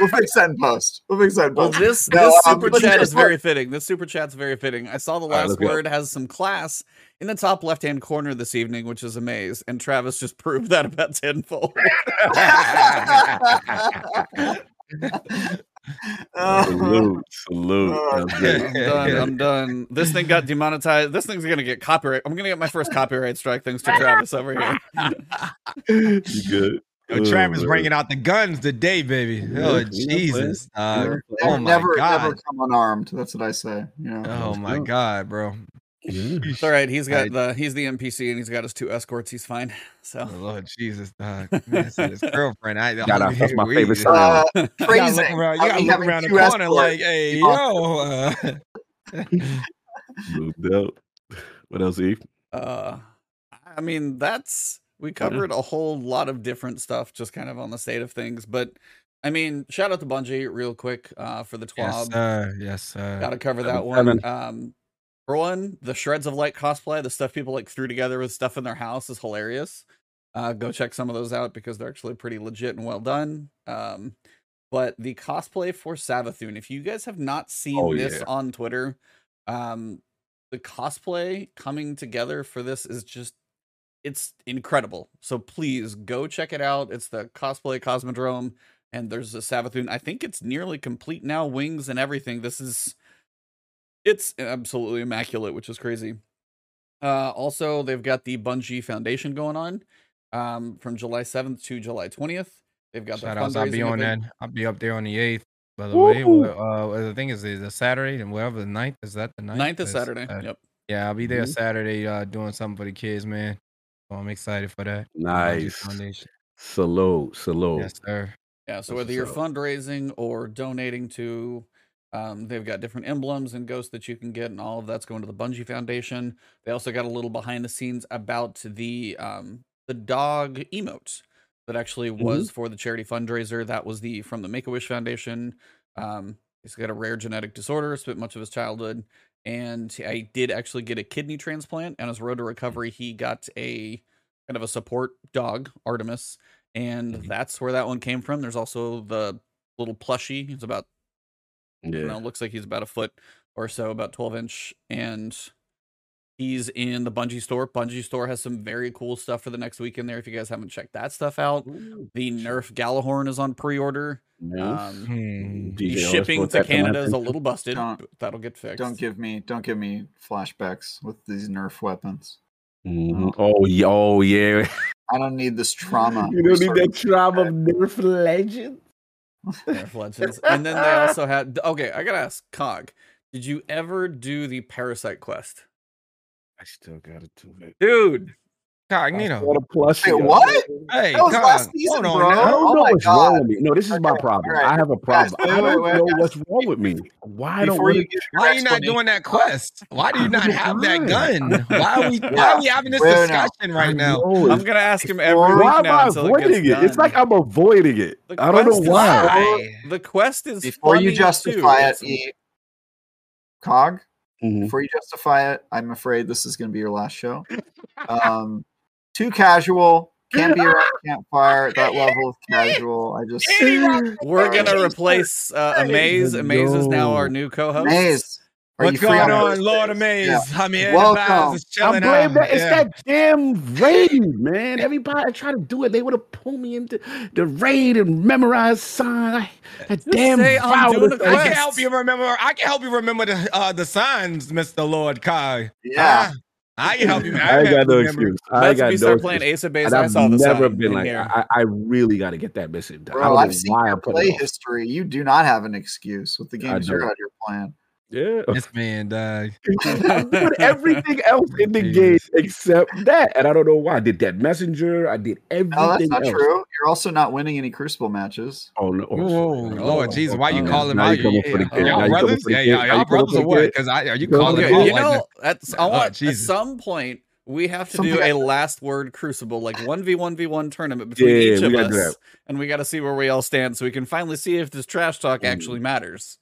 We'll fix that in post. We'll fix that in
Well,
post.
this
No,
this
um,
super
but
chat
here's
is very fitting. This super chat's very fitting. I saw the last
let's go.
word has some class in the top left hand corner this evening, which is amaze. And Travis just proved that about tenfold. (laughs)
Salute, salute.
Oh,
That.
I'm done. I'm (laughs) done. This thing got demonetized. This thing's gonna get copyright. I'm gonna get my first copyright strike thanks to (laughs) Travis over here.
you good?
Yo, Travis
Oh, man.
bringing out the guns today, baby. Oh
you
Jesus! Uh,
never,
oh my
never,
God.
never come unarmed. That's what I say. You know.
oh my
go.
God, bro.
It's all right. He's got
Right.
the he's the NPC and he's got his two escorts. He's fine.
Oh,
So
Lord Jesus, dog. (laughs) Man, his girlfriend. I,
Shout out, that's my
we-
favorite
You (laughs)
crazy.
Uh,
gotta look around, you gotta look around the corner
escorts
like, hey, yo. Uh, (laughs)
No doubt. What else, Eve?
uh I mean that's we covered a whole lot of different stuff just kind of on the state of things. But I mean, shout out to Bungie real quick uh for the
yes,
twab.
sir. Yes, sir.
Gotta cover that one. Um for one, the threads of light cosplay, the stuff people like threw together with stuff in their house is hilarious. Uh go check some of those out because they're actually pretty legit and well done. Um but the cosplay for Savathun, if you guys have not seen
Oh,
this
yeah.
on Twitter, um the cosplay coming together for this is just it's incredible. So please go check it out. It's the cosplay cosmodrome. and there's a Savathun. I think it's nearly complete now, wings and everything. This is it's absolutely immaculate, which is crazy. Uh, also, they've got the Bungie Foundation going on um, from July 7th to July 20th. They've got
Shout
the
outs. I'll be on
event.
that. I'll be up there on the eighth. By the way,
Woo!
Well, uh, the thing is, is a Saturday and whatever the ninth is that the ninth?
Ninth is Saturday.
Sat-
Yep.
Yeah, I'll be there
Mhm.
Saturday, uh, doing something for the kids, man. So I'm excited for that.
Nice.
Foundation.
Salute, salute.
Yes, sir.
Yeah, so
That's
whether you're
what's up.
fundraising or donating to, um, they've got different emblems and ghosts that you can get, and all of that's going to the Bungie Foundation. They also got a little behind the scenes about the um, the dog emotes that actually
Mm-hmm.
was for the charity fundraiser. That was the from the Make a Wish Foundation. Um, he's got a rare genetic disorder, spent much of his childhood, and I did actually get a kidney transplant. And his road to recovery, he got a kind of a support dog, Artemis, and
Mhm.
that's where that one came from. There's also the little plushie. He's about
Yeah.
you know, looks like he's about a foot or so, about 12 inch, and he's in the Bungie store. Bungie store has some very cool stuff for the next week in there. If you guys haven't checked that stuff out,
Ooh,
the Nerf Gjallarhorn is on pre-order.
Nice.
Um,
Hmm.
the
DJ, let's
shipping to
that to my
Canada is a little busted.
Don't-
but that'll get fixed.
Don't give me don't give me flashbacks with these Nerf weapons.
Mhm. Oh yeah, oh yeah.
I don't need this trauma. (laughs)
you don't need
Sorry.
that trauma of Nerf legend.
Nerf Legends. and then they also had. Okay, I gotta ask, Cog, did you ever do the Parasite quest,
I still gotta do it.
dude?
Cognito.
What a plushie.
Wait, what?
Hey,
That was
Cog,
last season,
hold on
bro.
I don't
Oh
know what's
God.
wrong with me. No, this is my problem.
all right.
I have a problem.
wait,
I don't
wait,
know
guys.
what's wrong with me. Why don't we?
you get your
Why are you not doing that quest? Why do you not have that gun? Why are we (laughs) why are we having this
Wait, no.
discussion right now?
I'm gonna ask him every
Why
week
Why am I
until it
avoiding it? It's like I'm avoiding it.
The
I don't know why.
Why?
The quest is
Before you justify
too.
it, Cog,
Mhm.
before you justify it, I'm afraid this is going to be your last show. (laughs) Um, too casual, can't be around (laughs) campfire. That level of casual, I just (laughs)
We're gonna replace uh, Uhmaayyze. Uhmaayyze is now our new co-host.
Maze. Are
What's going
on
on, Lord Uhmaayyze?
Yeah.
I mean,
Welcome.
everybody's
I
chilling
blame
out.
that. It's
Yeah.
that damn raid, man. Everybody I try to do it. They would have pulled me into the raid and memorize sign. I, that damn
say, I'm doing
was-
a
I can help you remember. I can help you remember the uh, the signs, Mister Lord Kai.
Yeah.
I can help you.
I ain't
can
got no excuse. I
Let's
ain't got
we
no
start playing. Ace of Base.
And
I
I've
saw the
never
sign
been like,
here.
I, I really got to get that message. I
Bro,
don't know
I've seen
why I
play history. You do not have an excuse with the games you're
don't.
out here playing.
Yeah.
This man died. (laughs)
I put everything else in the game except that, and I don't know why. I did that messenger. I did everything.
No, that's not
else.
true. You're also not winning any Crucible matches.
Oh no!
Whoa,
Oh,
Lord
oh,
Jesus, why you
oh,
calling
now
him out?
you
Yeah,
for
yeah. Y'all
you
brothers?
for
Yeah, yeah,
Now you
y'all
coming
brothers
for
or what? Because I are you
You
calling
for
him
the
out
you
kid?
like
know, at, I
Oh,
want, at some point we have to
Something
do a last word crucible, like one v one v one tournament between
Yeah,
each of us, and we got to see where we all stand, so we can finally see if this trash talk
Mm.
actually matters.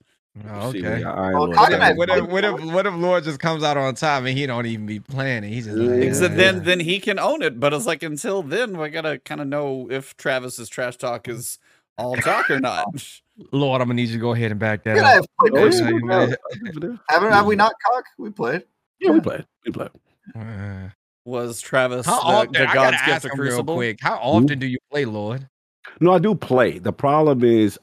Oh, okay.
man,
Well,
Lord
Kyle
What if, what if what if Lord just comes out on time and he don't even be planning? He's just like,
Yeah.
Except
yeah,
then,
yeah.
then he can own it. But it's like until then, we gotta kind of know if Travis's trash talk is all talk or not. (laughs)
Lord, I'm gonna need you to go ahead and back that
Good, I
up.
have played Crucible.
yeah,
you know.
Haven't have we not, Cog? We played.
Yeah, we played. We played.
Uh,
Was Travis
How
the,
often?
the
I
God's
gotta
gift of
him real quick. How often do you play, Lord?
No, I do play. The problem is,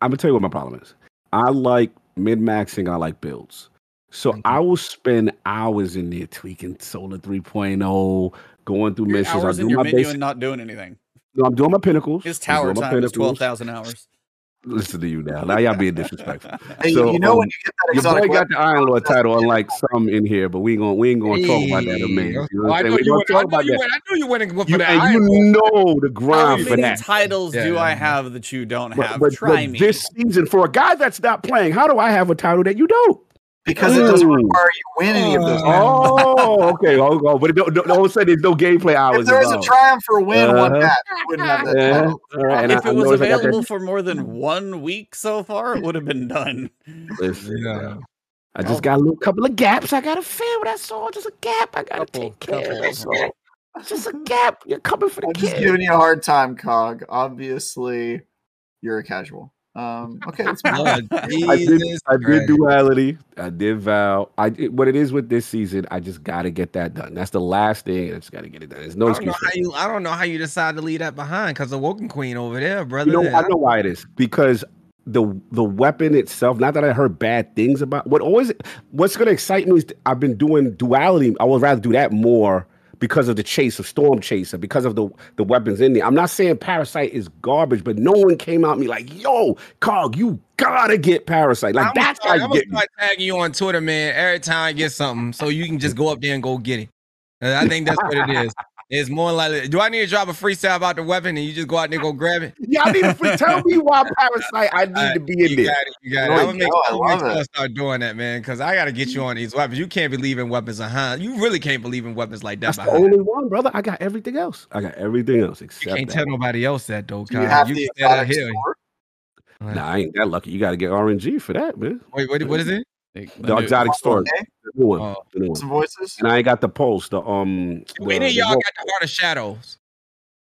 I'm gonna tell you what my problem is. I like mid maxing. I like builds. So. I will spend hours in there tweaking Solar 3.0, going through
Your
missions. I do
in your
my
menu
basic.
and not doing anything.
No, I'm doing my pinnacles.
His
I'm
tower time is
pinnacles.
twelve thousand hours.
Listen to you now. Now y'all being disrespectful. (laughs)
Hey,
So,
you know
um,
when you get that
Your boy got the Iron Lord title, unlike some in here, but we ain't gonna we ain't gonna talk about that.
man.
Amazing. You know what
I
I'm
know
We
you
gonna
went. I
talk about
you
that.
went. I knew you went and went for
You,
that.
and
Iron
you know the
How
grind for
many
that.
titles do
Yeah.
I have that you don't
But,
have?
but,
Try
but
me.
this season, for a guy that's not playing, how do I have a title that you don't?
Because it doesn't
Ooh.
require you win any of those.
Uh,
matches.
Oh, okay. Oh, oh, but it don't, don't, don't say there's no gameplay hours.
if there was a triumph or win one
Uh-huh.
match, you wouldn't have that
Yeah, all right.
If
I,
it was available for more than one week so far, it would have been done.
Listen,
yeah.
I just got a little couple of gaps I gotta fill. That's all. Just a gap I gotta
couple,
take care
couple.
of. That's all. Just a gap. You're coming for the
I'm just giving you a hard time, Cog. Obviously, you're a casual. Um, (laughs) okay, let's move on.
I did. I did duality. I did vow. I did, what it is with this season. I just got to get that done. That's the last thing. I just got to get it done. There's no
I don't know
excuse.
how you. I don't know how you decide to leave that behind because the Woken Queen over there, brother.
You know, I know why it is because the the weapon itself. Not that I heard bad things about. What always what's going to excite me is I've been doing duality. I would rather do that more because of the chase of Storm Chaser, because of the the weapons in there. I'm not saying Parasite is garbage, but no one came out me like, "Yo, Cog, you gotta get Parasite." Like
I'm
that's you
I'm gonna start tagging you on Twitter, man. Every time I get something, so you can just go up there and go get it. I think that's what it is. It's more like, do I need to drop a freestyle about the weapon and you just go out there and go grab it?
Y'all need to free- tell me why Parasite I need
Alright,
to be in
you
there.
got it. You got it.
There
I'm
we
gonna make,
go, I
I'm make
love
sure I
it.
start doing that, man, because I gotta get you on these weapons. You can't believe in weapons huh? You really can't believe in weapons like that
That's the only one, brother. I got everything else. I got everything else
You can't
that.
tell nobody else that though.
Do you have
You
the
can say that
exotic
here.
Nah, I ain't that lucky. You got to get RNG for that, man.
Wait, what, what is it?
Like,
The
new-
exotic story,
Okay,
the new one,
Oh.
the new one.
some voices.
And I ain't got the pulse. The um.
We
the-
need y'all
rope.
got the Heart of Shadows.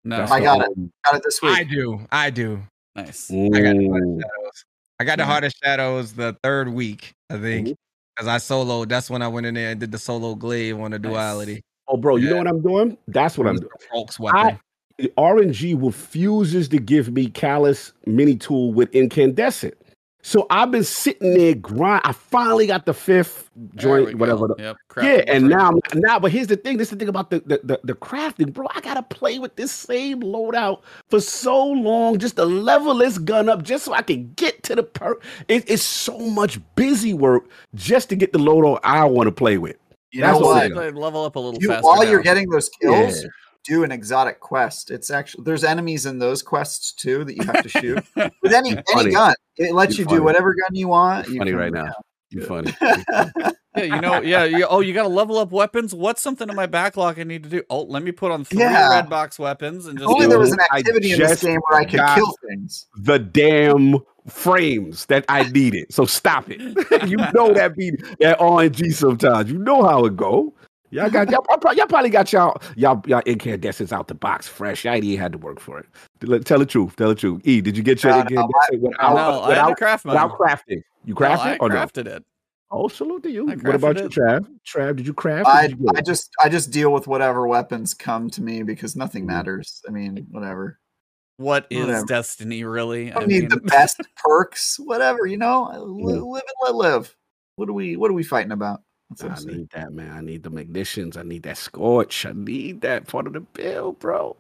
No,
That's
I got it. Got it this week.
I do. I do.
nice.
I got the Heart of Shadows. I got the Heart of Shadows the third week, I think. Because I soloed. That's when I went in there and did the solo glaive on the
Nice.
duality.
Oh, bro, you know what I'm doing? That's what I'm doing.
the Folks weapon.
The RNG refuses to give me Calus mini tool with incandescent. So I've been sitting there grind. I finally got the fifth joint, whatever. the-
Yep.
yeah, and now, now, but here's the thing. This is the thing about the, the the the crafting, bro. I gotta play with this same loadout for so long just to level this gun up, just so I can get to the per. It, it's so much busy work just to get the loadout I want to play with.
You
That's
know
what
what?
I'm
level up a little
You,
faster.
while you're getting those kills,
Yeah.
Do an exotic quest. It's actually there's enemies in those quests too that you have to shoot with any
You're
any
funny.
gun. It lets
You're
you
funny.
do whatever gun you want. You
Funny
can-
right now. You're funny. (laughs)
Yeah, you know, yeah, you, oh, you got to level up weapons. What's something in my backlog I need to do? Oh, let me put on three
Yeah.
red box weapons and just
only
do
there was an
I
activity in this game where I could kill things.
the damn frames that I needed. So stop it. (laughs) you know that be that RNG sometimes. You know how it go. Y'all got y'all, y'all probably- y'all got y'all y'all y'all incandescents out the box fresh. Y'all ain't even had to work for it. Tell tell the truth. Tell the truth. E, did you get your
No, no,
without,
no,
without,
to craft
without crafting? You
No,
crafted
I
or no?
crafted it.
Oh, salute to you. What about
crafted
you. Trav? Trav, did you craft?
I,
did you
I just I just deal with whatever weapons come to me because nothing
Mhm.
matters. I mean, whatever.
What is
Whatever.
destiny, really?
I don't need the best perks. Whatever, you know. I Live and let live. What are we What are we fighting about? That's what
I
I'm saying.
need that, man. I need the ignitions. I need that scorch. I need that part of the bill, bro.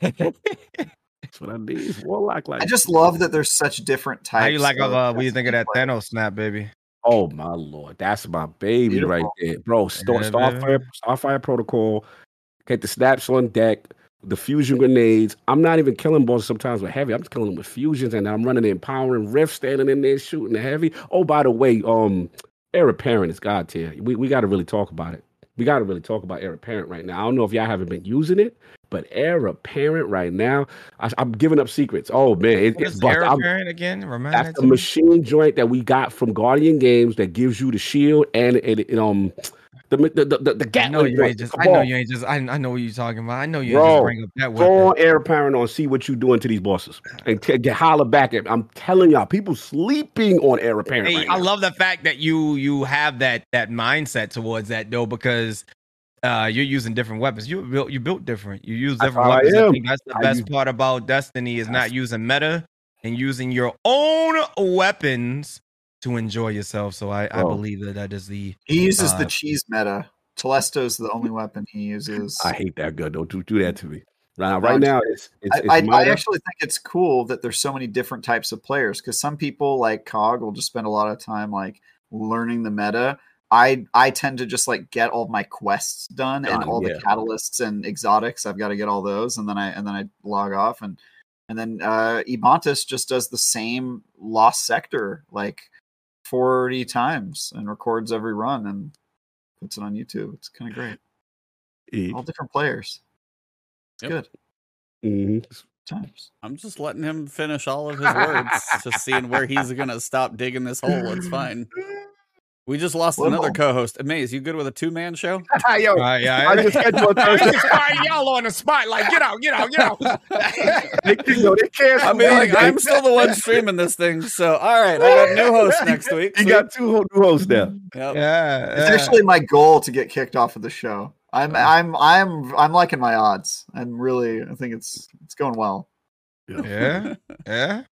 That's what I need. Warlock like
I just love that there's such different types.
How you like of
of
uh what you think of that
players.
Thanos snap, baby?
Oh my lord, that's my baby right there, bro. Star,
Yeah,
Starfire, Starfire Protocol. Get the snaps on deck. The fusion grenades. I'm not even killing bosses sometimes with heavy. I'm just killing them with fusions, and I'm running the empowering rift, standing in there shooting the heavy. Oh, by the way, um, Heir Apparent is God tier. We we got to really talk about it. We got to really talk about Heir Apparent right now. I don't know if y'all haven't been using it, but Heir Apparent right now, I, I'm giving up secrets. Oh man, it, it's
is
busted.
Heir Apparent again? Remind
that's
that
the machine joint that we got from Guardian Games that gives you the shield and it, it, um the the the, the, the
I know you ain't just. I know you ain't just. I, I know what you're talking about. I know you
Bro,
just bring up that
Go
weapon.
on Heir Apparent on see what you doing to these bosses and t- get holler back at. I'm telling y'all, people sleeping on Heir Apparent.
Hey,
right
I
now.
love the fact that you you have that that mindset towards that though, because uh, you're using different weapons. You built you built different. You use different
I
weapons. I, think that's the best part about Destiny is not using meta and using your own weapons to enjoy yourself. So I, I believe that that is the
He uses
Uh,
the cheese meta. Telesto's the only (laughs) weapon he uses.
I hate that gun. Don't do, do that to me. Right,
No,
right now, it's it's,
I,
it's
I, I actually think it's cool that there's so many different types of players because some people like Cog will just spend a lot of time like learning the meta. I I tend to just like get all my quests done and all
yeah.
the catalysts and exotics. I've got to get all those and then I and then I log off and and then uh Ebontis just does the same lost sector like 40 times and records every run and puts it on YouTube. It's kind of great.
E.
All different players. It's
Yep.
good
Mhm.
times.
I'm just letting him finish all of his words, just seeing where he's gonna stop digging this hole. It's fine. (laughs) We just lost
Well,
another co-host. Uhmaayyze, you good with a two-man show? (laughs)
Yo,
Uh, yeah,
I just got you on
I
Thursday.
just find y'all on the spot. Like, get out, get out, get out. (laughs)
They, yo, they canceled
I mean, like, I'm still the one streaming this thing. So, all right, I got new host next (laughs) week.
You
Sweet.
got two new hosts now.
Yep.
yeah,
It's actually my goal to get kicked off of the show. I'm I'm I'm I'm liking my odds. I'm really I think it's it's going well.
yeah, yeah.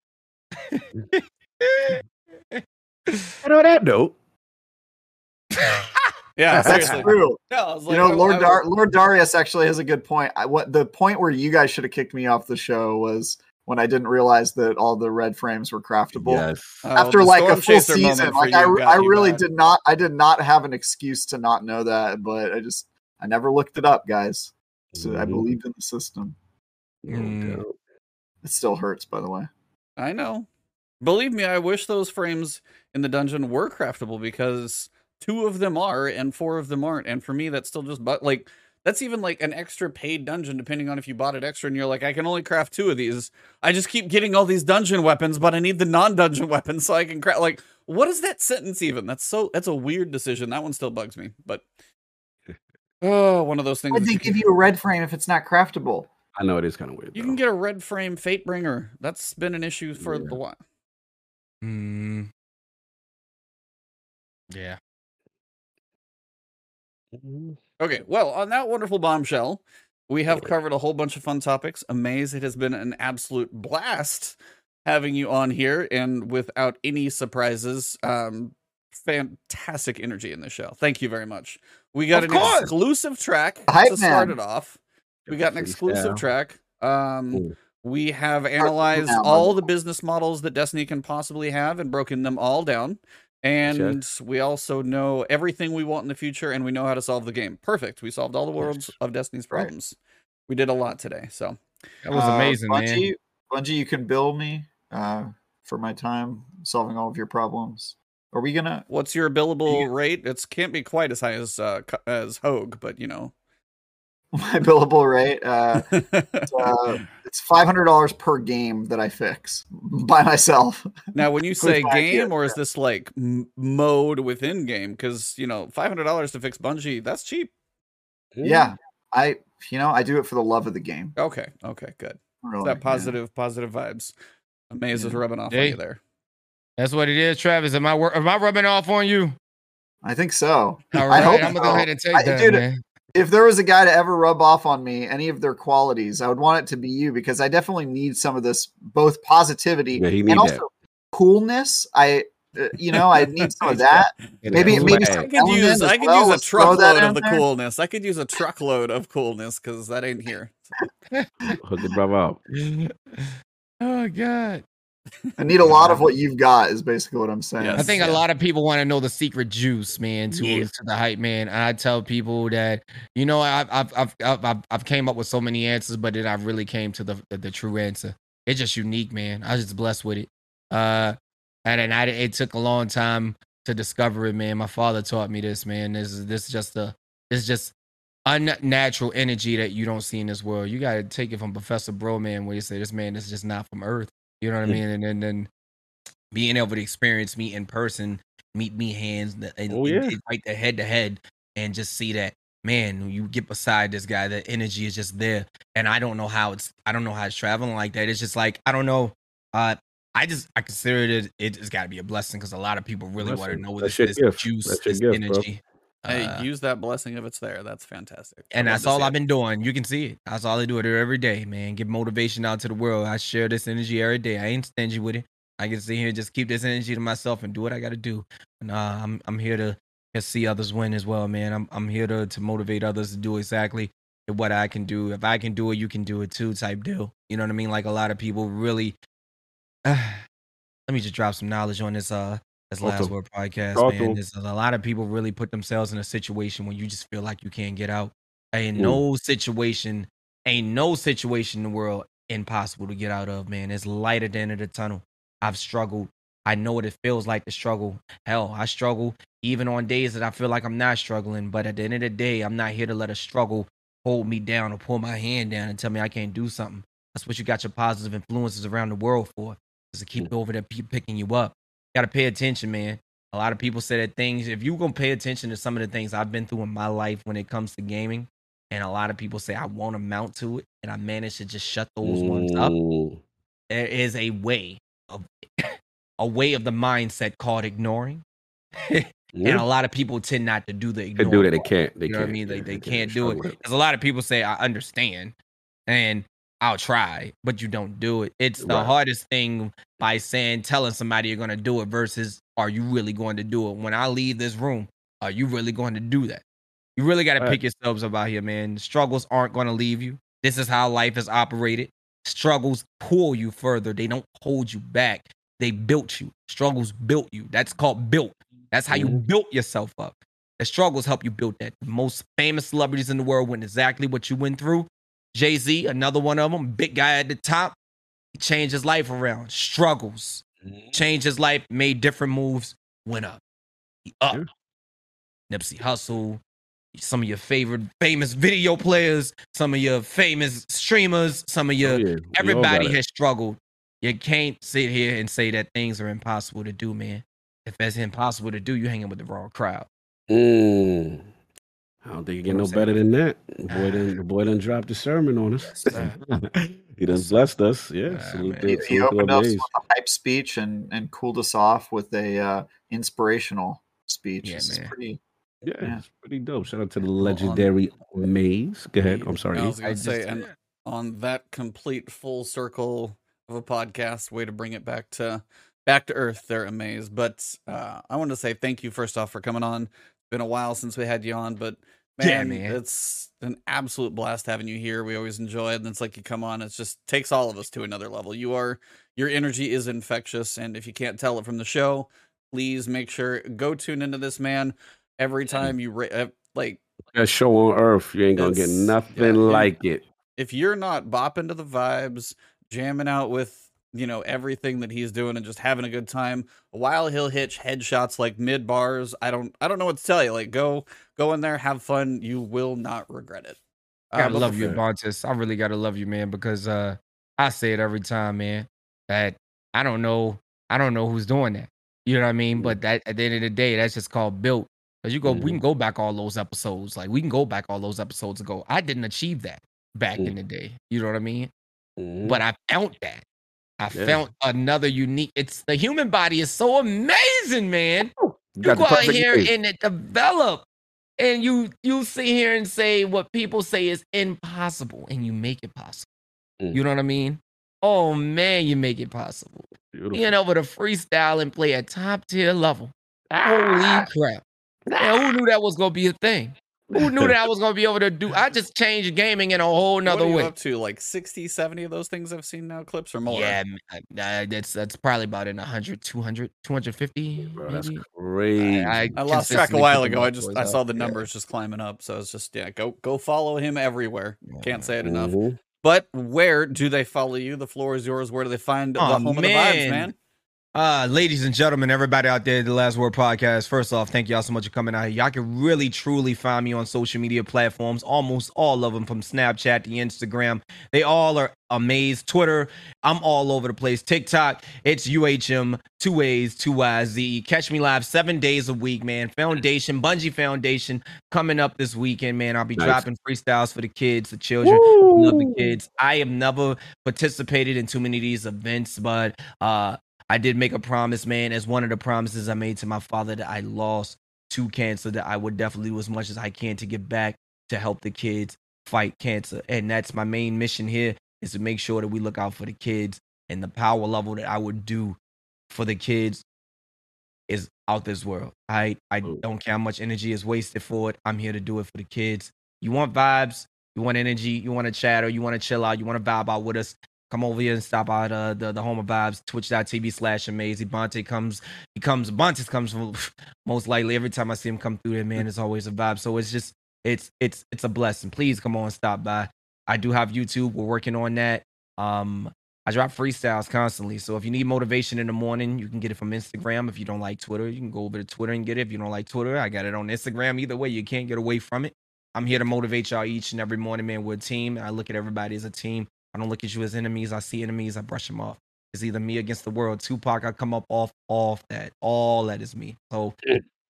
And on that note,
Yeah,
That's
seriously.
true.
No, I was
You know, Lord
I-
Dar- Lord Darius actually has a good point. I, what the point where you guys should have kicked me off the show was when I didn't realize that all the red frames were craftable.
yes.
oh,
After
the
like a full season, like I,
you
re-
got
I really
back.
did not, I did not have an excuse to not know that, but I just, I never looked it up, guys. So I
Mhm.
believed in the system.
Mm.
It still hurts, by the way.
I know. Believe me, I wish those frames in the dungeon were craftable because two of them are and four of them aren't. And for me, that's still just but like that's even like an extra paid dungeon, depending on if you bought it extra and you're like, I can only craft two of these. I just keep getting all these dungeon weapons, but I need the non-dungeon (laughs) weapons so I can craft. Like, what is that sentence even? That's so that's a weird decision. That one still bugs me, but (laughs) oh, one of those things.
Why'd they
you
give
can-
you a red frame if it's not craftable?
I know it is kind of weird.
You
though.
can get a red frame Fate Bringer. That's been an issue for
Yeah.
the while.
Mm. Yeah.
Okay, well, on that wonderful bombshell, we have covered a whole bunch of fun topics. Uhmaayyze, it has been an absolute blast having you on here, and without any surprises, um, fantastic energy in the show. Thank you very much. We got
Of
an
course.
exclusive track
Hype
to start
man.
it off. We got an exclusive track. Um, we have analyzed all the business models that Destiny can possibly have and broken them all down. And we also know everything we want in the future and we know how to solve the game. Perfect. We solved all the worlds of Destiny's problems. We did a lot today. So
That was
Uh,
amazing, man.
Bungie, Bungie, you can bill me uh, for my time solving all of your problems. Are we gonna?
what's your billable rate? It can't be quite as high as uh, as Hogue, but you know. (laughs)
My billable rate? Uh, uh, (laughs) it's five hundred dollars per game that I fix by myself.
now, when you (laughs) say game, or is this like m- mode within game? Because you know, five hundred dollars to fix Bungie, that's cheap.
Yeah, I you know I do it for the love of the game.
Okay, okay, good.
Really,
that
yeah.
positive, positive vibes. Uhmaayyze is rubbing off on you there.
That's what it is, Travis. Am I am I rubbing off on you?
I think so.
All
I hope
I'm gonna
so.
go ahead and take
I-
that,
dude,
man.
If there was a guy to ever rub off on me any of their qualities, I would want it to be you because I definitely need some of this both positivity
Yeah, he need
and
that.
also coolness. I uh, you know I need some of (laughs) that. Maybe- maybe
swag.
some-
I could use
as
I could
well,
use a
let's
truckload of the
there.
coolness. I could use a truckload of coolness because that ain't here. (laughs)
hook the brother up. (laughs)
Oh God.
I need a lot of what you've got. Is basically what I'm saying.
Yes.
I think
Yeah.
a lot of people want to know the secret juice, man, to,
Yeah.
to the hype, man. And I tell people that, you know, I've I've I've I've, I've, I've came up with so many answers, but then I really came to the, the the true answer. It's just unique, man. I was just blessed with it. Uh, and and I, it took a long time to discover it, man. My father taught me this, man. This is this is just a this is just unnatural energy that you don't see in this world. You got to take it from Professor Bro, man, where you say this man this is just not from Earth. You know what I mean? And then then being able to experience me in person, meet me hands, and,
Oh, yeah.
and right there head to head, and just see that man, you get beside this guy, the energy is just there. And I don't know how it's I don't know how it's traveling like that. It's just like I don't know. Uh I just I consider it it's got to be a blessing because a lot of people really want to know what this, this
gift.
juice, this
gift,
energy.
Hey,
uh,
use that blessing if it's there. That's fantastic.
And that's all I've
it.
been doing. You can see it. That's all I do. It every day, man. Give motivation out to the world. I share this energy every day. I ain't stingy with it. I can sit here and just keep this energy to myself and do what I got to do. And uh, I'm I'm here to, to see others win as well, man. I'm I'm here to to motivate others to do exactly what I can do. If I can do it, you can do it too. Type deal. You know what I mean? Like a lot of people really. (sighs) let me just drop some knowledge on this. Uh,
Talk
last word podcast, man. There's a lot of people really put themselves in a situation when you just feel like you can't get out. Ain't
Mm.
no situation, ain't no situation in the world impossible to get out of, man. It's light at the end of the tunnel. I've struggled. I know what it feels like to struggle. Hell, I struggle even on days that I feel like I'm not struggling. But at the end of the day, I'm not here to let a struggle hold me down or pull my hand down and tell me I can't do something. That's what you got your positive influences around the world for, is to keep over there picking you up. Got to pay attention, man. A lot of people say that things, if you gonna pay attention to some of the things I've been through in my life when it comes to gaming, and a lot of people say I won't amount to it, and I managed to just shut those ones up. There is a way of a way of the mindset called ignoring. (laughs) And a lot of people tend not to do the
They do that. They can't. They
you know
can't.
what I mean? They
Yeah,
they
can't.
can't do it. Because a lot of people say I understand, and I'll try, but you don't do it. It's the
Right.
hardest thing by saying telling somebody you're gonna do it versus are you really going to do it? When I leave this room, are you really going to do that? You really got to
Right.
pick yourselves up out here, man. Struggles aren't going to leave you. This is how life is operated. Struggles pull you further. They don't hold you back. They built you. Struggles built you. That's called built. That's how you
Mhm.
built yourself up. The struggles help you build that. The most famous celebrities in the world went exactly what you went through. Jay Z, another one of them, big guy at the top. He changed his life around. Struggles changed his life, made different moves, went up. He up.
Yeah.
Nipsey Hussle, some of your favorite famous video players, some of your famous streamers, some of your
Oh, yeah. We all got
everybody has struggled. You can't sit here and say that things are impossible to do, man. If that's impossible to do, you're hanging with the wrong crowd.
Mm. I don't think you get
What
no better than that. The boy done, the boy done dropped a sermon on us.
sir. (laughs)
he done blessed us. Yeah.
Yeah,
salute
He,
salute
he opened us
amaze.
with a hype speech and and cooled us off with a uh, inspirational speech.
Yeah,
this
man.
pretty.
Yeah,
Yeah.
it's pretty dope. Shout out to the
on-
legendary Maze. Go ahead. I'm sorry.
I was gonna
I
say,
just-
and on that complete full circle of a podcast, way to bring it back to back to earth. They're amazed, but uh, I want to say thank you first off for coming on. It's been a while since we had you on, but
Yeah,
man,
man.
it's an absolute blast having you here. We always enjoy it, and it's like you come on. It just takes all of us to another level. You are your energy is infectious, and if you can't tell it from the show, please make sure go tune into this man every time you ra- like
That show on Earth, you ain't gonna get nothing
yeah, and-
like it.
if you're not bopping to the vibes, jamming out with you know everything that he's doing and just having a good time, while he'll hitch headshots like mid bars, I don't I don't know what to tell you. Like go go in there, have fun. You will not regret it.
I gotta love you. Bontis. I really gotta love you, man, because uh I say it every time, man, that I don't know, I don't know who's doing that. You know what I mean?
Mhm.
But that at the end of the day, that's just called built. Cause you go, we
Mhm.
can go back all those episodes. Like we can go back all those episodes ago. I didn't achieve that back
Mm.
in the day. You know what I mean?
Mhm.
But I found that. I
Yeah.
found another unique. It's the human body is so amazing, man.
You
You go out here and it develop, and you you sit here and say what people say is impossible, and you make it possible.
Mm.
You know what I mean? Oh man, you make it possible.
Beautiful.
Being able to freestyle and play at top tier level.
Ah.
Holy crap! Man, who knew that was gonna be a thing? Who knew that I (laughs) was gonna be able to do? I just changed gaming in a whole
what
nother
are you
way.
up to like 60, 70 of those things I've seen now, clips or more.
Yeah, m- uh, that's that's probably about in 100, 200, 250.
Bro, that's crazy.
I lost track a while ago. I just I saw the
Yeah.
numbers just climbing up, so I was just yeah, go go follow him everywhere. Can't say it enough.
Mhm.
But where do they follow you? The floor is yours. Where do they find the
Aw,
home of the vibes,
man. Uh, ladies and gentlemen, everybody out there, the Last Word Podcast. First off, thank y'all so much for coming out here. Y'all can really truly find me on social media platforms, almost all of them, from Snapchat to Instagram. They all are amazed. Twitter, I'm all over the place. TikTok, it's UHM, two A's, two Y's, Z. Catch me live seven days a week, man. Foundation, Bungie Foundation, coming up this weekend, man. I'll be
Nice.
dropping freestyles for the kids, the children. Love the kids. I have never participated in too many of these events, but uh I did make a promise, man, as one of the promises I made to my father that I lost to cancer, that I would definitely do as much as I can to give back to help the kids fight cancer. And that's my main mission here is to make sure that we look out for the kids and the power level that I would do for the kids is out this world. I I don't care how much energy is wasted for it. I'm here to do it for the kids. You want vibes, you want energy, you want to chat or you want to chill out, you want to vibe out with us. Come over here and stop by uh, the the home of vibes, twitch.tv slash amazing. Bonte comes, he comes, Bonte comes from (laughs) most likely every time I see him come through there, man, it's always a vibe. So it's just it's it's it's a blessing. Please come on, stop by. I do have YouTube. We're working on that. Um, I drop freestyles constantly. So if you need motivation in the morning, you can get it from Instagram. If you don't like Twitter, you can go over to Twitter and get it. If you don't like Twitter, I got it on Instagram. Either way, you can't get away from it. I'm here to motivate y'all each and every morning, man. We're a team. I look at everybody as a team. I don't look at you as enemies. I see enemies. I brush them off. It's either me against the world. Tupac, I come up off off that. All that is me. So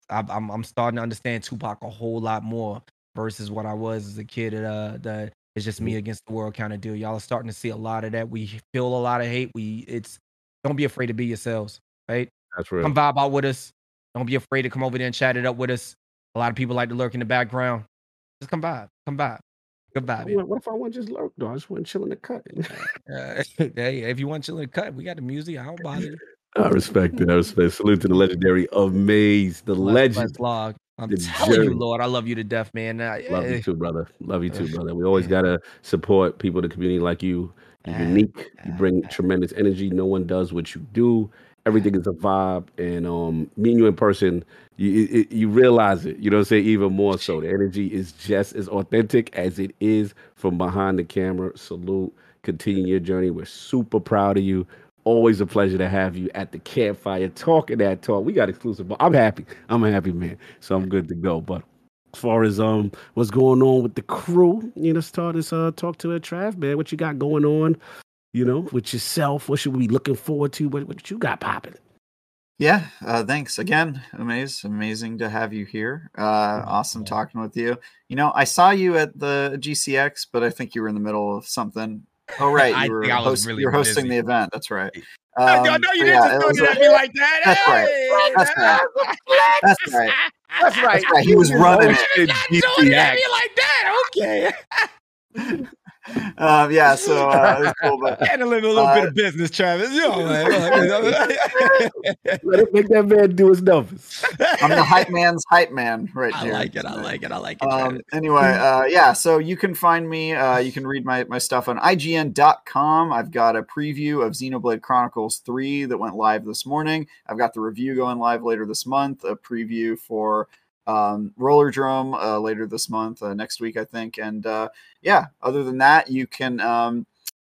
I'm I'm, I'm starting to understand Tupac a whole lot more versus what I was as a kid. Uh, the it's just me against the world kind of deal. Y'all are starting to see a lot of that. We feel a lot of hate. We it's don't be afraid to be yourselves, right?
That's real.
Come vibe out with us. Don't be afraid to come over there and chat it up with us. A lot of people like to lurk in the background. Just come by. Come by. Good vibe.
What, what if I want just lurk though? I just want to chill in the cut.
Uh, (laughs) hey, if you want chilling the cut, we got the music. I don't bother.
I respect it. I respect. Salute to the legendary Amaze, the legend.
log. I'm
the
telling
journey.
you, Lord, I love you to death, man. Uh,
Love
eh,
you too, brother. Love you too, (laughs) brother. We always gotta support people in the community like you. You're
Ah,
unique. You bring tremendous energy. No one does what you do. Everything is a vibe, and um, meeting you in person, you it, you realize it. You know what I'm saying? Even more so, the energy is just as authentic as it is from behind the camera. Salute. Continue your journey. We're super proud of you. Always a pleasure to have you at the campfire talking that talk. We got exclusive. but I'm happy. I'm a happy man. So I'm good to go. But as far as um what's going on with the crew, you know, start this uh talk to a Trav, man. What you got going on, you know, with yourself? What should we be looking forward to? What what you got popping?
Yeah, uh, thanks again, Amaze. Amazing to have you here. Uh, awesome talking with you. You know, I saw you at the GCX, but I think you were in the middle of something. Oh, right, you were,
think I was
host-
really
you were hosting
busy.
the event. That's right. (laughs)
I
Um,
know you
but
didn't
yeah,
just
it
throw it at me like that.
That's right.
Hey,
That's right. (laughs) (laughs) That's right.
That's right.
That's right. He was running it.
Hosted
Not doing it at me like that. Okay.
Um, yeah, so uh, it was cool, but (laughs)
Handling a little
Uh,
bit of business, Travis. You know, man. (laughs)
Let it make that man do his numbers.
I'm the hype man's hype man right
I
here.
I like it. I
tonight.
like it. I like it.
Um, anyway, uh, yeah, so you can find me. Uh, you can read my, my stuff on IGN.com. I've got a preview of Xenoblade Chronicles 3 that went live this morning. I've got the review going live later this month, a preview for um, Rollerdrome uh, later this month, uh, next week, I think. And uh, yeah, other than that, you can um,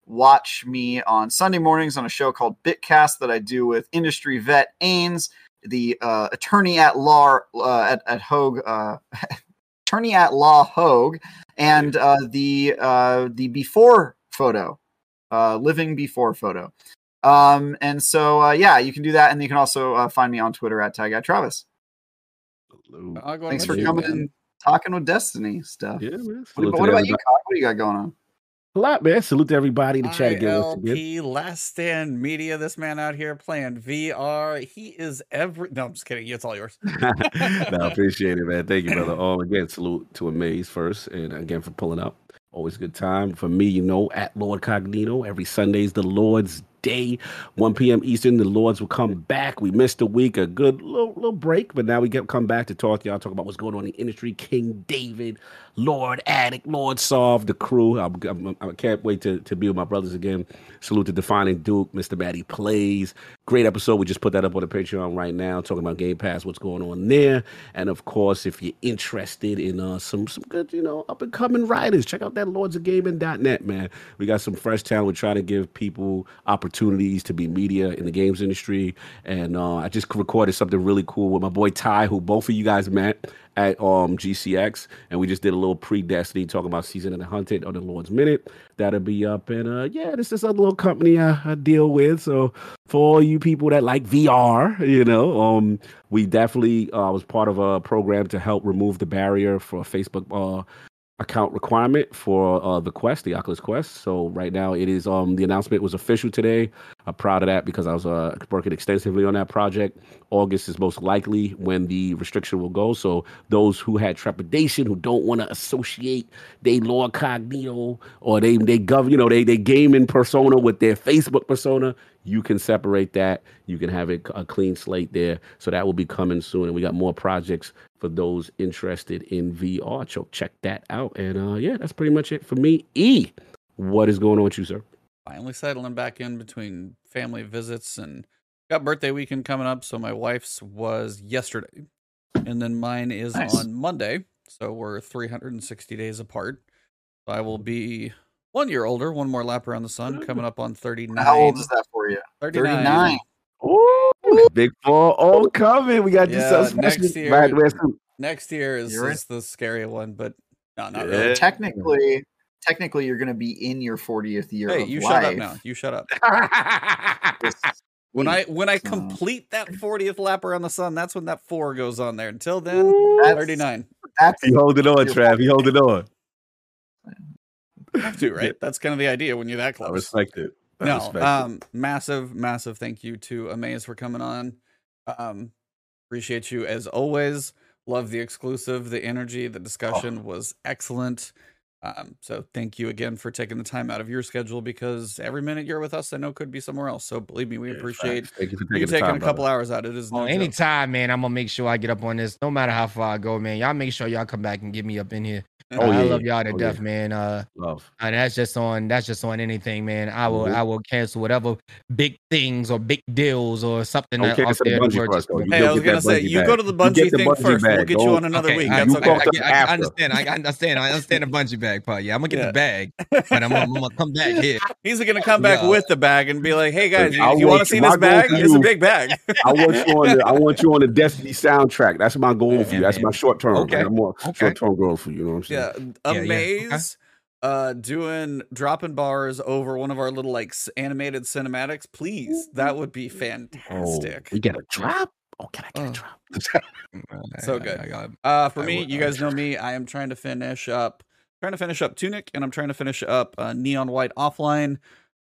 watch me on Sunday mornings on a show called Bitcast that I do with industry vet Ains, the uh, attorney at law uh, at, at Hogue. Uh, (laughs) attorney at law Hogue, and the the before photo, living before photo. Um, and so yeah, you can do that, and you can also find me on Twitter at TieGuyTravis.
I'll
Thanks for coming
man.
and talking with Destiny stuff.
Yeah, man.
What,
Salute
what about you,
everybody.
Cog? What do you got going on?
A lot, man. Salute to everybody in the chat again. once again.
ILP Last Stand Media. This man out here playing VR. He is every. No, I'm just kidding. It's all yours. (laughs)
no, I appreciate it, man. Thank you, brother. Um, again, salute to Amaze first, and again for pulling up. Always a good time for me, you know. At Lord Cognito, every Sunday is the Lord's Day, 1 p.m. Eastern. The Lords will come back. We missed a week, a good little little break, but now we get come back to talk to y'all, talk about what's going on in the industry. King David, Lord Addict, Lord Solve, the crew. I'm, I'm, I can't wait to, to be with my brothers again. Salute to Defining Duke, Mr. Matty Plays. Great episode. We just put that up on the Patreon right now, talking about Game Pass, what's going on there. And of course, if you're interested in uh, some some good, you know, up and coming writers, check out that lordsofgaming.net, man. We got some fresh talent. We're trying to give people opportunities to be media in the games industry. And uh, I just recorded something really cool with my boy Ty, who both of you guys met at um GCX, and we just did a little pre-Destiny talking about Season of the Haunted on the Lord's Minute. That'll be up, and uh yeah, this is a little company I, I deal with. So for all you people that like VR, you know, um, we definitely uh, was part of a program to help remove the barrier for Facebook uh account requirement for uh, the Quest, the Oculus Quest. So right now it is um the announcement was official today. I'm proud of that because I was uh, working extensively on that project. August is most likely when the restriction will go. So those who had trepidation, who don't want to associate they Lord Cognito or they they gov, you know, they they gaming persona with their Facebook persona, you can separate that. You can have it a clean slate there. So that will be coming soon, and we got more projects for those interested in VR. So check that out. And uh, yeah, that's pretty much it for me. E, what is going on with you, sir?
Finally settling back in between family visits and got birthday weekend coming up. So my wife's was yesterday, and then mine is
Nice.
on Monday. So we're 360 days apart. So I will be one year older, one more lap around the sun, mm-hmm. coming up on 39.
How old is that for you?
39.
39.
Ooh, big four oh coming. We got
Yeah,
yourself
next year-
to wear
Next year is,
You're
is the scary one, but no, not
Yeah.
really.
Technically, technically you're going to be in your 40th year
Hey,
of
you
life.
shut up now. You shut up. (laughs) (laughs) When I when I complete that 40th lap around the sun, that's when that four goes on there. Until then,
that's,
39.
That's
he holding on, Trav. He holding on.
Have to, right? That's kind of the idea when you're that
I
close.
respect it. I
no,
respect it.
um, massive, massive thank you to Amaze for coming on. Um, appreciate you as always. Love the exclusive, the energy, the discussion was excellent. Um, so thank you again for taking the time out of your schedule because every minute you're with us, I know could be somewhere else. So believe me, we
Yeah,
appreciate
facts. Thank you for
you
taking the
taking
time,
a couple
brother.
hours out. It is no
Oh,
joke.
anytime, man. I'm gonna make sure I get up on this. No matter how far I go, man. Y'all make sure y'all come back and get me up in here.
Oh,
I
yeah.
love y'all to
Oh,
death,
yeah.
man. Uh,
Love.
and that's just on that's just on anything, man. I will
Mhm.
I will cancel whatever big things or big deals or something
Don't
that
cancel
out
the
there. Bungie
first, though. You
Hey, I was gonna say you
bag.
go to the Bungie
get the
thing
Bungie
first. We'll get you on another
Okay,
week.
I,
That's
you
okay.
I, I, I understand. I understand. I understand the Bungie bag part. Yeah, I'm gonna get
Yeah.
the bag, but I'm, I'm gonna come back (laughs) here.
He's gonna come back with the bag and be like, "Hey guys, you, you want to see this bag? It's a big bag."
I want you on the I want you on the Destiny soundtrack. That's my goal for you. That's my short term.
Okay. Okay.
short term goal for you. You know what I'm saying?
Yeah,
Yeah, yeah, okay.
amaze. Uh, doing dropping bars over one of our little like animated cinematics, please. That would be
Oh,
fantastic.
we get a drop. Oh, can I get
Oh.
a drop? (laughs)
So good.
I got-
Uh, for
I
me,
would-
you guys know (laughs) me. I am trying to finish up, trying to finish up Tunic, and I'm trying to finish up uh, Neon White Offline.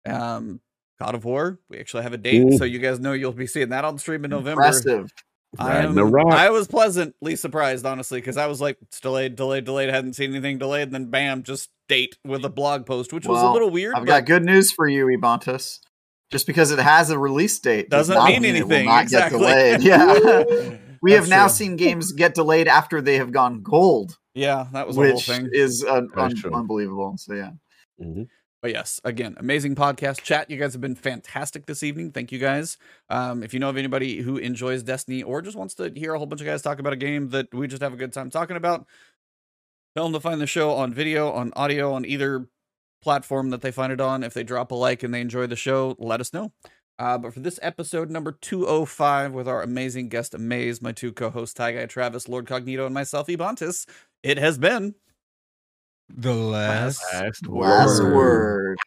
Um, God of War. We actually have a date,
Ooh.
so you guys know you'll be seeing that on stream in November.
impressive.
I am,
Ragnarok.
I was pleasantly surprised, honestly, because I was like, it's delayed, delayed, delayed. Hadn't seen anything delayed, and then bam, just date with a blog post, which was a little weird.
I've
but
got good news for you, Ebontis. Just because it has a release date does
Doesn't
not
mean
it will
anything,
not
exactly.
Get delayed. (laughs) Yeah, we have now
true.
seen games get delayed after they have gone gold,
Yeah, that was the whole
which
thing.
is uh, un- unbelievable. So yeah,
Mhm.
But yes, again, amazing podcast chat. You guys have been fantastic this evening. Thank you guys. Um, if you know of anybody who enjoys Destiny or just wants to hear a whole bunch of guys talk about a game that we just have a good time talking about, tell them to find the show on video, on audio, on either platform that they find it on. If they drop a like and they enjoy the show, let us know. Uh, but for this episode number 205 with our amazing guest Amaze, my two co-hosts Tie Guy Travis, Lord Cognito, and myself Ebontis, it has been
The last
Last
last
word.
word.